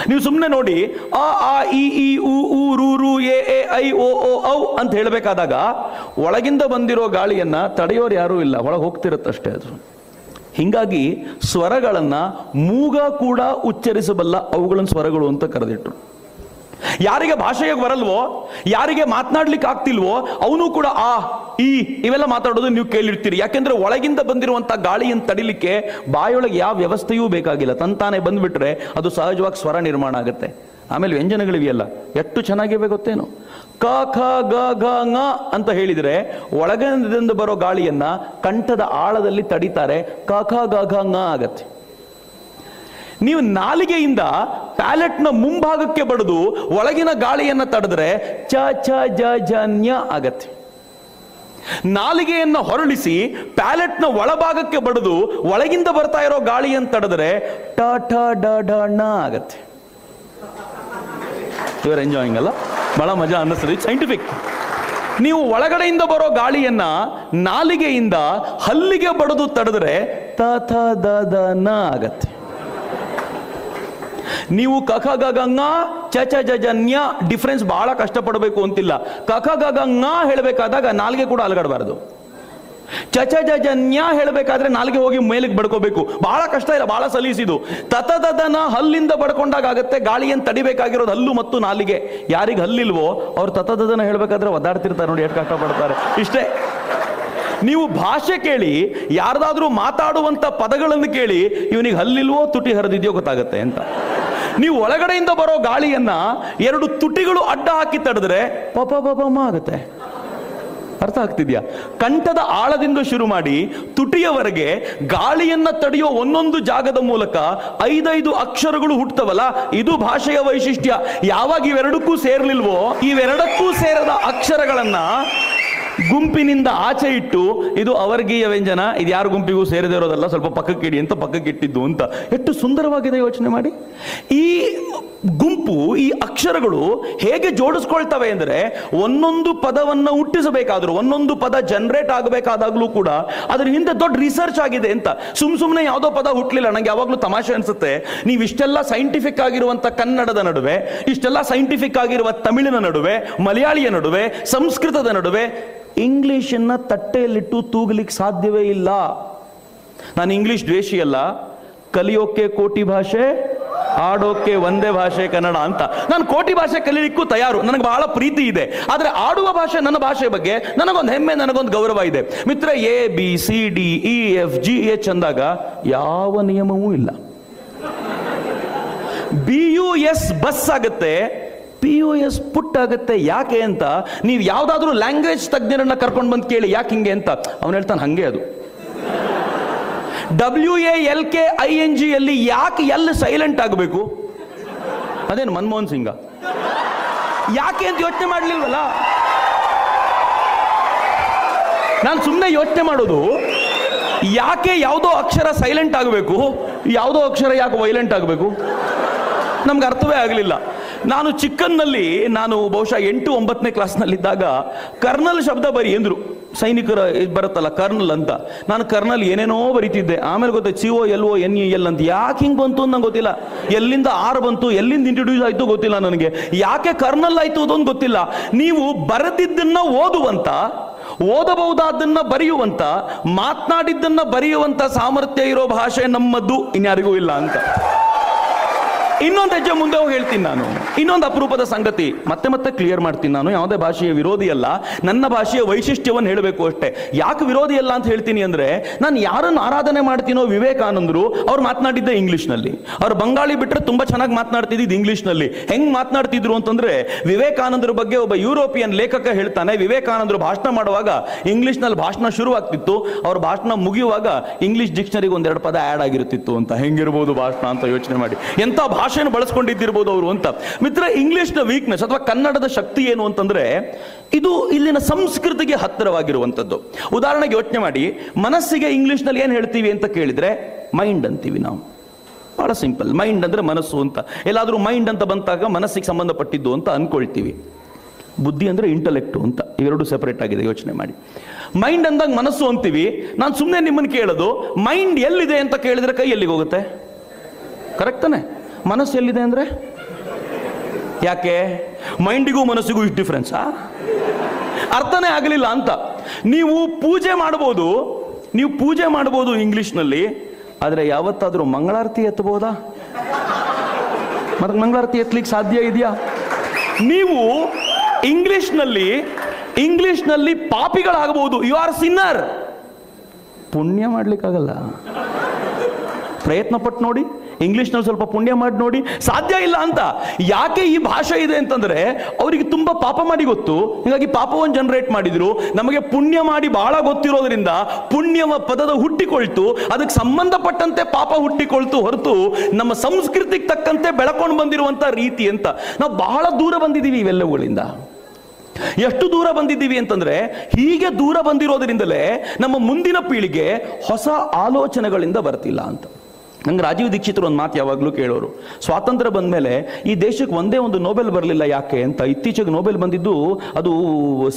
ನೀವು ಸುಮ್ಮನೆ ನೋಡಿ ಅ ಆ ಇ ಇ ಉ ಊ ರು ರು, ಎ ಎ, ಐ, ಓ ಓ, ಔ ಅಂತ ಹೇಳಬೇಕಾದಾಗ, ಒಳಗಿಂದ ಬಂದಿರೋ ಗಾಳಿಯನ್ನ ತಡೆಯೋರು ಯಾರೂ ಇಲ್ಲ. ಒಳಗೆ ಹೋಗ್ತಿರುತ್ತಷ್ಟೇ ಅದು. ಹಿಂಗಾಗಿ ಸ್ವರಗಳನ್ನ ಮೂಗ ಕೂಡ ಉಚ್ಚರಿಸಬಲ್ಲ ಅವುಗಳನ್ನು ಸ್ವರಗಳು ಅಂತ ಕರೆದಿಟ್ರು. ಯಾರಿಗೆ ಭಾಷೆಗೆ ಬರಲ್ವೋ, ಯಾರಿಗೆ ಮಾತನಾಡ್ಲಿಕ್ಕೆ ಆಗ್ತಿಲ್ವೋ, ಅವನು ಕೂಡ ಆ, ಈ, ಇವೆಲ್ಲ ಮಾತಾಡೋದು ನೀವು ಕೇಳಿರ್ತೀರಿ. ಯಾಕೆಂದ್ರೆ ಒಳಗಿಂದ ಬಂದಿರುವಂತ ಗಾಳಿಯನ್ನು ತಡಿಲಿಕ್ಕೆ ಬಾಯೊಳಗೆ ಯಾವ ವ್ಯವಸ್ಥೆಯೂ ಬೇಕಾಗಿಲ್ಲ. ತಂತಾನೆ ಬಂದ್ಬಿಟ್ರೆ ಅದು ಸಹಜವಾಗಿ ಸ್ವರ ನಿರ್ಮಾಣ ಆಗುತ್ತೆ. ಆಮೇಲೆ ವ್ಯಂಜನಗಳಿವೆಯಲ್ಲ, ಎಷ್ಟು ಚೆನ್ನಾಗಿವೆ ಗೊತ್ತೇನು? ಕ ಖ ಗ ಘ ಅಂತ ಹೇಳಿದರೆ ಒಳಗಿನಿಂದ ಬರೋ ಗಾಳಿಯನ್ನ ಕಂಠದ ಆಳದಲ್ಲಿ ತಡಿತಾರೆ, ಕ ಖ ಗ ಘ ಆಗತ್ತೆ. ನೀವು ನಾಲಿಗೆಯಿಂದ ಪ್ಯಾಲೆಟ್ನ ಮುಂಭಾಗಕ್ಕೆ ಬಡಿದು ಒಳಗಿನ ಗಾಳಿಯನ್ನ ತಡೆದ್ರೆ ಚ ಚ, ಜ ಜ, ನ್ಯ ಆಗತ್ತೆ. ನಾಲಿಗೆಯನ್ನು ಹೊರಳಿಸಿ ಪ್ಯಾಲೆಟ್ನ ಒಳಭಾಗಕ್ಕೆ ಬಡಿದು ಒಳಗಿಂದ ಬರ್ತಾ ಇರೋ ಗಾಳಿಯನ್ನು ತಡೆದ್ರೆ ಟ, ಠ, ಡ ಡ ಣ ಆಗತ್ತೆ. ಇವರ್ ಎಂಜಾಯಿಂಗ್ ಅಲ್ಲ? ಬಹಳ ಮಜಾ ಅನ್ನಿಸ್ತದೆ. ಸೈಂಟಿಫಿಕ್ ನೀವು ಒಳಗಡೆಯಿಂದ ಬರೋ ಗಾಳಿಯನ್ನ ನಾಲಿಗೆಯಿಂದ ಹಲ್ಲಿಗೆ ಬಡದು ತಡೆದ್ರೆ ತ, ಥ, ದ ದ, ನ ಆಗತ್ತೆ. ನೀವು ಕಖ ಗಗಂಗ ಚ ಚ ಜನ್ಯ ಡಿಫ್ರೆನ್ಸ್ ಬಹಳ ಕಷ್ಟಪಡಬೇಕು ಅಂತಿಲ್ಲ. ಕಖ ಗಗಂಗ ಹೇಳಬೇಕಾದಾಗ ನಾಲ್ಗೆ ಕೂಡ ಅಲಗಡಬಾರದು. ಚಚ ಜನ್ಯ ಹೇಳಬೇಕಾದ್ರೆ ನಾಲ್ಗೆ ಹೋಗಿ ಮೇಲಿಗೆ ಬಡ್ಕೋಬೇಕು. ಬಹಳ ಕಷ್ಟ ಇಲ್ಲ, ಬಹಳ ಸಲೀಸಿದು. ತತದನ ಹಲ್ಲಿಂದ ಬಡ್ಕೊಂಡಾಗ ಆಗತ್ತೆ ಗಾಳಿಯನ್ನು ತಡಿಬೇಕಾಗಿರೋದು ಹಲ್ಲು ಮತ್ತು ನಾಲಿಗೆ. ಯಾರಿಗೆ ಹಲ್ಲಿಲ್ವೋ ಅವ್ರು ತತದನ ಹೇಳಬೇಕಾದ್ರೆ ಒದ್ದಾಡ್ತಿರ್ತಾರೆ ನೋಡಿ, ಎಷ್ಟು ಕಷ್ಟಪಡ್ತಾರೆ. ಇಷ್ಟೇ. ನೀವು ಭಾಷೆ ಕೇಳಿ, ಯಾರ್ದಾದ್ರೂ ಮಾತಾಡುವಂತ ಪದಗಳನ್ನು ಕೇಳಿ, ಇವನಿಗೆ ಹಲ್ಲಿಲ್ವೋ ತುಟಿ ಹರಿದಿದೆಯೋ ಗೊತ್ತಾಗುತ್ತೆ ಅಂತ. ನೀವು ಒಳಗಡೆಯಿಂದ ಬರೋ ಗಾಳಿಯನ್ನ ಎರಡು ತುಟಿಗಳು ಅಡ್ಡ ಹಾಕಿ ತಡೆದ್ರೆ ಪಪ ಪಪಮ ಆಗುತ್ತೆ. ಅರ್ಥ ಆಗ್ತಿದ್ಯಾ? ಕಂಠದ ಆಳದಿಂದ ಶುರು ಮಾಡಿ ತುಟಿಯವರೆಗೆ ಗಾಳಿಯನ್ನ ತಡೆಯುವ ಒಂದೊಂದು ಜಾಗದ ಮೂಲಕ ಐದೈದು ಅಕ್ಷರಗಳು ಹುಟ್ಟವಲ್ಲ ಇದು ಭಾಷೆಯ ವೈಶಿಷ್ಟ್ಯ. ಯಾವಾಗ ಇವೆರಡಕ್ಕೂ ಸೇರ್ಲಿಲ್ವೋ, ಇವೆರಡಕ್ಕೂ ಸೇರದ ಅಕ್ಷರಗಳನ್ನ ಗುಂಪಿನಿಂದ ಆಚೆ ಇಟ್ಟು, ಇದು ಅವರ್ಗೀಯ ವ್ಯಂಜನ, ಇದು ಯಾರ ಗುಂಪಿಗೂ ಸೇರದೇ ಇರೋದಲ್ಲ, ಸ್ವಲ್ಪ ಪಕ್ಕಕ್ಕಿಡಿ ಅಂತ ಪಕ್ಕಕ್ಕಿಟ್ಟಿದ್ದು ಅಂತ. ಎಷ್ಟು ಸುಂದರವಾಗಿದೆ ಯೋಚನೆ ಮಾಡಿ. ಈ ಗುಂಪು, ಈ ಅಕ್ಷರಗಳು ಹೇಗೆ ಜೋಡಿಸ್ಕೊಳ್ತವೆ ಅಂದರೆ, ಒಂದೊಂದು ಪದವನ್ನು ಹುಟ್ಟಿಸಬೇಕಾದ್ರು, ಒಂದೊಂದು ಪದ ಜನರೇಟ್ ಆಗಬೇಕಾದಾಗಲೂ ಕೂಡ ಅದ್ರ ಹಿಂದೆ ದೊಡ್ಡ ರಿಸರ್ಚ್ ಆಗಿದೆ ಅಂತ. ಸುಮ್ ಸುಮ್ಮನೆ ಯಾವುದೋ ಪದ ಹುಟ್ಟಲಿಲ್ಲ ನಂಗೆ ಯಾವಾಗಲೂ ತಮಾಷೆ ಅನಿಸುತ್ತೆ. ನೀವು ಇಷ್ಟೆಲ್ಲ ಸೈಂಟಿಫಿಕ್ ಆಗಿರುವಂತ ಕನ್ನಡದ ನಡುವೆ, ಇಷ್ಟೆಲ್ಲ ಸೈಂಟಿಫಿಕ್ ಆಗಿರುವ ತಮಿಳಿನ ನಡುವೆ, ಮಲಯಾಳಿಯ ನಡುವೆ, ಸಂಸ್ಕೃತದ ನಡುವೆ ಇಂಗ್ಲಿಷನ್ನ ತಟ್ಟೆಯಲ್ಲಿಟ್ಟು ತೂಗಲಿಕ್ಕೆ ಸಾಧ್ಯವೇ ಇಲ್ಲ. ನಾನು ಇಂಗ್ಲೀಷ್ ದ್ವೇಷಿ ಅಲ್ಲ. ಕಲಿಯೋಕೆ ಕೋಟಿ ಭಾಷೆ, ಆಡೋಕೆ ಒಂದೇ ಭಾಷೆ ಕನ್ನಡ ಅಂತ. ನಾನು ಕೋಟಿ ಭಾಷೆ ಕಲಿಲಿಕ್ಕೂ ತಯಾರು. ನನಗೆ ಬಹಳ ಪ್ರೀತಿ ಇದೆ. ಆದರೆ ಆಡುವ ಭಾಷೆ ನನ್ನ ಭಾಷೆ ಬಗ್ಗೆ ನನಗೊಂದು ಹೆಮ್ಮೆ, ನನಗೊಂದು ಗೌರವ ಇದೆ. ಮಿತ್ರ, A, B, C, D, E, F, G, H ಅಂದಾಗ ಯಾವ ನಿಯಮವೂ ಇಲ್ಲ. ಬಿ, ಯು, ಎಸ್, ಬಸ್ ಆಗುತ್ತೆ. ಪಿ ಯು ಎಸ್ ಪುಟ್ ಆಗುತ್ತೆ ಯಾಕೆ ಅಂತ? ನೀವು ಯಾವುದಾದ್ರೂ ಲ್ಯಾಂಗ್ವೇಜ್ ತಜ್ಞರನ್ನ ಕರ್ಕೊಂಡು ಬಂದು ಕೇಳಿ, ಯಾಕೆ ಹಿಂಗೆ ಅಂತ? ಅವನು ಹೇಳ್ತಾನೆ, ಹಂಗೆ ಅದು. W A L K I N G ಅಲ್ಲಿ ಯಾಕೆ ಎಲ್ ಸೈಲೆಂಟ್ ಆಗಬೇಕು? ಅದೇನು ಮನಮೋಹನ್ ಸಿಂಗ? ಯಾಕೆ ಅಂತ ಯೋಚನೆ ಮಾಡಲಿಲ್ವಲ್ಲ? ನಾನು ಸುಮ್ಮನೆ ಯೋಚನೆ ಮಾಡೋದು, ಯಾಕೆ ಯಾವುದೋ ಅಕ್ಷರ ಸೈಲೆಂಟ್ ಆಗಬೇಕು? ಯಾವುದೋ ಅಕ್ಷರ ಯಾಕೆ ವೈಲೆಂಟ್ ಆಗಬೇಕು? ನಮ್ಗೆ ಅರ್ಥವೇ ಆಗಲಿಲ್ಲ. ನಾನು ಚಿಕ್ಕನ್ನಲ್ಲಿ ನಾನು ಬಹುಶಃ ಎಂಟು ಒಂಬತ್ತನೇ ಕ್ಲಾಸ್ನಲ್ಲಿದ್ದಾಗ ಕರ್ನಲ್ ಶಬ್ದ ಬರಿ ಎಂದ್ರು. ಸೈನಿಕರ ಬರುತ್ತಲ್ಲ ಕರ್ನಲ್ ಅಂತ. ನಾನು ಕರ್ನಲ್ ಏನೇನೋ ಬರೀತಿದ್ದೆ. ಆಮೇಲೆ ಗೊತ್ತ, C O, L O, N E, L ಅಂತ. ಯಾಕೆ ಹಿಂಗೆ ಬಂತು ಅಂತ ನಂಗೆ ಗೊತ್ತಿಲ್ಲ. ಎಲ್ಲಿಂದ ಆರು ಬಂತು, ಎಲ್ಲಿಂದ ಇಂಟ್ರೊಡ್ಯೂಸ್ ಆಯಿತು ಗೊತ್ತಿಲ್ಲ ನನಗೆ. ಯಾಕೆ ಕರ್ನಲ್ ಆಯ್ತು ಅದೊಂದು ಗೊತ್ತಿಲ್ಲ. ನೀವು ಬರೆದಿದ್ದನ್ನ ಓದುವಂತ, ಓದಬಹುದಾದನ್ನ ಬರೆಯುವಂತ, ಮಾತನಾಡಿದ್ದನ್ನ ಬರೆಯುವಂತ ಸಾಮರ್ಥ್ಯ ಇರೋ ಭಾಷೆ ನಮ್ಮದ್ದು ಇನ್ಯಾರಿಗೂ ಇಲ್ಲ ಅಂತ. ಇನ್ನೊಂದು ಹೆಜ್ಜೆ ಮುಂದೆ ಹೋಗಿ ಹೇಳ್ತೀನಿ ನಾನು. ಇನ್ನೊಂದು ಅಪರೂಪದ ಸಂಗತಿ. ಮತ್ತೆ ಮತ್ತೆ ಕ್ಲಿಯರ್ ಮಾಡ್ತೀನಿ ನಾನು. ಯಾವುದೇ ಭಾಷೆಯ ವಿರೋಧಿ ಅಲ್ಲ. ನನ್ನ ಭಾಷೆಯ ವೈಶಿಷ್ಟ್ಯವನ್ನು ಹೇಳಬೇಕು ಅಷ್ಟೇ. ಯಾಕೆ ವಿರೋಧಿ ಅಲ್ಲ ಅಂತ ಹೇಳ್ತೀನಿ ಅಂದ್ರೆ, ನಾನು ಯಾರನ್ನು ಆರಾಧನೆ ಮಾಡ್ತೀನೋ ವಿವೇಕಾನಂದರು ಅವ್ರು ಮಾತನಾಡಿದ್ದೆ ಇಂಗ್ಲಿಷ್ನಲ್ಲಿ. ಅವ್ರು ಬಂಗಾಳಿ ಬಿಟ್ಟರೆ ತುಂಬಾ ಚೆನ್ನಾಗಿ ಮಾತನಾಡ್ತಿದ್ದು ಇಂಗ್ಲಿಷ್ನಲ್ಲಿ. ಹೆಂಗ್ ಮಾತನಾಡ್ತಿದ್ರು ಅಂತಂದ್ರೆ, ವಿವೇಕಾನಂದರ ಬಗ್ಗೆ ಒಬ್ಬ ಯುರೋಪಿಯನ್ ಲೇಖಕ ಹೇಳ್ತಾನೆ, ವಿವೇಕಾನಂದರು ಭಾಷಣ ಮಾಡುವಾಗ ಇಂಗ್ಲಿಷ್ನಲ್ಲಿ ಭಾಷಣ ಶುರುವಾಗ್ತಿತ್ತು. ಅವ್ರ ಭಾಷಣ ಮುಗಿಯುವಾಗ ಇಂಗ್ಲಿಷ್ ಡಿಕ್ಷನರಿಗೆ ಒಂದೆರಡು ಪದ ಆ್ಯಡ್ ಆಗಿರುತ್ತಿತ್ತು ಅಂತ. ಹೆಂಗಿರ್ಬೋದು ಭಾಷಣ ಅಂತ ಯೋಚನೆ ಮಾಡಿ. ಎಂತ ಭಾಷೆಯನ್ನು ಬಳಸ್ಕೊಂಡಿದ್ದಿರ್ಬೋದು ಅವರು ಅಂತ. ಮಿತ್ರ, ಇಂಗ್ಲಿಷ್ನ ವೀಕ್ನೆಸ್ ಅಥವಾ ಕನ್ನಡದ ಶಕ್ತಿ ಏನು ಅಂತಂದ್ರೆ ಇದು ಇಲ್ಲಿನ ಸಂಸ್ಕೃತಿಗೆ ಹತ್ತಿರವಾಗಿರುವಂಥದ್ದು. ಉದಾಹರಣೆಗೆ ಯೋಚನೆ ಮಾಡಿ, ಮನಸ್ಸಿಗೆ ಇಂಗ್ಲಿಷ್ನಲ್ಲಿ ಏನು ಹೇಳ್ತೀವಿ ಅಂತ ಕೇಳಿದ್ರೆ ಮೈಂಡ್ ಅಂತೀವಿ ನಾವು. ಬಹಳ ಸಿಂಪಲ್ ಮೈಂಡ್ ಅಂದ್ರೆ ಮನಸ್ಸು ಅಂತ. ಎಲ್ಲಾದ್ರೂ ಮೈಂಡ್ ಅಂತ ಬಂದಾಗ ಮನಸ್ಸಿಗೆ ಸಂಬಂಧಪಟ್ಟಿದ್ದು ಅಂತ ಅನ್ಕೊಳ್ತೀವಿ. ಬುದ್ಧಿ ಅಂದ್ರೆ ಇಂಟಲೆಕ್ಟು ಅಂತ. ಇವೆರಡು ಸೆಪರೇಟ್ ಆಗಿದೆ, ಯೋಚನೆ ಮಾಡಿ. ಮೈಂಡ್ ಅಂದಾಗ ಮನಸ್ಸು ಅಂತೀವಿ. ನಾನು ಸುಮ್ಮನೆ ನಿಮ್ಮನ್ನು ಕೇಳೋದು ಮೈಂಡ್ ಎಲ್ಲಿದೆ ಅಂತ ಕೇಳಿದ್ರೆ ಕೈ ಎಲ್ಲಿಗೆ ಹೋಗುತ್ತೆ? ಕರೆಕ್ಟ್ ತಾನೆ? ಮನಸ್ಸು ಎಲ್ಲಿದೆ ಅಂದರೆ? ಯಾಕೆ? ಮೈಂಡಿಗೂ ಮನಸ್ಸಿಗೂ ಇಷ್ಟು ಡಿಫ್ರೆನ್ಸಾ ಅರ್ಥನೇ ಆಗಲಿಲ್ಲ ಅಂತ. ನೀವು ಪೂಜೆ ಮಾಡ್ಬೋದು ನೀವು ಪೂಜೆ ಮಾಡ್ಬೋದು ಇಂಗ್ಲಿಷ್ನಲ್ಲಿ, ಆದರೆ ಯಾವತ್ತಾದರೂ ಮಂಗಳಾರತಿ ಎತ್ತಬಹುದಾ? ಮತ್ತೆ ಮಂಗಳಾರತಿ ಎತ್ತಲಿಕ್ಕೆ ಸಾಧ್ಯ ಇದೆಯಾ? ನೀವು ಇಂಗ್ಲೀಷ್ನಲ್ಲಿ ಇಂಗ್ಲೀಷ್ನಲ್ಲಿ ಪಾಪಿಗಳಾಗಬಹುದು. ಯು ಆರ್ ಸಿನ್ನರ್ ಪುಣ್ಯ ಮಾಡ್ಲಿಕ್ಕಾಗಲ್ಲ. ಪ್ರಯತ್ನ ಪಟ್ಟು ನೋಡಿ. ಇಂಗ್ಲಿಷ್ನಲ್ಲಿ ಸ್ವಲ್ಪ ಪುಣ್ಯ ಮಾಡಿ ನೋಡಿ ಸಾಧ್ಯ ಇಲ್ಲ ಅಂತ. ಯಾಕೆ ಈ ಭಾಷೆ ಇದೆ ಅಂತಂದ್ರೆ ಅವರಿಗೆ ತುಂಬಾ ಪಾಪ ಮಾಡಿ ಗೊತ್ತು. ಹೀಗಾಗಿ ಪಾಪವನ್ನು ಜನರೇಟ್ ಮಾಡಿದ್ರು. ನಮಗೆ ಪುಣ್ಯ ಮಾಡಿ ಬಹಳ ಗೊತ್ತಿರೋದ್ರಿಂದ ಪುಣ್ಯವ ಪದದ ಹುಟ್ಟಿಕೊಳ್ತು. ಅದಕ್ಕೆ ಸಂಬಂಧಪಟ್ಟಂತೆ ಪಾಪ ಹುಟ್ಟಿಕೊಳ್ತು ಹೊರತು ನಮ್ಮ ಸಂಸ್ಕೃತಿಗೆ ತಕ್ಕಂತೆ ಬೆಳಕೊಂಡು ಬಂದಿರುವಂತ ರೀತಿ ಅಂತ. ನಾವು ಬಹಳ ದೂರ ಬಂದಿದ್ದೀವಿ ಇವೆಲ್ಲವುಗಳಿಂದ. ಎಷ್ಟು ದೂರ ಬಂದಿದ್ದೀವಿ ಅಂತಂದ್ರೆ ಹೀಗೆ ದೂರ ಬಂದಿರೋದ್ರಿಂದಲೇ ನಮ್ಮ ಮುಂದಿನ ಪೀಳಿಗೆ ಹೊಸ ಆಲೋಚನೆಗಳಿಂದ ಬರ್ತಿಲ್ಲ ಅಂತ. ನಂಗೆ ರಾಜೀವ್ ದೀಕ್ಷಿತ್ರು ಒಂದು ಮಾತು ಯಾವಾಗಲೂ ಕೇಳೋರು. ಸ್ವಾತಂತ್ರ್ಯ ಬಂದ ಮೇಲೆ ಈ ದೇಶಕ್ಕೆ ಒಂದೇ ಒಂದು ನೋಬೆಲ್ ಬರಲಿಲ್ಲ ಯಾಕೆ ಅಂತ ಇತ್ತೀಚೆಗೆ ನೋಬೆಲ್ ಬಂದಿದ್ದು ಅದು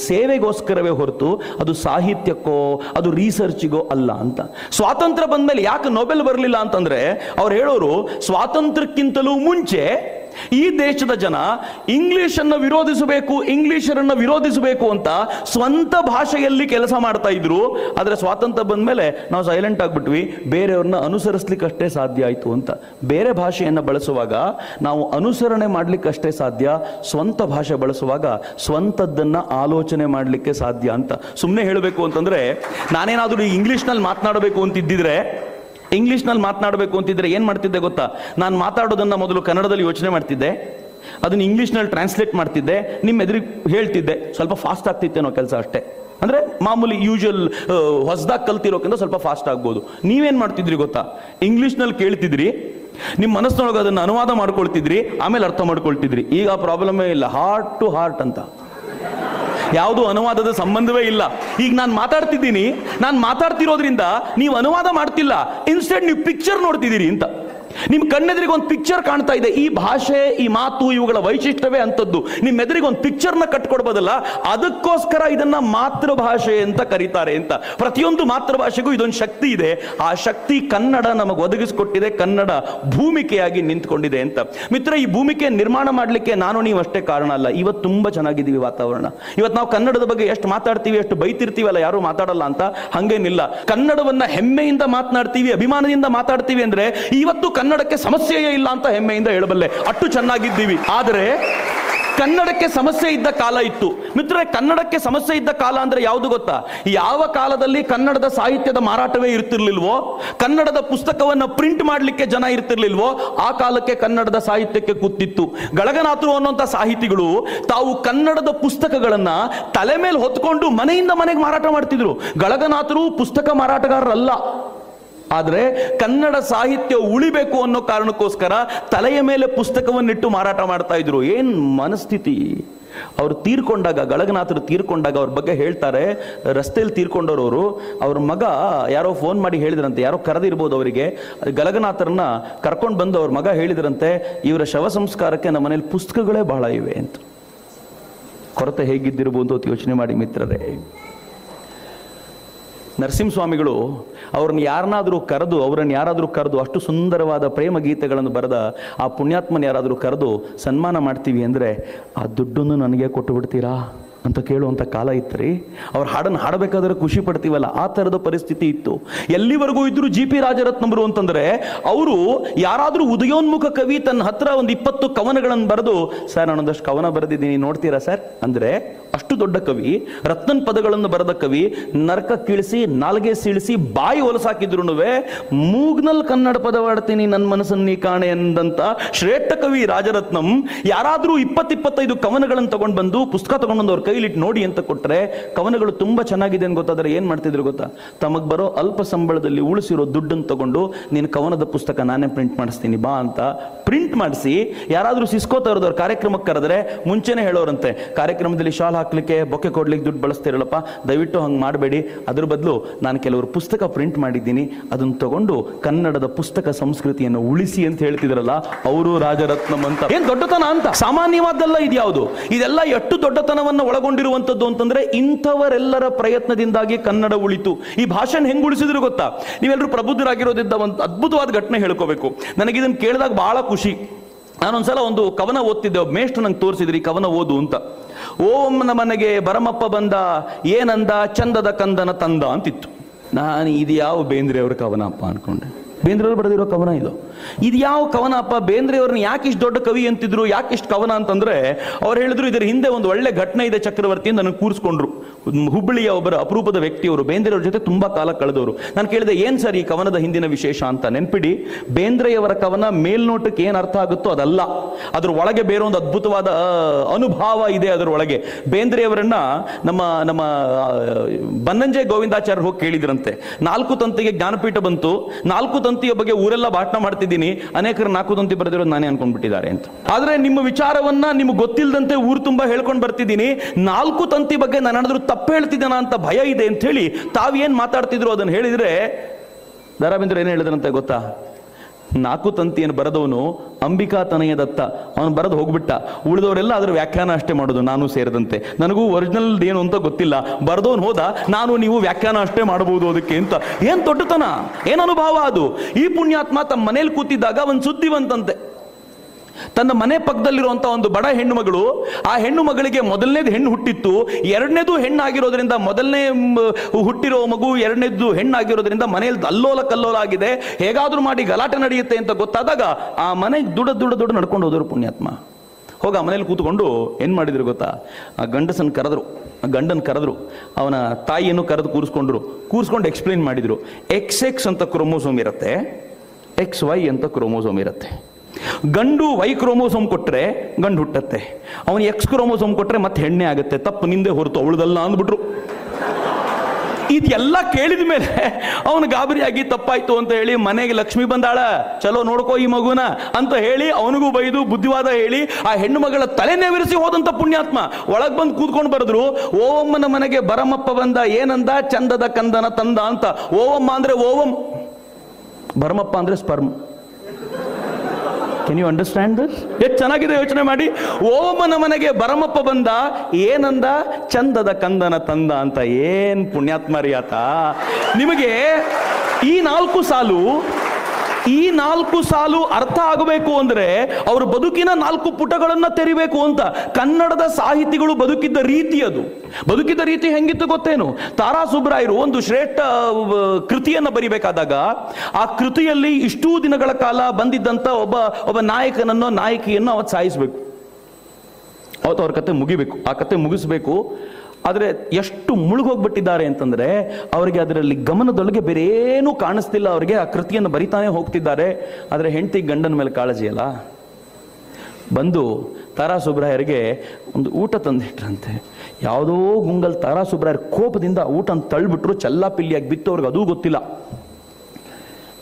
ಸೇವೆಗೋಸ್ಕರವೇ ಹೊರತು ಅದು ಸಾಹಿತ್ಯಕ್ಕೋ, ಅದು ರಿಸರ್ಚ್ಗೋ ಅಲ್ಲ ಅಂತ. ಸ್ವಾತಂತ್ರ್ಯ ಬಂದ ಮೇಲೆ ಯಾಕೆ ನೋಬೆಲ್ ಬರಲಿಲ್ಲ ಅಂತಂದ್ರೆ ಅವ್ರು ಹೇಳೋರು, ಸ್ವಾತಂತ್ರ್ಯಕ್ಕಿಂತಲೂ ಮುಂಚೆ ಈ ದೇಶದ ಜನ ಇಂಗ್ಲಿಷನ್ನು ವಿರೋಧಿಸಬೇಕು, ಇಂಗ್ಲಿಷರನ್ನು ವಿರೋಧಿಸಬೇಕು ಅಂತ ಸ್ವಂತ ಭಾಷೆಯಲ್ಲಿ ಕೆಲಸ ಮಾಡ್ತಾ ಇದ್ರು. ಆದರೆ ಸ್ವಾತಂತ್ರ್ಯ ಬಂದ ಮೇಲೆ ನಾವು ಸೈಲೆಂಟ್ ಆಗಿಬಿಟ್ವಿ. ಬೇರೆಯವ್ರನ್ನ ಅನುಸರಿಸ್ಲಿಕ್ಕಷ್ಟೇ ಸಾಧ್ಯ ಆಯಿತು ಅಂತ. ಬೇರೆ ಭಾಷೆಯನ್ನು ಬಳಸುವಾಗ ನಾವು ಅನುಸರಣೆ ಮಾಡ್ಲಿಕ್ಕಷ್ಟೇ ಸಾಧ್ಯ, ಸ್ವಂತ ಭಾಷೆ ಬಳಸುವಾಗ ಸ್ವಂತದ್ದನ್ನ ಆಲೋಚನೆ ಮಾಡಲಿಕ್ಕೆ ಸಾಧ್ಯ ಅಂತ. ಸುಮ್ಮನೆ ಹೇಳಬೇಕು ಅಂತಂದ್ರೆ ನಾನೇನಾದರೂ ಇಂಗ್ಲಿಷ್ನಲ್ಲಿ ಮಾತನಾಡಬೇಕು ಅಂತಿದ್ದಿದ್ರೆ ಇಂಗ್ಲಿಷ್ನಲ್ಲಿ ಮಾತನಾಡಬೇಕು ಅಂತಿದ್ರೆ ಏನು ಮಾಡ್ತಿದ್ದೆ ಗೊತ್ತಾ? ನಾನು ಮಾತಾಡೋದನ್ನ ಮೊದಲು ಕನ್ನಡದಲ್ಲಿ ಯೋಚನೆ ಮಾಡ್ತಿದ್ದೆ. ಅದನ್ನ ಇಂಗ್ಲಿಷ್ನಲ್ಲಿ ಟ್ರಾನ್ಸ್ಲೇಟ್ ಮಾಡ್ತಿದ್ದೆ. ನಿಮ್ಮ ಎದುರಿಗೆ ಹೇಳ್ತಿದ್ದೆ. ಸ್ವಲ್ಪ ಫಾಸ್ಟ್ ಆಗ್ತಿತ್ತೇನೋ ಕೆಲಸ ಅಷ್ಟೇ. ಅಂದ್ರೆ ಮಾಮೂಲಿ ಯೂಶುವಲ್ ಹೊಸದಾಗಿ ಕಲ್ತಿರೋಕ್ಕಿಂತ ಸ್ವಲ್ಪ ಫಾಸ್ಟ್ ಆಗ್ಬೋದು. ನೀವೇನ್ ಮಾಡ್ತಿದ್ರಿ ಗೊತ್ತಾ? ಇಂಗ್ಲಿಷ್ನಲ್ಲಿ ಕೇಳ್ತಿದ್ರಿ. ನಿಮ್ಮ ಮನಸ್ಸಿನೊಳಗೆ ಅದನ್ನು ಅನುವಾದ ಮಾಡ್ಕೊಳ್ತಿದ್ರಿ. ಆಮೇಲೆ ಅರ್ಥ ಮಾಡ್ಕೊಳ್ತಿದ್ರಿ. ಈಗ ಪ್ರಾಬ್ಲಮೇ ಇಲ್ಲ. ಹಾರ್ಟ್ ಟು ಹಾರ್ಟ್ ಅಂತ. ಯಾವುದು ಅನುವಾದದ ಸಂಬಂಧವೇ ಇಲ್ಲ. ಈಗ ನಾನು ಮಾತಾಡ್ತಿದ್ದೀನಿ, ನಾನು ಮಾತಾಡ್ತಿರೋದ್ರಿಂದ ನೀವು ಅನುವಾದ ಮಾಡ್ತಿಲ್ಲ ಇನ್ಸ್ಟೆಂಟ್ ನೀವು ಪಿಕ್ಚರ್ ನೋಡ್ತಿದ್ದೀರಿ ಅಂತ. ನಿಮ್ ಕಣ್ಣೆದುರಿಗೆ ಒಂದು ಪಿಕ್ಚರ್ ಕಾಣ್ತಾ ಇದೆ. ಈ ಭಾಷೆ, ಈ ಮಾತು, ಇವುಗಳ ವೈಶಿಷ್ಟ್ಯವೇ ಅಂತದ್ದು ನಿಮ್ಮ ಎದುರಿಗೆ ಒಂದು ಪಿಕ್ಚರ್ನ ಕಟ್ಕೊಡ್ಬೋದಲ್ಲ? ಅದಕ್ಕೋಸ್ಕರ ಇದನ್ನ ಮಾತೃಭಾಷೆ ಅಂತ ಕರೀತಾರೆ ಅಂತ. ಪ್ರತಿಯೊಂದು ಮಾತೃಭಾಷೆಗೂ ಇದೊಂದು ಶಕ್ತಿ ಇದೆ. ಆ ಶಕ್ತಿ ಕನ್ನಡ ನಮಗೆ ಒದಗಿಸಿಕೊಟ್ಟಿದೆ. ಕನ್ನಡ ಭೂಮಿಕೆಯಾಗಿ ನಿಂತ್ಕೊಂಡಿದೆ ಅಂತ. ಮಿತ್ರ, ಈ ಭೂಮಿಕೆ ನಿರ್ಮಾಣ ಮಾಡಲಿಕ್ಕೆ ನಾನು, ನೀವು ಅಷ್ಟೇ ಕಾರಣ ಅಲ್ಲ. ಇವತ್ತು ತುಂಬಾ ಚೆನ್ನಾಗಿದ್ದೀವಿ ವಾತಾವರಣ. ಇವತ್ತು ನಾವು ಕನ್ನಡದ ಬಗ್ಗೆ ಎಷ್ಟು ಮಾತಾಡ್ತೀವಿ, ಎಷ್ಟು ಬೈತಿರ್ತೀವಲ್ಲ, ಯಾರು ಮಾತಾಡಲ್ಲ ಅಂತ ಹಂಗೇನಿಲ್ಲ. ಕನ್ನಡವನ್ನ ಹೆಮ್ಮೆಯಿಂದ ಮಾತನಾಡ್ತೀವಿ, ಅಭಿಮಾನದಿಂದ ಮಾತಾಡ್ತೀವಿ ಅಂದ್ರೆ ಇವತ್ತು ಕನ್ನಡಕ್ಕೆ ಸಮಸ್ಯೆಯೇ ಇಲ್ಲ ಅಂತ ಹೆಮ್ಮೆಯಿಂದ ಹೇಳಬಲ್ಲೆ. ಅಷ್ಟು ಚೆನ್ನಾಗಿದ್ದೀವಿ. ಆದರೆ ಕನ್ನಡಕ್ಕೆ ಸಮಸ್ಯೆ ಇದ್ದ ಕಾಲ ಇತ್ತು. ಮಿತ್ರರೇ, ಕನ್ನಡಕ್ಕೆ ಸಮಸ್ಯೆ ಇದ್ದ ಕಾಲ ಅಂದ್ರೆ ಯಾವುದು ಗೊತ್ತಾ? ಯಾವ ಕಾಲದಲ್ಲಿ ಕನ್ನಡದ ಸಾಹಿತ್ಯದ ಮಾರಾಟವೇ ಇರ್ತಿರ್ಲಿಲ್ವೋ? ಕನ್ನಡದ ಪುಸ್ತಕವನ್ನ ಪ್ರಿಂಟ್ ಮಾಡಲಿಕ್ಕೆ ಜನ ಇರ್ತಿರ್ಲಿಲ್ವೋ? ಆ ಕಾಲಕ್ಕೆ ಕನ್ನಡದ ಸಾಹಿತ್ಯಕ್ಕೆ ಕೂತಿತ್ತು. ಗಳಗನಾಥರು ಅನ್ನುವಂಥ ಸಾಹಿತಿಗಳು ತಾವು ಕನ್ನಡದ ಪುಸ್ತಕಗಳನ್ನ ತಲೆ ಮೇಲೆ ಹೊತ್ಕೊಂಡು ಮನೆಯಿಂದ ಮನೆಗೆ ಮಾರಾಟ ಮಾಡ್ತಿದ್ರು. ಗಳಗನಾಥರು ಪುಸ್ತಕ ಮಾರಾಟಗಾರರಲ್ಲ. ಆದರೆ ಕನ್ನಡ ಸಾಹಿತ್ಯ ಉಳಿಬೇಕು ಅನ್ನೋ ಕಾರಣಕ್ಕೋಸ್ಕರ ತಲೆಯ ಮೇಲೆ ಪುಸ್ತಕವನ್ನಿಟ್ಟು ಮಾರಾಟ ಮಾಡ್ತಾ ಇದ್ರು. ಏನು ಮನಸ್ಥಿತಿ? ಅವ್ರು ತೀರ್ಕೊಂಡಾಗ, ಗಳಗನಾಥರು ತೀರ್ಕೊಂಡಾಗ ಅವ್ರ ಬಗ್ಗೆ ಹೇಳ್ತಾರೆ. ರಸ್ತೆಯಲ್ಲಿ ತೀರ್ಕೊಂಡವರು ಅವ್ರ ಮಗ ಯಾರೋ ಫೋನ್ ಮಾಡಿ ಹೇಳಿದ್ರಂತೆ, ಯಾರೋ ಕರೆದಿರ್ಬೋದು ಅವರಿಗೆ. ಗಲಗನಾಥರನ್ನ ಕರ್ಕೊಂಡು ಬಂದು ಅವ್ರ ಮಗ ಹೇಳಿದ್ರಂತೆ, ಇವರ ಶವ ಸಂಸ್ಕಾರಕ್ಕೆ ನಮ್ಮ ಮನೇಲಿ ಪುಸ್ತಕಗಳೇ ಬಹಳ ಇವೆ ಅಂತ. ಕೊರತೆ ಹೇಗಿದ್ದಿರ್ಬೋದು ಅಂತ ಯೋಚನೆ ಮಾಡಿ ಮಿತ್ರರೇ. ನರಸಿಂಹಸ್ವಾಮಿಗಳು ಅವ್ರನ್ನ ಯಾರನ್ನಾದರೂ ಕರೆದು, ಅವರನ್ನು ಯಾರಾದರೂ ಕರೆದು ಅಷ್ಟು ಸುಂದರವಾದ ಪ್ರೇಮ ಗೀತೆಗಳನ್ನು ಬರೆದ ಆ ಪುಣ್ಯಾತ್ಮನ ಯಾರಾದರೂ ಕರೆದು ಸನ್ಮಾನ ಮಾಡ್ತೀವಿ ಅಂದರೆ ಆ ದುಡ್ಡನ್ನು ನನಗೆ ಕೊಟ್ಟು ಬಿಡ್ತೀರಾ ಅಂತ ಕೇಳುವಂಥ ಕಾಲ ಇತ್ತು ರೀ ಅವ್ರ ಹಾಡನ್ನು ಹಾಡಬೇಕಾದ್ರೆ ಖುಷಿ ಪಡ್ತೀವಲ್ಲ, ಆ ಥರದ ಪರಿಸ್ಥಿತಿ ಇತ್ತು. ಎಲ್ಲಿವರೆಗೂ ಇದ್ರು ಜಿ ಪಿ ರಾಜರತ್ನಂಬರು ಅಂತಂದರೆ ಅವರು ಯಾರಾದರೂ ಉದಯೋನ್ಮುಖ ಕವಿ ತನ್ನ ಹತ್ರ ಒಂದು ಇಪ್ಪತ್ತು ಕವನಗಳನ್ನು ಬರೆದು, ಸರ್, ನಾನೊಂದಷ್ಟು ಕವನ ಬರೆದಿದ್ದೀನಿ, ನೋಡ್ತೀರಾ ಸರ್? ಅಂದ್ರೆ ಅಷ್ಟು ದೊಡ್ಡ ಕವಿ, ರತ್ನನ್ ಪದಗಳನ್ನು ಬರೆದ ಕವಿ, ನರಕ ಕೀಳಿಸಿ, ನಾಲ್ಗೆ ಸೀಳಿಸಿ, ಬಾಯಿ ಹೊಲಸಾಕಿದ್ರು ಮೂಗ್ನಲ್ ಕನ್ನಡ ಪದವಾಡ್ತೀನಿ ನನ್ನ ಮನಸ್ಸನ್ನು ಕಾಣೆ ಎಂದಂತ ಶ್ರೇಷ್ಠ ಕವಿ ರಾಜರತ್ನಂ, ಯಾರಾದರೂ ಇಪ್ಪತ್ತಿಪ್ಪತ್ತೈದು ಕವನಗಳನ್ನು ತಗೊಂಡು ಬಂದು ಪುಸ್ತಕ ತಗೊಂಡು ಅವ್ರ ಕೈಲಿಟ್ಟು ನೋಡಿ ಅಂತ ಕೊಟ್ರೆ ಕವನಗಳು ತುಂಬಾ ಚೆನ್ನಾಗಿದೆ ಅಂತ ಗೊತ್ತಾದ್ರೆ ಏನ್ ಮಾಡ್ತಿದ್ರು ಗೊತ್ತಾ? ತಮಗ್ ಬರೋ ಅಲ್ಪ ಸಂಬಳದಲ್ಲಿ ಉಳಿಸಿರೋ ದುಡ್ಡನ್ನು ತಗೊಂಡು ನೀನು ಕವನದ ಪುಸ್ತಕ ನಾನೇ ಪ್ರಿಂಟ್ ಮಾಡಿಸ್ತೀನಿ ಬಾ ಅಂತ ಪ್ರಿಂಟ್ ಮಾಡಿಸಿ, ಯಾರಾದರೂ ಸಿಸ್ಕೋ ತರೋದವ್ರ ಕಾರ್ಯಕ್ರಮಕ್ಕೆ ಕರೆದ್ರೆ ಮುಂಚೆನೆ ಹೇಳೋರಂತೆ, ಕಾರ್ಯಕ್ರಮದಲ್ಲಿ ಶಾಲ್ ಹಾಕ್ಲಿಕ್ಕೆ ಬೊಕ್ಕೆ ಕೊಡ್ಲಿಕ್ಕೆ ದುಡ್ಡು ಬಳಸ್ತಿರಲ್ಲಪ್ಪ, ದಯವಿಟ್ಟು ಹಂಗೆ ಮಾಡಬೇಡಿ. ಅದ್ರ ಬದಲು ನಾನು ಕೆಲವರು ಪುಸ್ತಕ ಪ್ರಿಂಟ್ ಮಾಡಿದ್ದೀನಿ. ಅದನ್ನು ತಗೊಂಡು ಕನ್ನಡದ ಪುಸ್ತಕ ಸಂಸ್ಕೃತಿಯನ್ನು ಉಳಿಸಿ ಅಂತ ಹೇಳ್ತಿದ್ರಲ್ಲ, ಅವರು ರಾಜರತ್ನಂ ಅಂತ ಏನು ದೊಡ್ಡತನ ಅಂತ? ಸಾಮಾನ್ಯವಾದಲ್ಲ ಇದ್ಯಾವುದು? ಇದೆಲ್ಲ ಎಷ್ಟು ದೊಡ್ಡತನವನ್ನು ಒಳಗೊಂಡಿರುವಂತದ್ದು ಅಂತಂದ್ರೆ ಇಂಥವರೆಲ್ಲರ ಪ್ರಯತ್ನದಿಂದಾಗಿ ಕನ್ನಡ ಉಳಿತು. ಈ ಭಾಷೆನ ಹೆಂಗ್ ಉಳಿಸಿದ್ರು ಗೊತ್ತಾ? ನೀವೆಲ್ಲರೂ ಪ್ರಬುದ್ಧರಾಗಿರೋದ್ರಿಂದ ಒಂದು ಅದ್ಭುತವಾದ ಘಟನೆ ಹೇಳ್ಕೋಬೇಕು. ನನಗೆ ಇದನ್ನ ಕೇಳಿದಾಗ ಬಹಳ ಖುಷಿ. ನಾನೊಂದ್ಸಲ ಒಂದು ಕವನ ಓದ್ತಿದ್ದೆ ಮೇಷ್ಟು ಮೇಷ್ಟ್ರು ನಂಗೆ ತೋರಿಸಿದ್ರಿ ಕವನ ಓದು ಅಂತ. ಓಂನ ಮನೆಗೆ ಬರಮಪ್ಪ ಬಂದ, ಏನಂದ ಚಂದದ ಕಂದನ ತಂದ ಅಂತಿತ್ತು. ನಾನು ಇದು ಯಾವ ಬೇಂದ್ರೆಯವ್ರ ಕವನಪ್ಪ ಅನ್ಕೊಂಡೆ. ಬೇಂದ್ರೆ ಅವ್ರು ಬರೆದಿರೋ ಕವನ ಇದು. ಇದು ಯಾವ ಕವನ ಅಪ್ಪ ಬೇಂದ್ರೆ ಅವ್ರನ್ನ ಯಾಕೆ ಇಷ್ಟು ದೊಡ್ಡ ಕವಿ ಅಂತಿದ್ರು ಯಾಕೆ ಇಷ್ಟು ಕವನ ಅಂತಂದ್ರೆ, ಅವ್ರು ಹೇಳಿದ್ರು ಇದರ ಹಿಂದೆ ಒಂದು ಒಳ್ಳೆ ಘಟನೆ ಇದೆ ಚಕ್ರವರ್ತಿ ನನಗೆ ಕೂರಿಸ್ಕೊಂಡ್ರು. ಹುಬ್ಬಳ್ಳಿಯ ಒಬ್ಬರ ಅಪರೂಪದ ವ್ಯಕ್ತಿಯವರು, ಬೇಂದ್ರೆಯವರ ಜೊತೆ ತುಂಬಾ ಕಾಲ ಕಳೆದವರು. ನಾನು ಕೇಳಿದೆ, ಏನ್ ಸರ್ ಈ ಕವನದ ಹಿಂದಿನ ವಿಶೇಷ ಅಂತ? ನೆನ್ಪಿಡಿ, ಬೇಂದ್ರೆಯವರ ಕವನ ಮೇಲ್ನೋಟಕ್ಕೆ ಏನ್ ಅರ್ಥ ಆಗುತ್ತೋ ಅದಲ್ಲ. ಅದ್ರ ಒಳಗೆ ಬೇರೊಂದು ಅದ್ಭುತವಾದ ಅನುಭವ ಇದೆ ಅದರ ಒಳಗೆ. ಬೇಂದ್ರೆಯವರನ್ನ ನಮ್ಮ ನಮ್ಮ ಬನ್ನಂಜೆ ಗೋವಿಂದಾಚಾರ್ಯ ಹೋಗಿ ಕೇಳಿದ್ರಂತೆ. ನಾಲ್ಕು ತಂತಿಗೆ ಜ್ಞಾನಪೀಠ ಬಂತು. ನಾಲ್ಕು ತಂತಿಯ ಬಗ್ಗೆ ಊರೆಲ್ಲ ಭಾಷಣ ಮಾಡ್ತಿದ್ದೀನಿ. ಅನೇಕರು ನಾಲ್ಕು ತಂತಿ ಬರೆದಿರೋದು ನಾನೇ ಅನ್ಕೊಂಡ್ಬಿಟ್ಟಿದ್ದಾರೆ ಅಂತ. ಆದ್ರೆ ನಿಮ್ಮ ವಿಚಾರವನ್ನ ನಿಮ್ಗೆ ಗೊತ್ತಿಲ್ಲದಂತೆ ಊರು ತುಂಬಾ ಹೇಳ್ಕೊಂಡು ಬರ್ತಿದ್ದೀನಿ. ನಾಲ್ಕು ತಂತಿ ಬಗ್ಗೆ ನಾನು ತಪ್ಪು ಹೇಳ್ತಿದ್ದಾನ ಅಂತ ಭಯ ಇದೆ ಅಂತ ಹೇಳಿ ತಾವೇನು ಮಾತಾಡ್ತಿದ್ರು ಅದನ್ನು ಹೇಳಿದ್ರೆ, ದಾರಾಬೇಂದ್ರ ಏನು ಹೇಳಿದ್ರಂತೆ ಗೊತ್ತಾ? ನಾಲ್ಕು ತಂತಿಯನ್ನು ಬರೆದವನು ಅಂಬಿಕಾ ತನಯ ದತ್ತ ಅವನು ಬರೆದು ಹೋಗ್ಬಿಟ್ಟ. ಉಳಿದವರೆಲ್ಲ ಅದರ ವ್ಯಾಖ್ಯಾನ ಅಷ್ಟೇ ಮಾಡೋದು, ನಾನು ಸೇರಿದಂತೆ. ನನಗೂ ಒರಿಜಿನಲ್ ಏನು ಅಂತ ಗೊತ್ತಿಲ್ಲ. ಬರೆದವನು ಹೋದ, ನಾನು ನೀವು ವ್ಯಾಖ್ಯಾನ ಅಷ್ಟೇ ಮಾಡಬಹುದು ಅದಕ್ಕೆ ಅಂತ. ಏನು ದೊಡ್ಡತನ? ಏನು ಅನುಭವ ಅದು? ಈ ಪುಣ್ಯಾತ್ಮ ತಮ್ಮ ಮನೇಲಿ ಕೂತಿದ್ದಾಗ ಒಂದು ಸುದ್ದಿ ಬಂತಂತೆ ತನ್ನ ಮನೆ ಪಕ್ಕದಲ್ಲಿರುವಂತ ಒಂದು ಬಡ ಹೆಣ್ಣು ಮಗಳು, ಆ ಹೆಣ್ಣು ಮಗಳಿಗೆ ಮೊದಲನೇದು ಹೆಣ್ಣು ಹುಟ್ಟಿತ್ತು. ಎರಡನೇದು ಹೆಣ್ಣಾಗಿರೋದ್ರಿಂದ ಮೊದಲನೇ ಹುಟ್ಟಿರೋ ಮಗು ಎರಡನೇದು ಹೆಣ್ಣಾಗಿರೋದ್ರಿಂದ ಮನೆಯಲ್ಲಿ ಅಲ್ಲೋಲ ಕಲ್ಲೋಲ ಆಗಿದೆ. ಹೇಗಾದ್ರೂ ಮಾಡಿ ಗಲಾಟೆ ನಡೆಯುತ್ತೆ ಅಂತ ಗೊತ್ತಾದಾಗ ಆ ಮನೆಗೆ ದುಡ ದುಡ ದುಡ ನಡ್ಕೊಂಡು ಹೋದರು ಪುಣ್ಯಾತ್ಮ. ಹೋಗ ಆ ಮನೇಲಿ ಕೂತ್ಕೊಂಡು ಏನು ಮಾಡಿದ್ರು ಗೊತ್ತಾ? ಆ ಗಂಡಸನ್ ಕರೆದ್ರು, ಆ ಗಂಡನ್ ಕರೆದ್ರು, ಅವನ ತಾಯಿಯನ್ನು ಕರೆದು ಕೂರಿಸ್ಕೊಂಡ್ರು. ಕೂರಿಸ್ಕೊಂಡು ಎಕ್ಸ್ಪ್ಲೈನ್ ಮಾಡಿದ್ರು. ಎಕ್ಸ್ ಎಕ್ಸ್ ಅಂತ ಕ್ರೋಮೋಸೋಮ್ ಇರುತ್ತೆ ಎಕ್ಸ್ ವೈ ಅಂತ ಕ್ರೋಮೋಸೋಮ್ ಇರುತ್ತೆ. ಗಂಡು ವೈ ಕ್ರೋಮೋಸೋಮ್ ಕೊಟ್ಟರೆ ಗಂಡು ಹುಟ್ಟತ್ತೆ. ಅವನು ಎಕ್ಸ್ ಕ್ರೋಮೋಸೋಮ್ ಕೊಟ್ಟರೆ ಮತ್ತೆ ಹೆಣ್ಣೆ ಆಗುತ್ತೆ. ತಪ್ಪು ನಿಂದೆ ಹೊರತು ಅವಳದಲ್ಲ ಅಂದ್ಬಿಟ್ರು. ಇದೆಲ್ಲ ಕೇಳಿದ ಮೇಲೆ ಅವನು ಗಾಬರಿಯಾಗಿ ತಪ್ಪಾಯ್ತು ಅಂತ ಹೇಳಿ ಮನೆಗೆ ಲಕ್ಷ್ಮಿ ಬಂದಾಳ. ಚಲೋ ನೋಡ್ಕೋ ಈ ಮಗುನ ಅಂತ ಹೇಳಿ ಅವನಿಗೂ ಬೈದು ಬುದ್ಧಿವಾದ ಹೇಳಿ ಆ ಹೆಣ್ಣು ಮಗಳ ತಲೆ ನೆವರಿಸಿ ಹೋದಂತ ಪುಣ್ಯಾತ್ಮ. ಒಳಗ್ ಬಂದು ಕೂತ್ಕೊಂಡು ಬರೆದ್ರು, ಓವಮ್ಮನ ಮನೆಗೆ ಬರಮಪ್ಪ ಬಂದ, ಏನಂದ? ಚಂದದ ಕಂದನ ತಂದ ಅಂತ. ಓವಮ್ಮ ಅಂದ್ರೆ ಓವಂ ಬರಮಪ್ಪ ಅಂದ್ರೆ sperm. Can you understand this ಎಷ್ಟು ಚೆನ್ನಾಗಿದೆ ಯೋಚನೆ ಮಾಡಿ. ಓಮನ ಮನೆಗೆ ಬರಮಪ್ಪ ಬಂದ. ಏನಂದ? ಚಂದದ ಕಂದನ ತಂದ ಅಂತ. ಏನ್ ಪುಣ್ಯಾತ್ಮರಿಯಾತ. ನಿಮಗೆ ಈ ನಾಲ್ಕು ಸಾಲು ಈ ನಾಲ್ಕು ಸಾಲು ಅರ್ಥ ಆಗಬೇಕು ಅಂದ್ರೆ ಅವ್ರ ಬದುಕಿನ ನಾಲ್ಕು ಪುಟಗಳನ್ನು ತೆರಿಬೇಕು ಅಂತ ಕನ್ನಡದ ಸಾಹಿತಿಗಳು ಬದುಕಿದ್ದ ರೀತಿ ಅದು. ಬದುಕಿದ ರೀತಿ ಹೆಂಗಿತ್ತು ಗೊತ್ತೇನು? ತಾರಾ ಸುಬ್ರಾಯರು ಒಂದು ಶ್ರೇಷ್ಠ ಕೃತಿಯನ್ನು ಬರಿಬೇಕಾದಾಗ ಆ ಕೃತಿಯಲ್ಲಿ ಇಷ್ಟೂ ದಿನಗಳ ಕಾಲ ಬಂದಿದ್ದಂತ ಒಬ್ಬ ಒಬ್ಬ ನಾಯಕನನ್ನು, ನಾಯಕಿಯನ್ನು ಅವತ್ತು ಸಾಯಿಸಬೇಕು. ಅವತ್ತು ಅವ್ರ ಕತೆ ಮುಗಿಬೇಕು. ಆ ಕತೆ ಮುಗಿಸ್ಬೇಕು. ಆದರೆ ಎಷ್ಟು ಮುಳುಗೋಗ್ಬಿಟ್ಟಿದ್ದಾರೆ ಅಂತಂದರೆ ಅವರಿಗೆ ಅದರಲ್ಲಿ ಗಮನದೊಳಗೆ ಬೇರೇನೂ ಕಾಣಿಸ್ತಿಲ್ಲ. ಅವರಿಗೆ ಆ ಕೃತಿಯನ್ನು ಬರಿತಾನೆ ಹೋಗ್ತಿದ್ದಾರೆ. ಆದರೆ ಹೆಂಡತಿ ಗಂಡನ ಮೇಲೆ ಕಾಳಜಿ ಅಲ್ಲ. ಬಂದು ತಾರಾ ಸುಬ್ರಾಯರಿಗೆ ಒಂದು ಊಟ ತಂದಿಟ್ರಂತೆ. ಯಾವುದೋ ಗುಂಗಲ್ ತಾರಾ ಸುಬ್ರಾಯರ್ ಕೋಪದಿಂದ ಊಟನ ತಳ್ಳಿಬಿಟ್ರು ಚಲ್ಲಾಪಿಲ್ಲಿಯಾಗಿ ಬಿತ್ತು ಅವ್ರಿಗೆ ಅದೂ ಗೊತ್ತಿಲ್ಲ.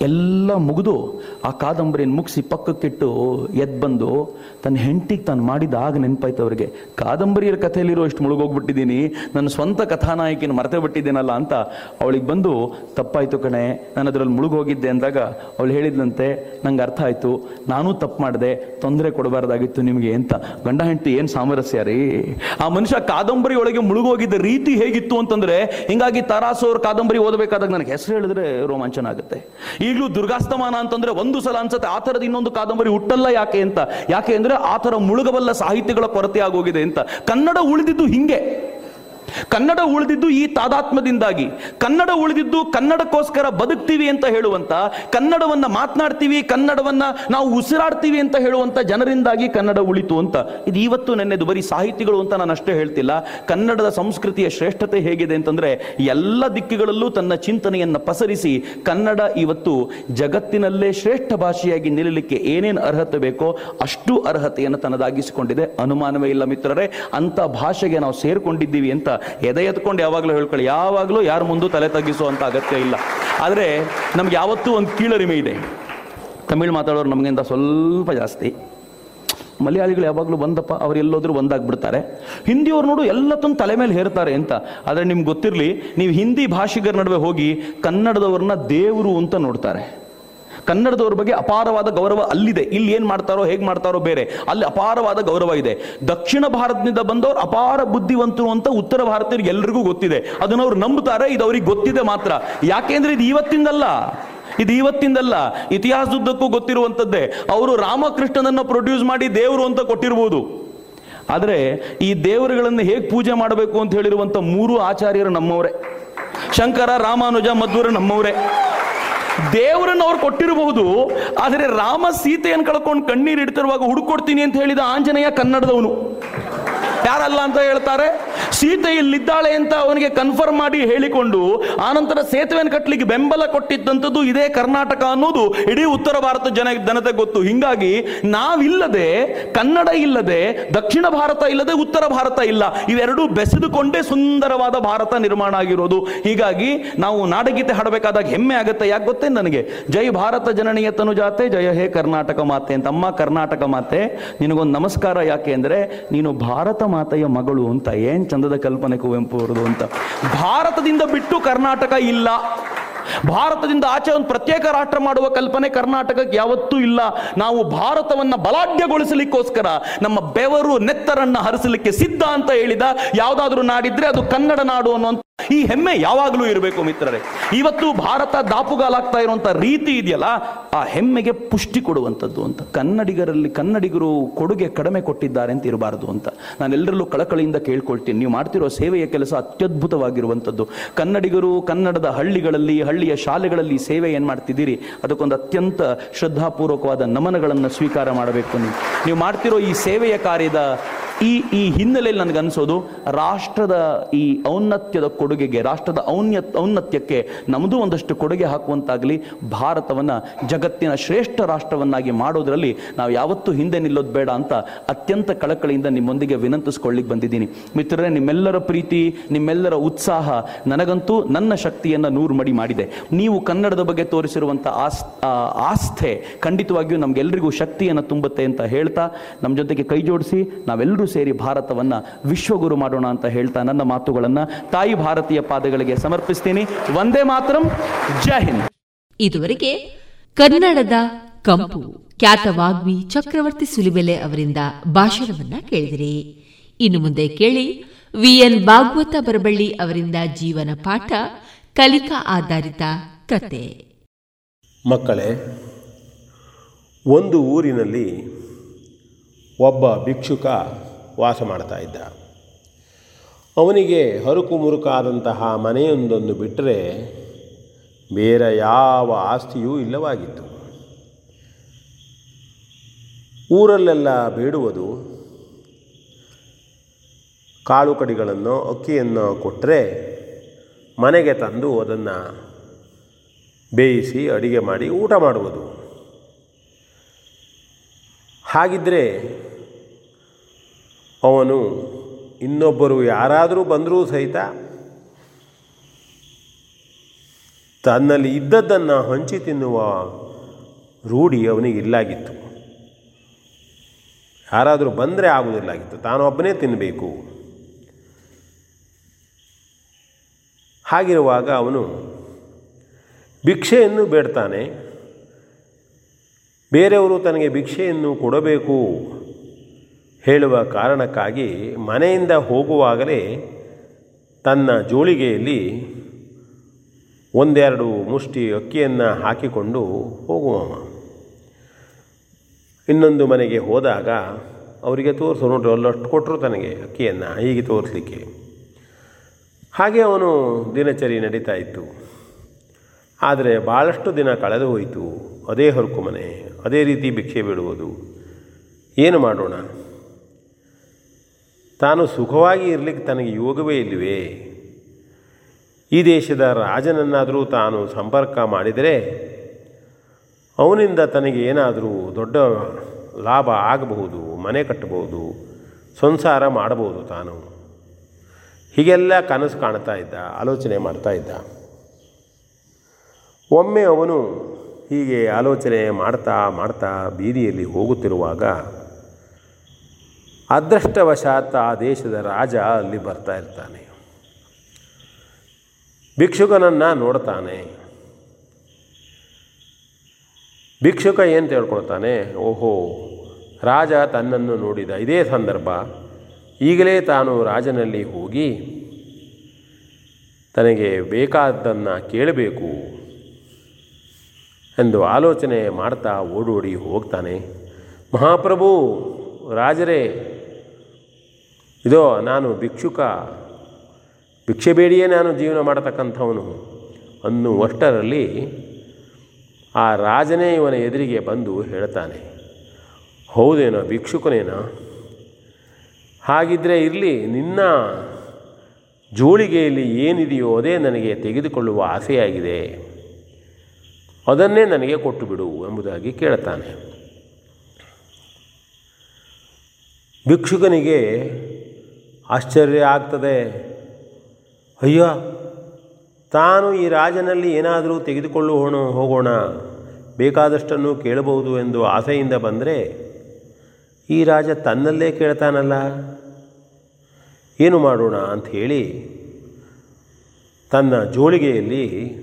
ಎಲ್ಲ ಮುಗಿದು ಆ ಕಾದಂಬರಿಯನ್ನು ಮುಗಿಸಿ ಪಕ್ಕಕ್ಕಿಟ್ಟು ಎದ್ದು ಬಂದು ತನ್ನ ಹೆಂಡತಿಗೆ ತಾನು ಮಾಡಿದ ಆಗ ನೆನಪಾಯ್ತು ಅವರಿಗೆ. ಕಾದಂಬರಿಯರ ಕಥೆಯಲ್ಲಿರೋ ಇಷ್ಟು ಮುಳುಗೋಗ್ಬಿಟ್ಟಿದ್ದೀನಿ, ನನ್ನ ಸ್ವಂತ ಕಥಾನಾಯಕಿನ ಮರೆತೇ ಬಿಟ್ಟಿದ್ದೀನಲ್ಲ ಅಂತ ಅವಳಿಗೆ ಬಂದು, ತಪ್ಪಾಯಿತು ಕಣೆ, ನಾನು ಅದರಲ್ಲಿ ಮುಳುಗೋಗಿದ್ದೆ ಅಂದಾಗ ಅವಳು ಹೇಳಿದ್ಲಂತೆ, ನಂಗೆ ಅರ್ಥ ಆಯಿತು, ನಾನೂ ತಪ್ಪು ಮಾಡಿದೆ, ತೊಂದರೆ ಕೊಡಬಾರ್ದಾಗಿತ್ತು ನಿಮಗೆ ಅಂತ. ಗಂಡ ಹೆಂಡತಿ ಏನು ಸಾಮರಸ್ಯ ರೀ? ಆ ಮನುಷ್ಯ ಕಾದಂಬರಿ ಒಳಗೆ ಮುಳುಗೋಗಿದ್ದ ರೀತಿ ಹೇಗಿತ್ತು ಅಂತಂದ್ರೆ, ಹಿಂಗಾಗಿ ತಾರಾಸು ಅವ್ರ ಕಾದಂಬರಿ ಓದಬೇಕಾದಾಗ ನನಗೆ ಹೆಸರು ಹೇಳಿದ್ರೆ ರೋಮಾಂಚನ ಆಗುತ್ತೆ. ಈಗಲೂ ದುರ್ಗಾಸ್ತಮಾನ ಅಂತಂದ್ರೆ ಒಂದು ಸಲ ಅನ್ಸುತ್ತೆ, ಆ ಥರದ ಇನ್ನೊಂದು ಕಾದಂಬರಿ ಹುಟ್ಟಲ್ಲ ಯಾಕೆ ಅಂತ. ಯಾಕೆ ಅಂದರೆ ಆ ಥರ ಮುಳುಗಬಲ್ಲ ಸಾಹಿತ್ಯಗಳ ಕೊರತೆ ಆಗೋಗಿದೆ ಅಂತ. ಕನ್ನಡ ಉಳಿದಿದ್ದು ಹಿಂಗೆ. ಕನ್ನಡ ಉಳಿದಿದ್ದು ಈ ತಾದಾತ್ಮದಿಂದಾಗಿ ಕನ್ನಡ ಉಳಿದಿದ್ದು ಕನ್ನಡಕ್ಕೋಸ್ಕರ ಬದುಕ್ತೀವಿ ಅಂತ ಹೇಳುವಂತ, ಕನ್ನಡವನ್ನ ಮಾತನಾಡ್ತೀವಿ, ಕನ್ನಡವನ್ನ ನಾವು ಉಸಿರಾಡ್ತೀವಿ ಅಂತ ಹೇಳುವಂತ ಜನರಿಂದಾಗಿ ಕನ್ನಡ ಉಳಿತು ಅಂತ. ಇದು ಇವತ್ತು ನೆನ್ನೆದು ಬರೀ ಸಾಹಿತಿಗಳು ಅಂತ ನಾನು ಅಷ್ಟೇ ಹೇಳ್ತಿಲ್ಲ. ಕನ್ನಡದ ಸಂಸ್ಕೃತಿಯ ಶ್ರೇಷ್ಠತೆ ಹೇಗಿದೆ ಅಂತಂದ್ರೆ, ಎಲ್ಲ ದಿಕ್ಕುಗಳಲ್ಲೂ ತನ್ನ ಚಿಂತನೆಯನ್ನ ಪಸರಿಸಿ ಕನ್ನಡ ಇವತ್ತು ಜಗತ್ತಿನಲ್ಲೇ ಶ್ರೇಷ್ಠ ಭಾಷೆಯಾಗಿ ನಿಲ್ಲಲಿಕ್ಕೆ ಏನೇನು ಅರ್ಹತೆ ಬೇಕೋ ಅಷ್ಟು ಅರ್ಹತೆಯನ್ನು ತನ್ನದಾಗಿಸಿಕೊಂಡಿದೆ. ಅನುಮಾನವೇ ಇಲ್ಲ ಮಿತ್ರರೇ ಅಂತ ಭಾಷೆಗೆ ನಾವು ಸೇರ್ಕೊಂಡಿದ್ದೀವಿ ಅಂತ ಎದೆ ಎತ್ಕೊಂಡು ಯಾವಾಗಲೂ ಹೇಳ್ಕೊಳ್ಳಿ, ಯಾವಾಗಲೂ ಯಾರ ಮುಂದೂ ತಲೆ ತಗ್ಗಿಸುವಂಥ ಅಗತ್ಯ ಇಲ್ಲ. ಆದರೆ ನಮ್ಗೆ ಯಾವತ್ತೂ ಒಂದು ಕೀಳರಿಮೆ ಇದೆ. ತಮಿಳು ಮಾತಾಡೋರು ನಮಗಿಂತ ಸ್ವಲ್ಪ ಜಾಸ್ತಿ. ಮಲಯಾಳಿಗಳು ಯಾವಾಗಲೂ ಬಂದಪ್ಪ ಅವ್ರು ಎಲ್ಲೋದ್ರೂ ಒಂದಾಗ್ಬಿಡ್ತಾರೆ ಹಿಂದಿಯವ್ರು ನೋಡು ಎಲ್ಲ ತಂದು ತಲೆ ಮೇಲೆ ಹೇರ್ತಾರೆ ಅಂತ ಆದರೆ ನಿಮ್ಗೆ ಗೊತ್ತಿರಲಿ, ನೀವು ಹಿಂದಿ ಭಾಷಿಗರ ನಡುವೆ ಹೋಗಿ ಕನ್ನಡದವ್ರನ್ನ ದೇವರು ಅಂತ ನೋಡ್ತಾರೆ. ಕನ್ನಡದವ್ರ ಬಗ್ಗೆ ಅಪಾರವಾದ ಗೌರವ ಅಲ್ಲಿದೆ. ಇಲ್ಲಿ ಏನ್ ಮಾಡ್ತಾರೋ, ಹೇಗೆ ಮಾಡ್ತಾರೋ ಬೇರೆ. ಅಲ್ಲಿ ಅಪಾರವಾದ ಗೌರವ ಇದೆ. ದಕ್ಷಿಣ ಭಾರತದಿಂದ ಬಂದವರು ಅಪಾರ ಬುದ್ಧಿವಂತರು ಅಂತ ಉತ್ತರ ಭಾರತೀಯರಿಗೆ ಎಲ್ರಿಗೂ ಗೊತ್ತಿದೆ. ಅದನ್ನ ಅವ್ರು ನಂಬುತ್ತಾರೆ ಇದು ಅವ್ರಿಗೆ ಗೊತ್ತಿದೆ ಮಾತ್ರ. ಯಾಕೆಂದ್ರೆ ಇದು ಇವತ್ತಿಂದಲ್ಲ. ಇದು ಇವತ್ತಿಂದಲ್ಲ. ಇತಿಹಾಸದುದ್ದಕ್ಕೂ ಗೊತ್ತಿರುವಂಥದ್ದೇ ಅವರು ರಾಮಕೃಷ್ಣನನ್ನ ಪ್ರೊಡ್ಯೂಸ್ ಮಾಡಿ ದೇವರು ಅಂತ ಕೊಟ್ಟಿರ್ಬೋದು. ಆದರೆ ಈ ದೇವರುಗಳನ್ನು ಹೇಗೆ ಪೂಜೆ ಮಾಡಬೇಕು ಅಂತ ಹೇಳಿರುವಂಥ ಮೂರು ಆಚಾರ್ಯರು ನಮ್ಮವರೇ. ಶಂಕರ, ರಾಮಾನುಜ ಮಧ್ವರು ನಮ್ಮವರೇ. ದೇವರನ್ನು ಅವ್ರು ಕೊಟ್ಟಿರಬಹುದು ಆದರೆ ರಾಮ ಸೀತೆಯನ್ನು ಕಳ್ಕೊಂಡು ಕಣ್ಣೀರು ಇಡ್ತಿರುವಾಗ ಹುಡುಕೊಡ್ತೀನಿ ಅಂತ ಹೇಳಿದ ಆಂಜನೇಯ ಕನ್ನಡದವನು. ಯಾರಲ್ಲ ಅಂತ ಹೇಳ್ತಾರೆ? ಸೀತೆ ಇಲ್ಲಿದ್ದಾಳೆ ಅಂತ ಅವನಿಗೆ ಕನ್ಫರ್ಮ್ ಮಾಡಿ ಹೇಳಿಕೊಂಡು ಆನಂತರ ಸೇತುವೆಯನ್ನು ಕಟ್ಟಲಿಕ್ಕೆ ಬೆಂಬಲ ಕೊಟ್ಟಿದ್ದಂಥದ್ದು ಇದೇ ಕರ್ನಾಟಕ ಅನ್ನೋದು ಇಡೀ ಉತ್ತರ ಭಾರತ ಜನ ಜನತೆ ಗೊತ್ತು. ಹಿಂಗಾಗಿ ನಾವಿಲ್ಲದೆ, ಕನ್ನಡ ಇಲ್ಲದೆ, ದಕ್ಷಿಣ ಭಾರತ ಇಲ್ಲದೆ, ಉತ್ತರ ಭಾರತ ಇಲ್ಲ. ಇವೆರಡೂ ಬೆಸೆದುಕೊಂಡೇ ಸುಂದರವಾದ ಭಾರತ ನಿರ್ಮಾಣ ಆಗಿರೋದು. ಹೀಗಾಗಿ ನಾವು ನಾಡಗೀತೆ ಹಾಡಬೇಕಾದಾಗ ಹೆಮ್ಮೆ ಆಗುತ್ತೆ. ಯಾಕೆ ಗೊತ್ತೇ ನನಗೆ? ಜೈ ಭಾರತ ಜನನೀಯ ತನುಜಾತೆ ಜಯ ಹೇ ಕರ್ನಾಟಕ ಮಾತೆ ಅಂತ. ಅಮ್ಮ ಕರ್ನಾಟಕ ಮಾತೆ, ನಿನಗೊಂದು ನಮಸ್ಕಾರ ಯಾಕೆ ಅಂದ್ರೆ ನೀನು ಭಾರತ ಮಾತೆಯ ಮಗಳು ಅಂತ ಏನ್ ಚಂದದ ಕಲ್ಪನೆ ಕುವೆಂಪು ಅವರದು ಅಂತ. ಭಾರತದಿಂದ ಬಿಟ್ಟು ಕರ್ನಾಟಕ ಇಲ್ಲ. ಭಾರತದಿಂದ ಆಚೆ ಒಂದು ಪ್ರತ್ಯೇಕ ರಾಷ್ಟ್ರ ಮಾಡುವ ಕಲ್ಪನೆ ಕರ್ನಾಟಕಕ್ಕೆ ಯಾವತ್ತೂ ಇಲ್ಲ. ನಾವು ಭಾರತವನ್ನ ಬಲಾಢ್ಯಗೊಳಿಸಲಿಕ್ಕೋಸ್ಕರ ನಮ್ಮ ಬೆವರು ನೆತ್ತರನ್ನ ಹರಿಸಲಿಕ್ಕೆ ಸಿದ್ಧ ಅಂತ ಹೇಳಿದ. ಯಾವ್ದಾದ್ರೂ ನಾಡಿದ್ರೆ ಅದು ಕನ್ನಡ ನಾಡು ಅನ್ನುವಂಥ ಈ ಹೆಮ್ಮೆ ಯಾವಾಗಲೂ ಇರಬೇಕು ಮಿತ್ರರೇ. ಇವತ್ತು ಭಾರತ ದಾಪುಗಾಲಾಗ್ತಾ ಇರುವಂತ ರೀತಿ ಇದೆಯಲ್ಲ, ಆ ಹೆಮ್ಮೆಗೆ ಪುಷ್ಟಿ ಕೊಡುವಂಥದ್ದು ಅಂತ. ಕನ್ನಡಿಗರಲ್ಲಿ, ಕನ್ನಡಿಗರು ಕೊಡುಗೆ ಕಡಿಮೆ ಕೊಟ್ಟಿದ್ದಾರೆ ಅಂತ ಇರಬಾರದು ಅಂತ. ನಾನೆಲ್ಲರಲ್ಲೂ ಕಳಕಳಿಯಿಂದ ಕೇಳ್ಕೊಳ್ತೀನಿ. ನೀವು ಮಾಡ್ತಿರೋ ಸೇವೆಯ ಕೆಲಸ ಅತ್ಯದ್ಭುತವಾಗಿರುವಂಥದ್ದು. ಕನ್ನಡಿಗರು ಕನ್ನಡದ ಹಳ್ಳಿಗಳಲ್ಲಿ, ಹಳ್ಳಿಯ ಶಾಲೆಗಳಲ್ಲಿ ಸೇವೆ ಏನು ಮಾಡ್ತಿದ್ದೀರಿ? ಅದಕ್ಕೊಂದು ಅತ್ಯಂತ ಶ್ರದ್ಧಾಪೂರ್ವಕವಾದ ನಮನಗಳನ್ನು ಸ್ವೀಕಾರ ಮಾಡಬೇಕು ನೀವು. ನೀವು ಮಾಡ್ತಿರೋ ಈ ಸೇವೆಯ ಕಾರ್ಯದ ಈ ಈ ಹಿನ್ನೆಲೆಯಲ್ಲಿ ನನಗನ್ಸೋದು, ರಾಷ್ಟ್ರದ ಈ ಔನ್ನತ್ಯದ ಕೊಡುಗೆಗೆ, ರಾಷ್ಟ್ರದ ಔನ್ಯ, ಔನ್ನತ್ಯಕ್ಕೆ ನಮ್ಮದು ಒಂದಷ್ಟು ಕೊಡುಗೆ ಹಾಕುವಂತಾಗಲಿ, ಭಾರತವನ್ನು ಜಗತ್ತಿನ ಶ್ರೇಷ್ಠ ರಾಷ್ಟ್ರವನ್ನಾಗಿ ಮಾಡೋದರಲ್ಲಿ ನಾವು ಯಾವತ್ತೂ ಹಿಂದೆ ನಿಲ್ಲೋದು ಬೇಡ ಅಂತ ಅತ್ಯಂತ ಕಳಕಳಿಯಿಂದ ನಿಮ್ಮೊಂದಿಗೆ ವಿನಂತಿಸ್ಕೊಳ್ಳಿಕ್ಕೆ ಬಂದಿದ್ದೀನಿ. ಮಿತ್ರರೇ, ನಿಮ್ಮೆಲ್ಲರ ಪ್ರೀತಿ, ನಿಮ್ಮೆಲ್ಲರ ಉತ್ಸಾಹ ನನಗಂತೂ ನನ್ನ ಶಕ್ತಿಯನ್ನು ನೂರು ಮಡಿ ಮಾಡಿದೆ. ನೀವು ಕನ್ನಡದ ಬಗ್ಗೆ ತೋರಿಸಿರುವಂಥ ಆಸ್ ಆಸ್ಥೆ ಖಂಡಿತವಾಗಿಯೂ ನಮಗೆಲ್ಲರಿಗೂ ಶಕ್ತಿಯನ್ನು ತುಂಬುತ್ತೆ ಅಂತ ಹೇಳ್ತಾ ನಮ್ಮ ಜೊತೆಗೆ ಕೈ ಜೋಡಿಸಿ ನಾವೆಲ್ಲರೂ ಸೇರಿ ಭಾರತವನ್ನ ವಿಶ್ವಗುರು ಮಾಡೋಣ ಅಂತ ಹೇಳ್ತಾ ನನ್ನ ಮಾತುಗಳನ್ನ. ತಾಯಿ ಭಾರತೀಯ ಪಾದಗಳಿಗೆ ಸಮರ್ಪಿಸ್ತೀನಿ. ಒಂದೇ ಮಾತರಂ. ಜೈ ಹಿಂದ್. ಇದುವರೆಗೆ ಕನ್ನಡದ ಕಂಪು. ಖ್ಯಾತ ವಾಗ್ಮಿ ಚಕ್ರವರ್ತಿ ಸುಲಿಬೆಲೆ ಅವರಿಂದ ಭಾಷಣವನ್ನ ಕೇಳಿದಿರಿ. ಇನ್ನು ಮುಂದೆ ಕೇಳಿ ವಿಎನ್ ಭಾಗವತ ಬರಬಳ್ಳಿ ಅವರಿಂದ ಜೀವನ ಪಾಠ ಕಲಿಕಾ ಆಧಾರಿತ ಕತೆ. ಮಕ್ಕಳೇ ಒಂದು ಊರಿನಲ್ಲಿ ಒಬ್ಬ ಭಿಕ್ಷುಕ ವಾಸ ಮಾಡ್ತಾ ಇದ್ದ. ಅವನಿಗೆ ಹರುಕು ಮುರುಕಾದಂತಹ ಮನೆಯೊಂದನ್ನು ಬಿಟ್ಟರೆ ಬೇರೆ ಯಾವ ಆಸ್ತಿಯೂ ಇಲ್ಲವಾಗಿತ್ತು. ಊರಲ್ಲೆಲ್ಲ ಬೇಡುವುದು, ಕಾಳು ಕಡಿಗಳನ್ನು, ಅಕ್ಕಿಯನ್ನು ಕೊಟ್ಟರೆ ಮನೆಗೆ ತಂದು ಅದನ್ನು ಬೇಯಿಸಿ ಅಡಿಗೆ ಮಾಡಿ ಊಟ ಮಾಡುವುದು. ಹಾಗಿದ್ದರೆ ಅವನು ಇನ್ನೊಬ್ಬರು ಯಾರಾದರೂ ಬಂದರೂ ಸಹಿತ ತನ್ನಲ್ಲಿ ಇದ್ದದ್ದನ್ನು ಹಂಚಿ ತಿನ್ನುವ ರೂಢಿ ಅವನಿಗೆ ಇಲ್ಲಾಗಿತ್ತು. ಯಾರಾದರೂ ಬಂದರೆ ಆಗುವುದಿಲ್ಲಾಗಿತ್ತು ತಾನೊಬ್ಬನೇ ತಿನ್ನಬೇಕು ಹಾಗಿರುವಾಗ ಅವನು ಭಿಕ್ಷೆಯನ್ನು ಬೇಡ್ತಾನೆ. ಬೇರೆಯವರು ತನಗೆ ಭಿಕ್ಷೆಯನ್ನು ಕೊಡಬೇಕು. ಹೇಳುವ ಕಾರಣಕ್ಕಾಗಿ ಮನೆಯಿಂದ ಹೋಗುವಾಗಲೇ ತನ್ನ ಜೋಳಿಗೆಯಲ್ಲಿ ಒಂದೆರಡು ಮುಷ್ಟಿ ಅಕ್ಕಿಯನ್ನು ಹಾಕಿಕೊಂಡು ಹೋಗುವವ. ಇನ್ನೊಂದು ಮನೆಗೆ ಹೋದಾಗ ಅವರಿಗೆ ತೋರಿಸು, ನೋಡ್ರಿ ಅಲ್ಲಷ್ಟು ಕೊಟ್ಟರು ತನಗೆ ಅಕ್ಕಿಯನ್ನು, ಹೀಗೆ ತೋರಿಸಲಿಕ್ಕೆ. ಹಾಗೆ ಅವನು ದಿನಚರಿ ನಡೀತಾ ಇತ್ತು. ಆದರೆ ಭಾಳಷ್ಟು ದಿನ ಕಳೆದು ಹೋಯಿತು. ಅದೇ ಹೊರಕು ಮನೆ, ಅದೇ ರೀತಿ ಭಿಕ್ಷೆ ಬಿಡುವುದು. ಏನು ಮಾಡೋಣ? ತಾನು ಸುಖವಾಗಿ ಇರಲಿಕ್ಕೆ ತನಗೆ ಯೋಗವೇ ಇಲ್ಲವೇ? ಈ ದೇಶದ ರಾಜನನ್ನಾದರೂ ತಾನು ಸಂಪರ್ಕ ಮಾಡಿದರೆ ಅವನಿಂದ ತನಗೆ ಏನಾದರೂ ದೊಡ್ಡ ಲಾಭ ಆಗಬಹುದು, ಮನೆ ಕಟ್ಟಬಹುದು, ಸಂಸಾರ ಮಾಡಬಹುದು ತಾನು. ಹೀಗೆಲ್ಲ ಕನಸು ಕಾಣ್ತಾ ಇದ್ದ, ಆಲೋಚನೆ ಮಾಡ್ತಾ ಇದ್ದ. ಒಮ್ಮೆ ಅವನು ಹೀಗೆ ಆಲೋಚನೆ ಮಾಡ್ತಾ ಮಾಡ್ತಾ ಬೀದಿಯಲ್ಲಿ ಹೋಗುತ್ತಿರುವಾಗ ಅದೃಷ್ಟವಶಾತ್ ಆ ದೇಶದ ರಾಜ ಅಲ್ಲಿ ಬರ್ತಾ ಇರ್ತಾನೆ. ಭಿಕ್ಷುಕನನ್ನು ನೋಡ್ತಾನೆ. ಭಿಕ್ಷುಕ ಏನು ತಿಳ್ಕೊಳ್ತಾನೆ? ಓಹೋ, ರಾಜ ತನ್ನನ್ನು ನೋಡಿದ ಇದೇ ಸಂದರ್ಭ. ಈಗಲೇ ತಾನು ರಾಜನಲ್ಲಿ ಹೋಗಿ ತನಗೆ ಬೇಕಾದ್ದನ್ನು ಕೇಳಬೇಕು ಎಂದು ಆಲೋಚನೆ ಮಾಡ್ತಾ ಓಡೋಡಿ ಹೋಗ್ತಾನೆ. ಮಹಾಪ್ರಭು, ರಾಜರೇ ಇದೋ, ನಾನು ಭಿಕ್ಷುಕ. ಭಿಕ್ಷೆ ಬೇಡಿಯೇ ನಾನು ಜೀವನ ಮಾಡತಕ್ಕಂಥವನು. ಅನ್ನುವಷ್ಟರಲ್ಲಿ ಆ ರಾಜನೇ ಇವನ ಎದುರಿಗೆ ಬಂದು ಹೇಳ್ತಾನೆ, ಹೌದೇನೋ ಭಿಕ್ಷುಕನೇನೋ? ಹಾಗಿದ್ದರೆ ಇರಲಿ, ನಿನ್ನ ಜೋಳಿಗೆಯಲ್ಲಿ ಏನಿದೆಯೋ ಅದೇ ನನಗೆ ತೆಗೆದುಕೊಳ್ಳುವ ಆಸೆಯಾಗಿದೆ. ಅದನ್ನೇ ನನಗೆ ಕೊಟ್ಟು ಬಿಡು ಎಂಬುದಾಗಿ ಕೇಳ್ತಾನೆ. ಭಿಕ್ಷುಕನಿಗೆ ಆಶ್ಚರ್ಯ ಆಗ್ತದೆ. ಅಯ್ಯೋ, ತಾನು ಈ ರಾಜನಲ್ಲಿ ಏನಾದರೂ ತೆಗೆದುಕೊಳ್ಳು ಹೋಗೋಣ. ಬೇಕಾದಷ್ಟನ್ನು ಕೇಳಬಹುದು ಎಂದು ಆಸೆಯಿಂದ ಬಂದರೆ, ಈ ರಾಜ ತನ್ನಲ್ಲೇ ಕೇಳ್ತಾನಲ್ಲ. ಏನು ಮಾಡೋಣ ಅಂಥೇಳಿ ತನ್ನ ಜೋಳಿಗೆಯಲ್ಲಿ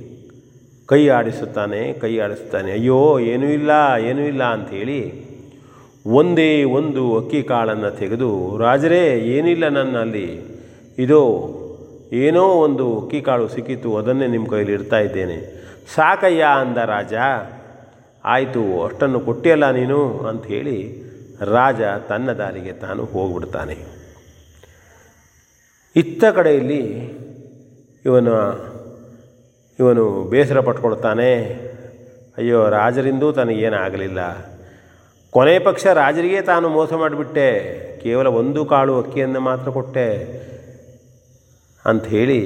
ಕೈ ಆಡಿಸುತ್ತಾನೆ ಕೈ ಆಡಿಸುತ್ತಾನೆ. ಅಯ್ಯೋ, ಏನೂ ಇಲ್ಲ ಏನೂ ಇಲ್ಲ ಅಂಥೇಳಿ ಒಂದೇ ಒಂದು ಅಕ್ಕಿ ಕಾಳನ್ನು ತೆಗೆದು, ರಾಜರೇ, ಏನಿಲ್ಲ ನನ್ನಲ್ಲಿ. ಇದು, ಏನೋ ಒಂದು ಅಕ್ಕಿ ಕಾಳು ಸಿಕ್ಕಿತು, ಅದನ್ನೇ ನಿಮ್ಮ ಕೈಲಿ ಇಡ್ತಾ ಇದ್ದೇನೆ. ಸಾಕಯ್ಯ, ಅಂದ ರಾಜ. ಆಯಿತು, ಅಷ್ಟನ್ನು ಕೊಟ್ಟಿಯಲ್ಲ ನೀನು? ಅಂತ ಹೇಳಿ ರಾಜ ತನ್ನ ದಾರಿಗೆ ತಾನು ಹೋಗ್ಬಿಡ್ತಾನೆ. ಇತ್ತ ಕಡೆಯಲ್ಲಿ ಇವನು ಇವನು ಬೇಸರ ಪಟ್ಕೊಳ್ತಾನೆ. ಅಯ್ಯೋ, ರಾಜರಿಂದೂ ತನಗೇನಾಗಲಿಲ್ಲ. ಕೊನೆ ಪಕ್ಷ ರಾಜರಿಗೆ ತಾನು ಮೋಸ ಮಾಡಿಬಿಟ್ಟೆ. ಕೇವಲ ಒಂದು ಕಾಳು ಅಕ್ಕಿಯನ್ನು ಮಾತ್ರ ಕೊಟ್ಟೆ. ಅಂಥೇಳಿ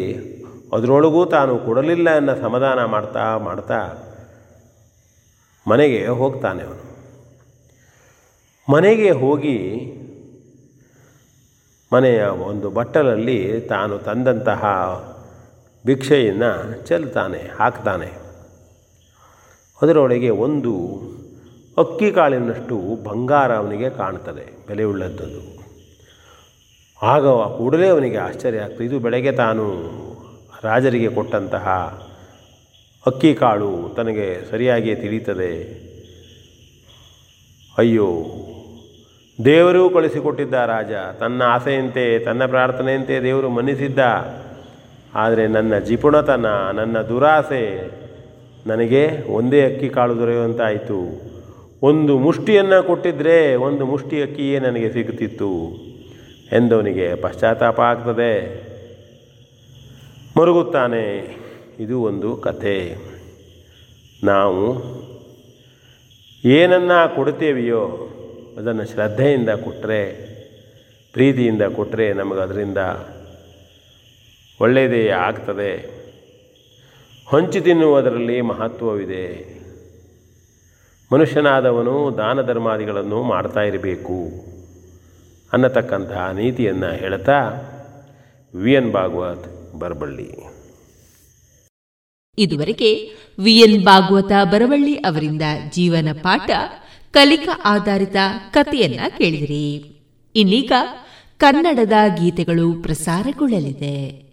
ಅದರೊಳಗೂ ತಾನು ಕೊಡಲಿಲ್ಲ ಅನ್ನೋ ಸಮಾಧಾನ ಮಾಡ್ತಾ ಮಾಡ್ತಾ ಮನೆಗೆ ಹೋಗ್ತಾನೆ ಅವನು. ಮನೆಗೆ ಹೋಗಿ ಮನೆಯ ಒಂದು ಬಟ್ಟಲಲ್ಲಿ ತಾನು ತಂದಂತಹ ಭಿಕ್ಷೆಯನ್ನು ಚೆಲ್ತಾನೆ, ಹಾಕ್ತಾನೆ. ಅದರೊಳಗೆ ಒಂದು ಅಕ್ಕಿ ಕಾಳಿನಷ್ಟು ಬಂಗಾರ ಅವನಿಗೆ ಕಾಣ್ತದೆ ಬೆಲೆಯುಳ್ಳದ್ದು ಆಗ ಕೂಡಲೇ ಅವನಿಗೆ ಆಶ್ಚರ್ಯ ಆಗ್ತದೆ ಇದು ಬೆಳಗ್ಗೆ ತಾನು ರಾಜರಿಗೆ ಕೊಟ್ಟಂತಹ ಅಕ್ಕಿ ಕಾಳು ತನಗೆ ಸರಿಯಾಗಿ ತಿಳಿಯುತ್ತದೆ. ಅಯ್ಯೋ, ದೇವರೂ ಕಳಿಸಿಕೊಟ್ಟಿದ್ದ ರಾಜ, ತನ್ನ ಆಸೆಯಂತೆ, ತನ್ನ ಪ್ರಾರ್ಥನೆಯಂತೆ ದೇವರು ಮನ್ನಿಸಿದ್ದ. ಆದರೆ ನನ್ನ ಜಿಪುಣತನ, ನನ್ನ ದುರಾಸೆ ನನಗೆ ಒಂದೇ ಅಕ್ಕಿ ಕಾಳು ದೊರೆಯುವಂತಾಯಿತು. ಒಂದು ಮುಷ್ಟಿಯನ್ನು ಕೊಟ್ಟಿದ್ದರೆ ಒಂದು ಮುಷ್ಟಿ ಅಕ್ಕಿಯೇ ನನಗೆ ಸಿಗುತ್ತಿತ್ತು ಎಂದವನಿಗೆ ಪಶ್ಚಾತ್ತಾಪ ಆಗ್ತದೆ. ಮರುಗುತ್ತಾನೆ. ಇದು ಒಂದು ಕಥೆ. ನಾವು ಏನನ್ನು ಕೊಡ್ತೇವೆಯೋ ಅದನ್ನು ಶ್ರದ್ಧೆಯಿಂದ ಕೊಟ್ಟರೆ ಪ್ರೀತಿಯಿಂದ ಕೊಟ್ಟರೆ ನಮಗದರಿಂದ ಒಳ್ಳೆಯದೇ ಆಗ್ತದೆ. ಹೊಂಚಿ ತಿನ್ನುವುದರಲ್ಲಿ ಮಹತ್ವವಿದೆ. ಮನುಷ್ಯನಾದವನು ದಾನ ಧರ್ಮಾದಿಗಳನ್ನು ಮಾಡ್ತಾ ಇರಬೇಕು ಅನ್ನತಕ್ಕಂತಹ ನೀತಿಯನ್ನು ಹೇಳ್ತಾ ವಿ ಎನ್ ಭಾಗವತ್ ಬರಬಳ್ಳಿ ಇದುವರೆಗೆ ವಿ ಎನ್ ಭಾಗವತ ಬರವಳ್ಳಿ ಅವರಿಂದ ಜೀವನ ಪಾಠ, ಕಲಿಕಾ ಆಧಾರಿತ ಕಥೆಯನ್ನ ಕೇಳಿದಿರಿ. ಇನ್ನೀಗ ಕನ್ನಡದ ಗೀತೆಗಳು ಪ್ರಸಾರಗೊಳ್ಳಲಿದೆ.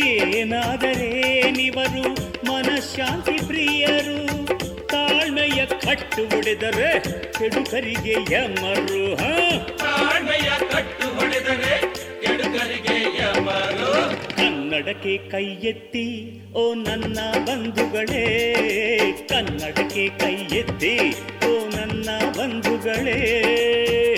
ಏನಾದರೇನಿವರು ಮನಃಶಾಂತಿ ಪ್ರಿಯರು. ತಾಳ್ಮೆಯ ಕಟ್ಟು ಹೊಡೆದರೆ ಕೆಡುಕರಿಗೆ ಯಮರು ತಾಳ್ಮೆಯ ಕಟ್ಟು ಹೊಡೆದರೆ ಕೆಡುಕರಿಗೆ ಯಮರು. ಕನ್ನಡಕ್ಕೆ ಕೈ ಎತ್ತಿ ಓ ನನ್ನ ಬಂಧುಗಳೇ. ಕನ್ನಡಕ್ಕೆ ಕೈ ಎತ್ತಿ ಓ ನನ್ನ ಬಂಧುಗಳೇ.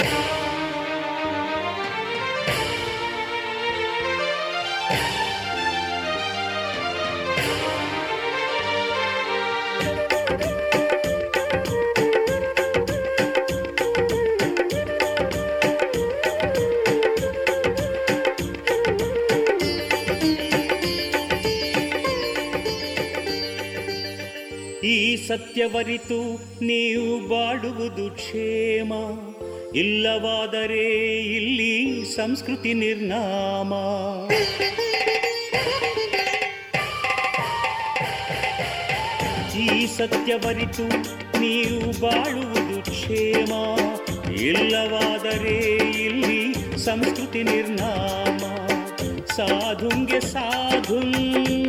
ಸತ್ಯವರಿತು ನೀವು ಬಾಡುವುದು ಕ್ಷೇಮ. ಇಲ್ಲವಾದರೆ ಇಲ್ಲಿ ಸಂಸ್ಕೃತಿ ನಿರ್ನಾಮ. ಜೀ ಸತ್ಯವರಿತು ನೀವು ಬಾಳುವುದು ಕ್ಷೇಮ. ಇಲ್ಲವಾದರೆ ಇಲ್ಲಿ ಸಂಸ್ಕೃತಿ ನಿರ್ನಾಮ. ಸಾಧುಂಗೆ ಸಾಧುಂ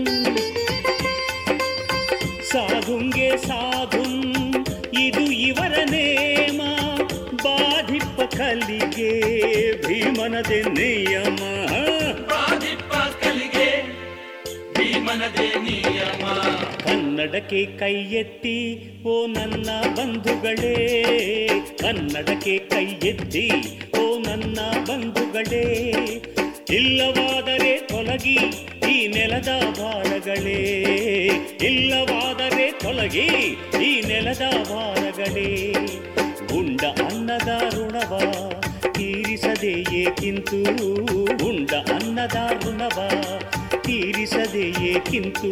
ಸಾಧುಂಗೆ ಸಾಧುಂ ಇದು ಇವರ ನೇಮ. ಬಾಧಿಪ್ಪ ಕಲಿಗೆ ಭೀಮನದೆ ನಿಯಮ. ಬಾಧಿಪ್ಪ ಕಲಿಗೆ ಭೀಮನದೇ ನಿಯಮ. ಕನ್ನಡಕ್ಕೆ ಕೈ ಎತ್ತಿ ಓ ನನ್ನ ಬಂಧುಗಳೇ. ಕನ್ನಡಕ್ಕೆ ಕೈ ಎತ್ತಿ ಓ ನನ್ನ ಬಂಧುಗಳೇ. ಇಲ್ಲವಾದರೆ ತೊಲಗಿ ಈ ನೆಲದ ಭಾರಗಳೇ ಇಲ್ಲವಾದರೆ ತೊಲಗಿ ಈ ನೆಲದ ಭಾರಗಳೇ ಉಂಡ ಅನ್ನದ ಋಣವ ತೀರಿಸದೆ ಏಕಿಂತು? ಉಂಡ ಅನ್ನದ ಋಣವ ತೀರಿಸದೆ ಏಕಿಂತು?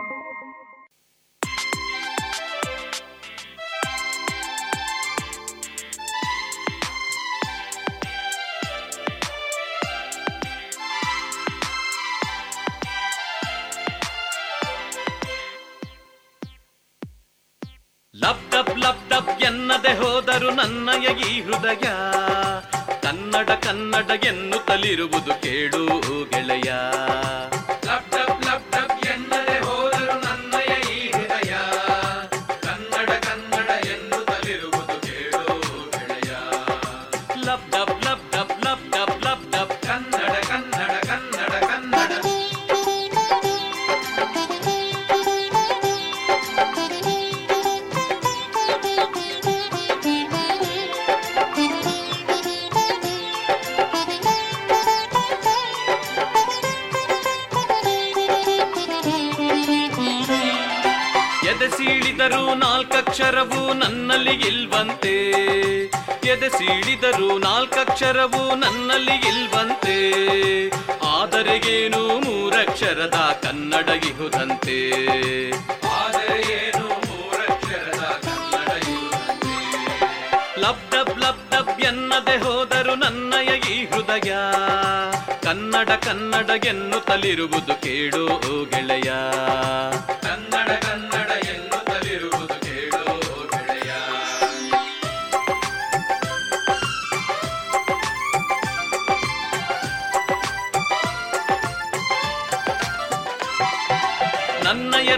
ನನ್ನಯ ಈ ಹೃದಯ. ಕನ್ನಡ ಕನ್ನಡ ಎನ್ನುತ್ತಲಿರುವುದು ಕೇಳು ಗೆಳೆಯ. ನಾಲ್ಕಕ್ಷರವು ನನ್ನಲ್ಲಿ ಇಲ್ವಂತೆ. ಆದರೆಗೇನು ಮೂರಕ್ಷರದ ಕನ್ನಡ ಇಹುದಂತೆ. ಲಬ್ ಡಬ್ ಲಬ್ ಎನ್ನದೆ ಹೋದರು ನನ್ನಯ ಈ ಹೃದಯ. ಕನ್ನಡ ಕನ್ನಡ ಎನ್ನುತ್ತಲಿರುವುದು ಕೇಳೋ ಗೆಳೆಯ.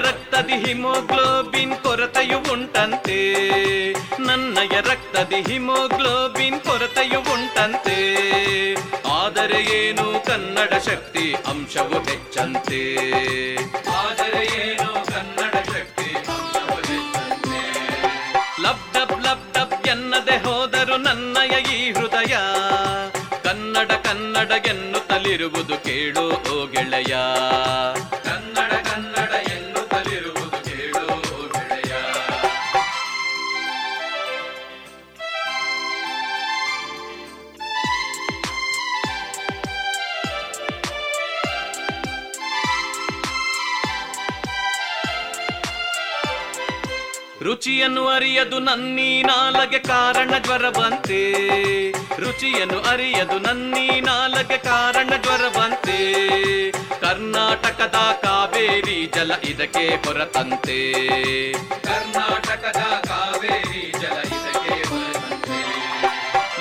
ರಕ್ತದಿ ಹಿಮೋಗ್ಲೋಬಿನ್ ಕೊರತೆಯು ಉಂಟಂತೆ. ನನ್ನಯ ರಕ್ತದಿ ಹಿಮೋಗ್ಲೋಬಿನ್ ಕೊರತೆಯು ಉಂಟಂತೆ. ಆದರೆ ಏನು ಕನ್ನಡ ಶಕ್ತಿ ಅಂಶವು ಹೆಚ್ಚಂತೆ. ಆದರೆ ಏನು ಕನ್ನಡ ಶಕ್ತಿ ಲಬ್ ಡಬ್ ಲಬ್ ಡಬ್ ಎನ್ನದೆ ಹೋದರು ನನ್ನಯ ಈ ಹೃದಯ. ಕನ್ನಡ ಕನ್ನಡ ಎನ್ನುತ್ತಲಿರುವುದು ಕೇಳು ಗೆಳೆಯ. ರುಚಿಯನ್ನು ಅರಿಯದು ನನ್ನೀ ನಾಲಗೆ ಕಾರಣ ಜ್ವರ ಬಂತೆ ರುಚಿಯನ್ನು ಅರಿಯದು ನನ್ನೀ ನಾಲಗೆ ಕಾರಣ ಜ್ವರ ಬಂತೆ ಕರ್ನಾಟಕದ ಕಾವೇರಿ ಜಲ ಇದಕ್ಕೆ ಹೊರತಂತೆ. ಕರ್ನಾಟಕದ ಕಾವೇರಿ ಜಲ ಇದಕ್ಕೆ ಹೊರತಂತೆ.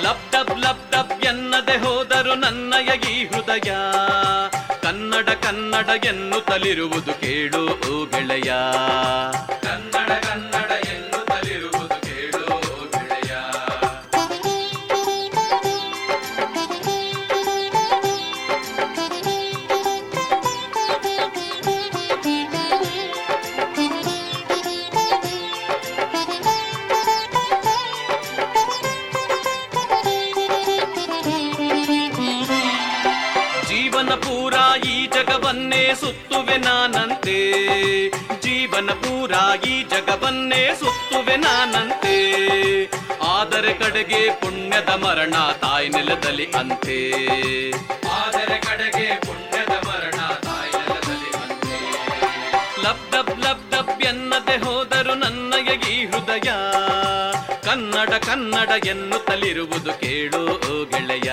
ಲಬ್ ಡಬ್ ಲಬ್ ಡಬ್ ಎನ್ನದೆ ಹೋದರು ನನ್ನಯ ಈ ಹೃದಯ. ಕನ್ನಡ ಕನ್ನಡ ಎನ್ನುತ್ತಲಿರುವುದು ಕೇಳು ಗೆಳೆಯ. ಈ ಜಗವನ್ನೇ ಸುತ್ತುವೆ ನಾನಂತೆ. ಆದರೆ ಕಡೆಗೆ ಪುಣ್ಯದ ಮರಣ ತಾಯಿ ನೆಲದಲ್ಲಿ ಅಂತೆ. ಆದರೆ ಕಡೆಗೆ ಪುಣ್ಯದ ಮರಣ ತಾಯಿ ನೆಲದಲ್ಲಿ ಅಂತೆ. ಲಬ್ ಡಬ್ ಲಬ್ ಎನ್ನದೆ ಹೋದರು ನನ್ನಯ ಈ ಹೃದಯ. ಕನ್ನಡ ಕನ್ನಡ ಎನ್ನುತ್ತಲಿರುವುದು ಕೇಳು ಗೆಳೆಯ.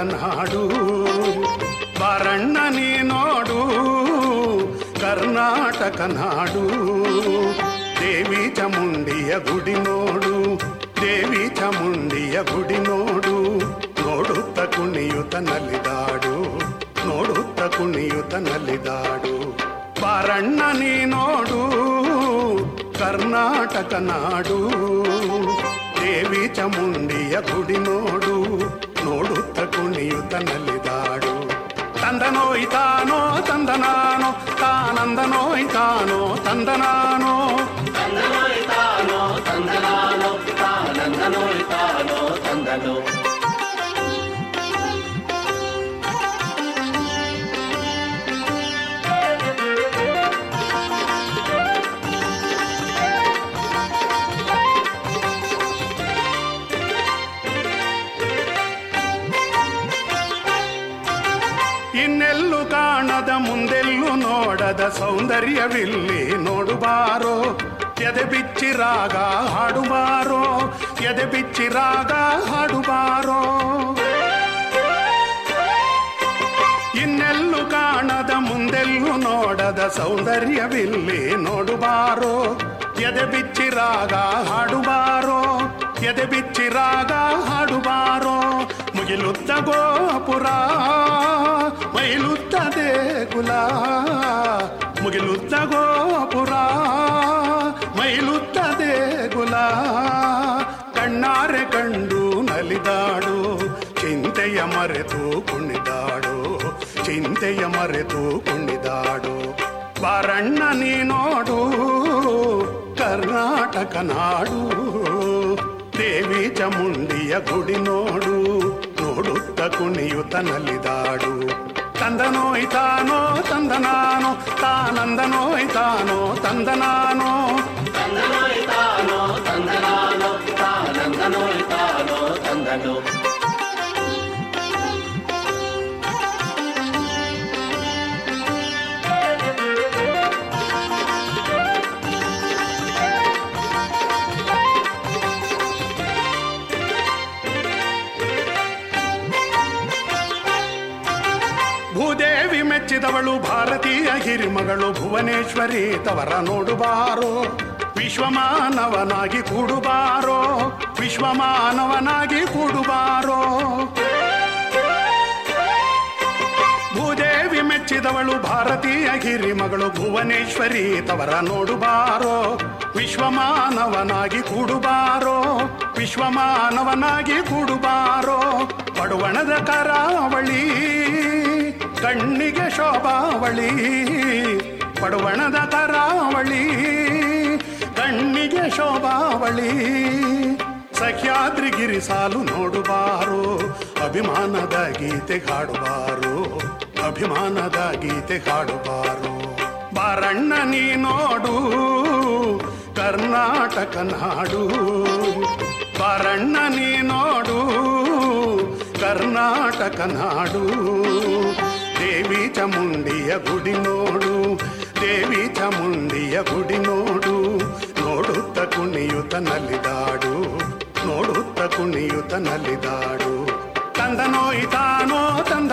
ಕನಾಡು ಬಾರಣ್ಣ ನೀ ನೋಡು ಕರ್ನಾಟಕ ನಾಡು ದೇವಿ ಚಾಮುಂಡಿಯ ಗುಡಿ ನೋಡು ದೇವಿ ಚಾಮುಂಡಿಯ ಗುಡಿ ನೋಡು ನೋಡುತ್ತ ಕುಣಿಯುತ್ತ ನಲಿದಾಡು ನೋಡುತ್ತ ಕುಣಿಯುತ್ತ ನಲಿದಾಡು ಬಾರಣ್ಣ ನೀ ನೋಡು ಕರ್ನಾಟಕ ನಾಡು ದೇವಿ ಚಾಮುಂಡಿಯ ಗುಡಿ ನೋಡು ನೋಡುತ್ತ ಕುಣಿಯುತ್ತ ನಲಿದಾಡು ತಂದ ನೋಯ್ತಾನೋ ತಂದ ನಾನು ತಾನಂದ ಸೌಂದರ್ಯವಿಲ್ಲಿ ನೋಡುಬಾರೋ, ಎದೆ ಬಿಚ್ಚಿರಾಗ ಹಾಡುಬಾರೋ, ಎದೆ ಬಿಚ್ಚಿರಾಗ ಹಾಡುವಾರೋ ಇನ್ನೆಲ್ಲೂ ಕಾಣದ, ಮುಂದೆಲ್ಲೂ ನೋಡದ ಸೌಂದರ್ಯವಿಲ್ಲಿ ನೋಡುಬಾರೋ, ಎದೆ ಬಿಚ್ಚಿರಾಗ ಹಾಡುಬಾರೋ, ಎದೆ ಬಿಚ್ಚಿರಾಗ ಹಾಡುಬಾರೋ. ಮುಗಿಲುತ್ತ ಗೋಪುರ ಮೈಲುತ್ತದೆ ಕುಲ ಮುಗಿಲುತ್ತ ಗೋಪುರ ಮೈಲುತ್ತದೆ ಕುಲ ಕಣ್ಣಾರೆ ಕಂಡು ನಲಿದಾಡು ಚಿಂತೆಯ ಮರೆತು ಕುಣಿದಾಡು ಚಿಂತೆಯ ಮರೆತು ಕುಣಿದಾಡು ಬಾರಣ್ಣ ನೀ ನೋಡು ಕರ್ನಾಟಕ ನಾಡು ದೇವಿ ಚಾಮುಂಡಿಯ ಗುಡಿ ನೋಡು ನೋಡುತ್ತ ಕುಣಿಯುತ್ತ ನಲಿದಾಡು ತಂದ ನೋಯ್ತಾನೋ ತಂದ ನಾನು ತಾನಂದ ನೋಯ್ತಾನೋ ತಂದ ನಾನು ತಂದ ನೋಯ್ತಾನೋ ತಂದ ನಾನು ತಾನಂದ ನೋಯ್ತಾನೋ ತಂದನು ಮೆಚ್ಚಿದವಳು ಭಾರತೀಯ ಹಿರಿಮಗಳು ಭುವನೇಶ್ವರಿ ತವರ ನೋಡುಬಾರೋ. ವಿಶ್ವಮಾನವನಾಗಿ ಕೂಡುಬಾರೋ. ವಿಶ್ವಮಾನವನಾಗಿ ಕೂಡುಬಾರೋ. ಭೂದೇವಿ ಮೆಚ್ಚಿದವಳು ಭಾರತೀಯ ಹಿರಿಮಗಳು ಭುವನೇಶ್ವರಿ ತವರ ನೋಡುಬಾರೋ. ವಿಶ್ವಮಾನವನಾಗಿ ಕೂಡುಬಾರೋ. ವಿಶ್ವಮಾನವನಾಗಿ ಕೂಡುಬಾರೋ. ಪಡುವಣದ ಕರಾವಳಿ. ಕಣ್ಣಿಗೆ ಶೋಭಾವಳಿ, ಪಡುವಣದ ಕರಾವಳಿ ಕಣ್ಣಿಗೆ ಶೋಭಾವಳಿ ಸಖ್ಯಾದ್ರಿಗಿರಿ ಸಾಲು ನೋಡುವಾರು ಅಭಿಮಾನದ ಗೀತೆ ಕಾಡುವಾರು ಅಭಿಮಾನದ ಗೀತೆ ಕಾಡುವಾರು ಬಾರಣ್ಣ, ನೀ ನೋಡು, ಕರ್ನಾಟಕ ನಾಡು. ಬಾರಣ್ಣ, ನೀ ನೋಡು, ಕರ್ನಾಟಕ ನಾಡು. ದೇವಿ ಚಾಮುಂಡಿಯ ಗುಡಿ ನೋಡು ದೇವಿ ಚಾಮುಂಡಿಯ ಗುಡಿ ನೋಡು ನೋಡುತ್ತ ಕುಣಿಯುತ್ತ ನಲಿದಾಡು ನೋಡುತ್ತ ಕುಣಿಯುತ್ತ ನಲಿದಾಡು ತಂದ ನೋಯ್ತಾನೋ ತಂದ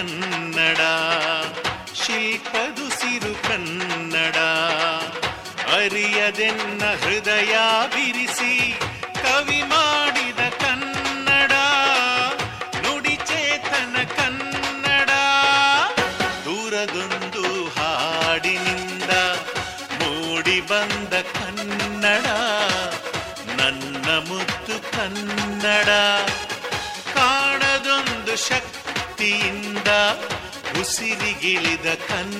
ಕನ್ನಡ ಶಿಲ್ಪದುಸಿರು ಕನ್ನಡ ಅರಿಯದೆನ್ನ ಹೃದಯ ಬಿರಿಸಿ. கண்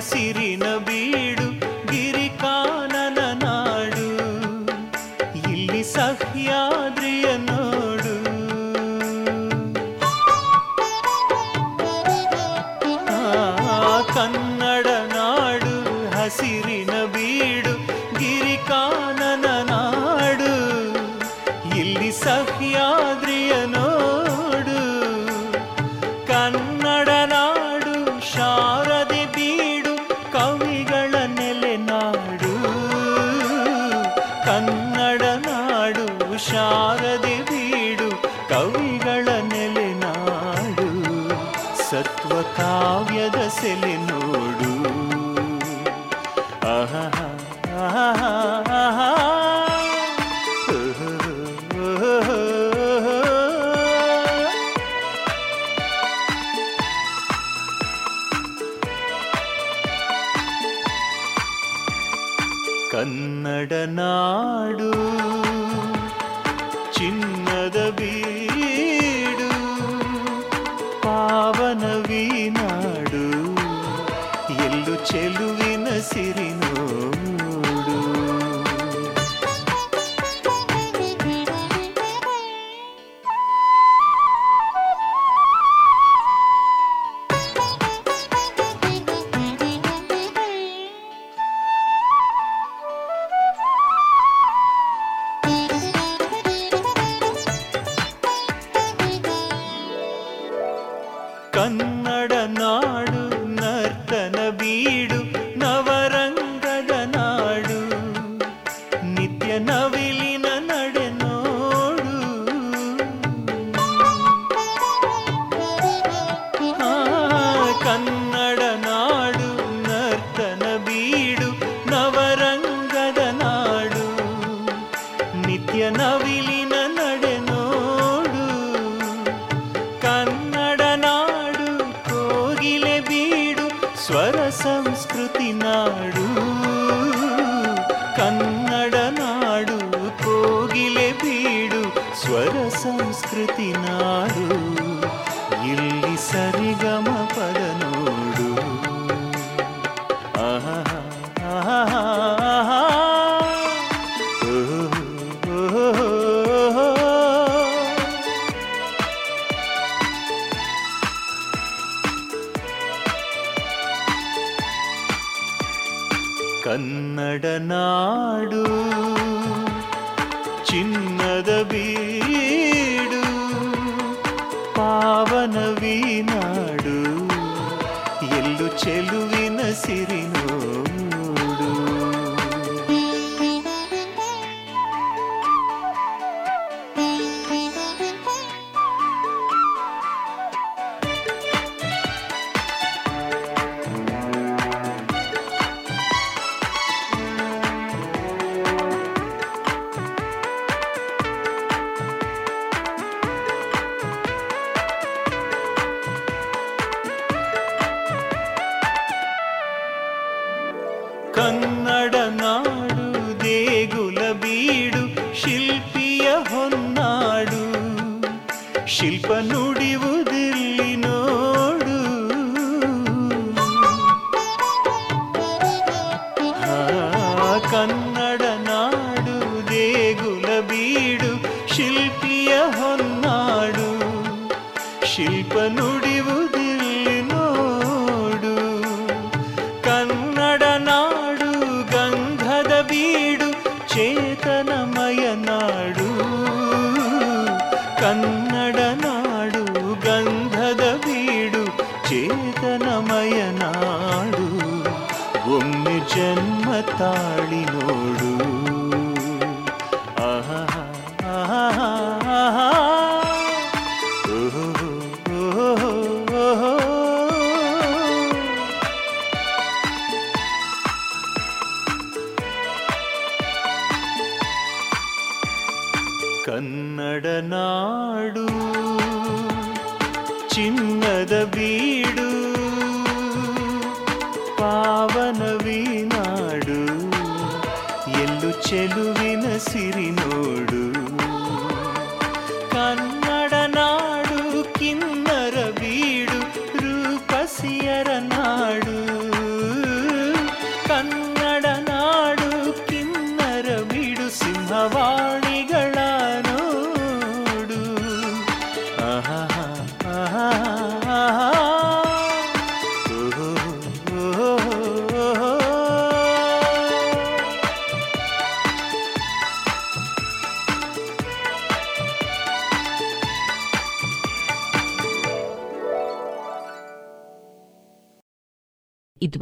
ಹಸಿರಿನ ಬೀಡು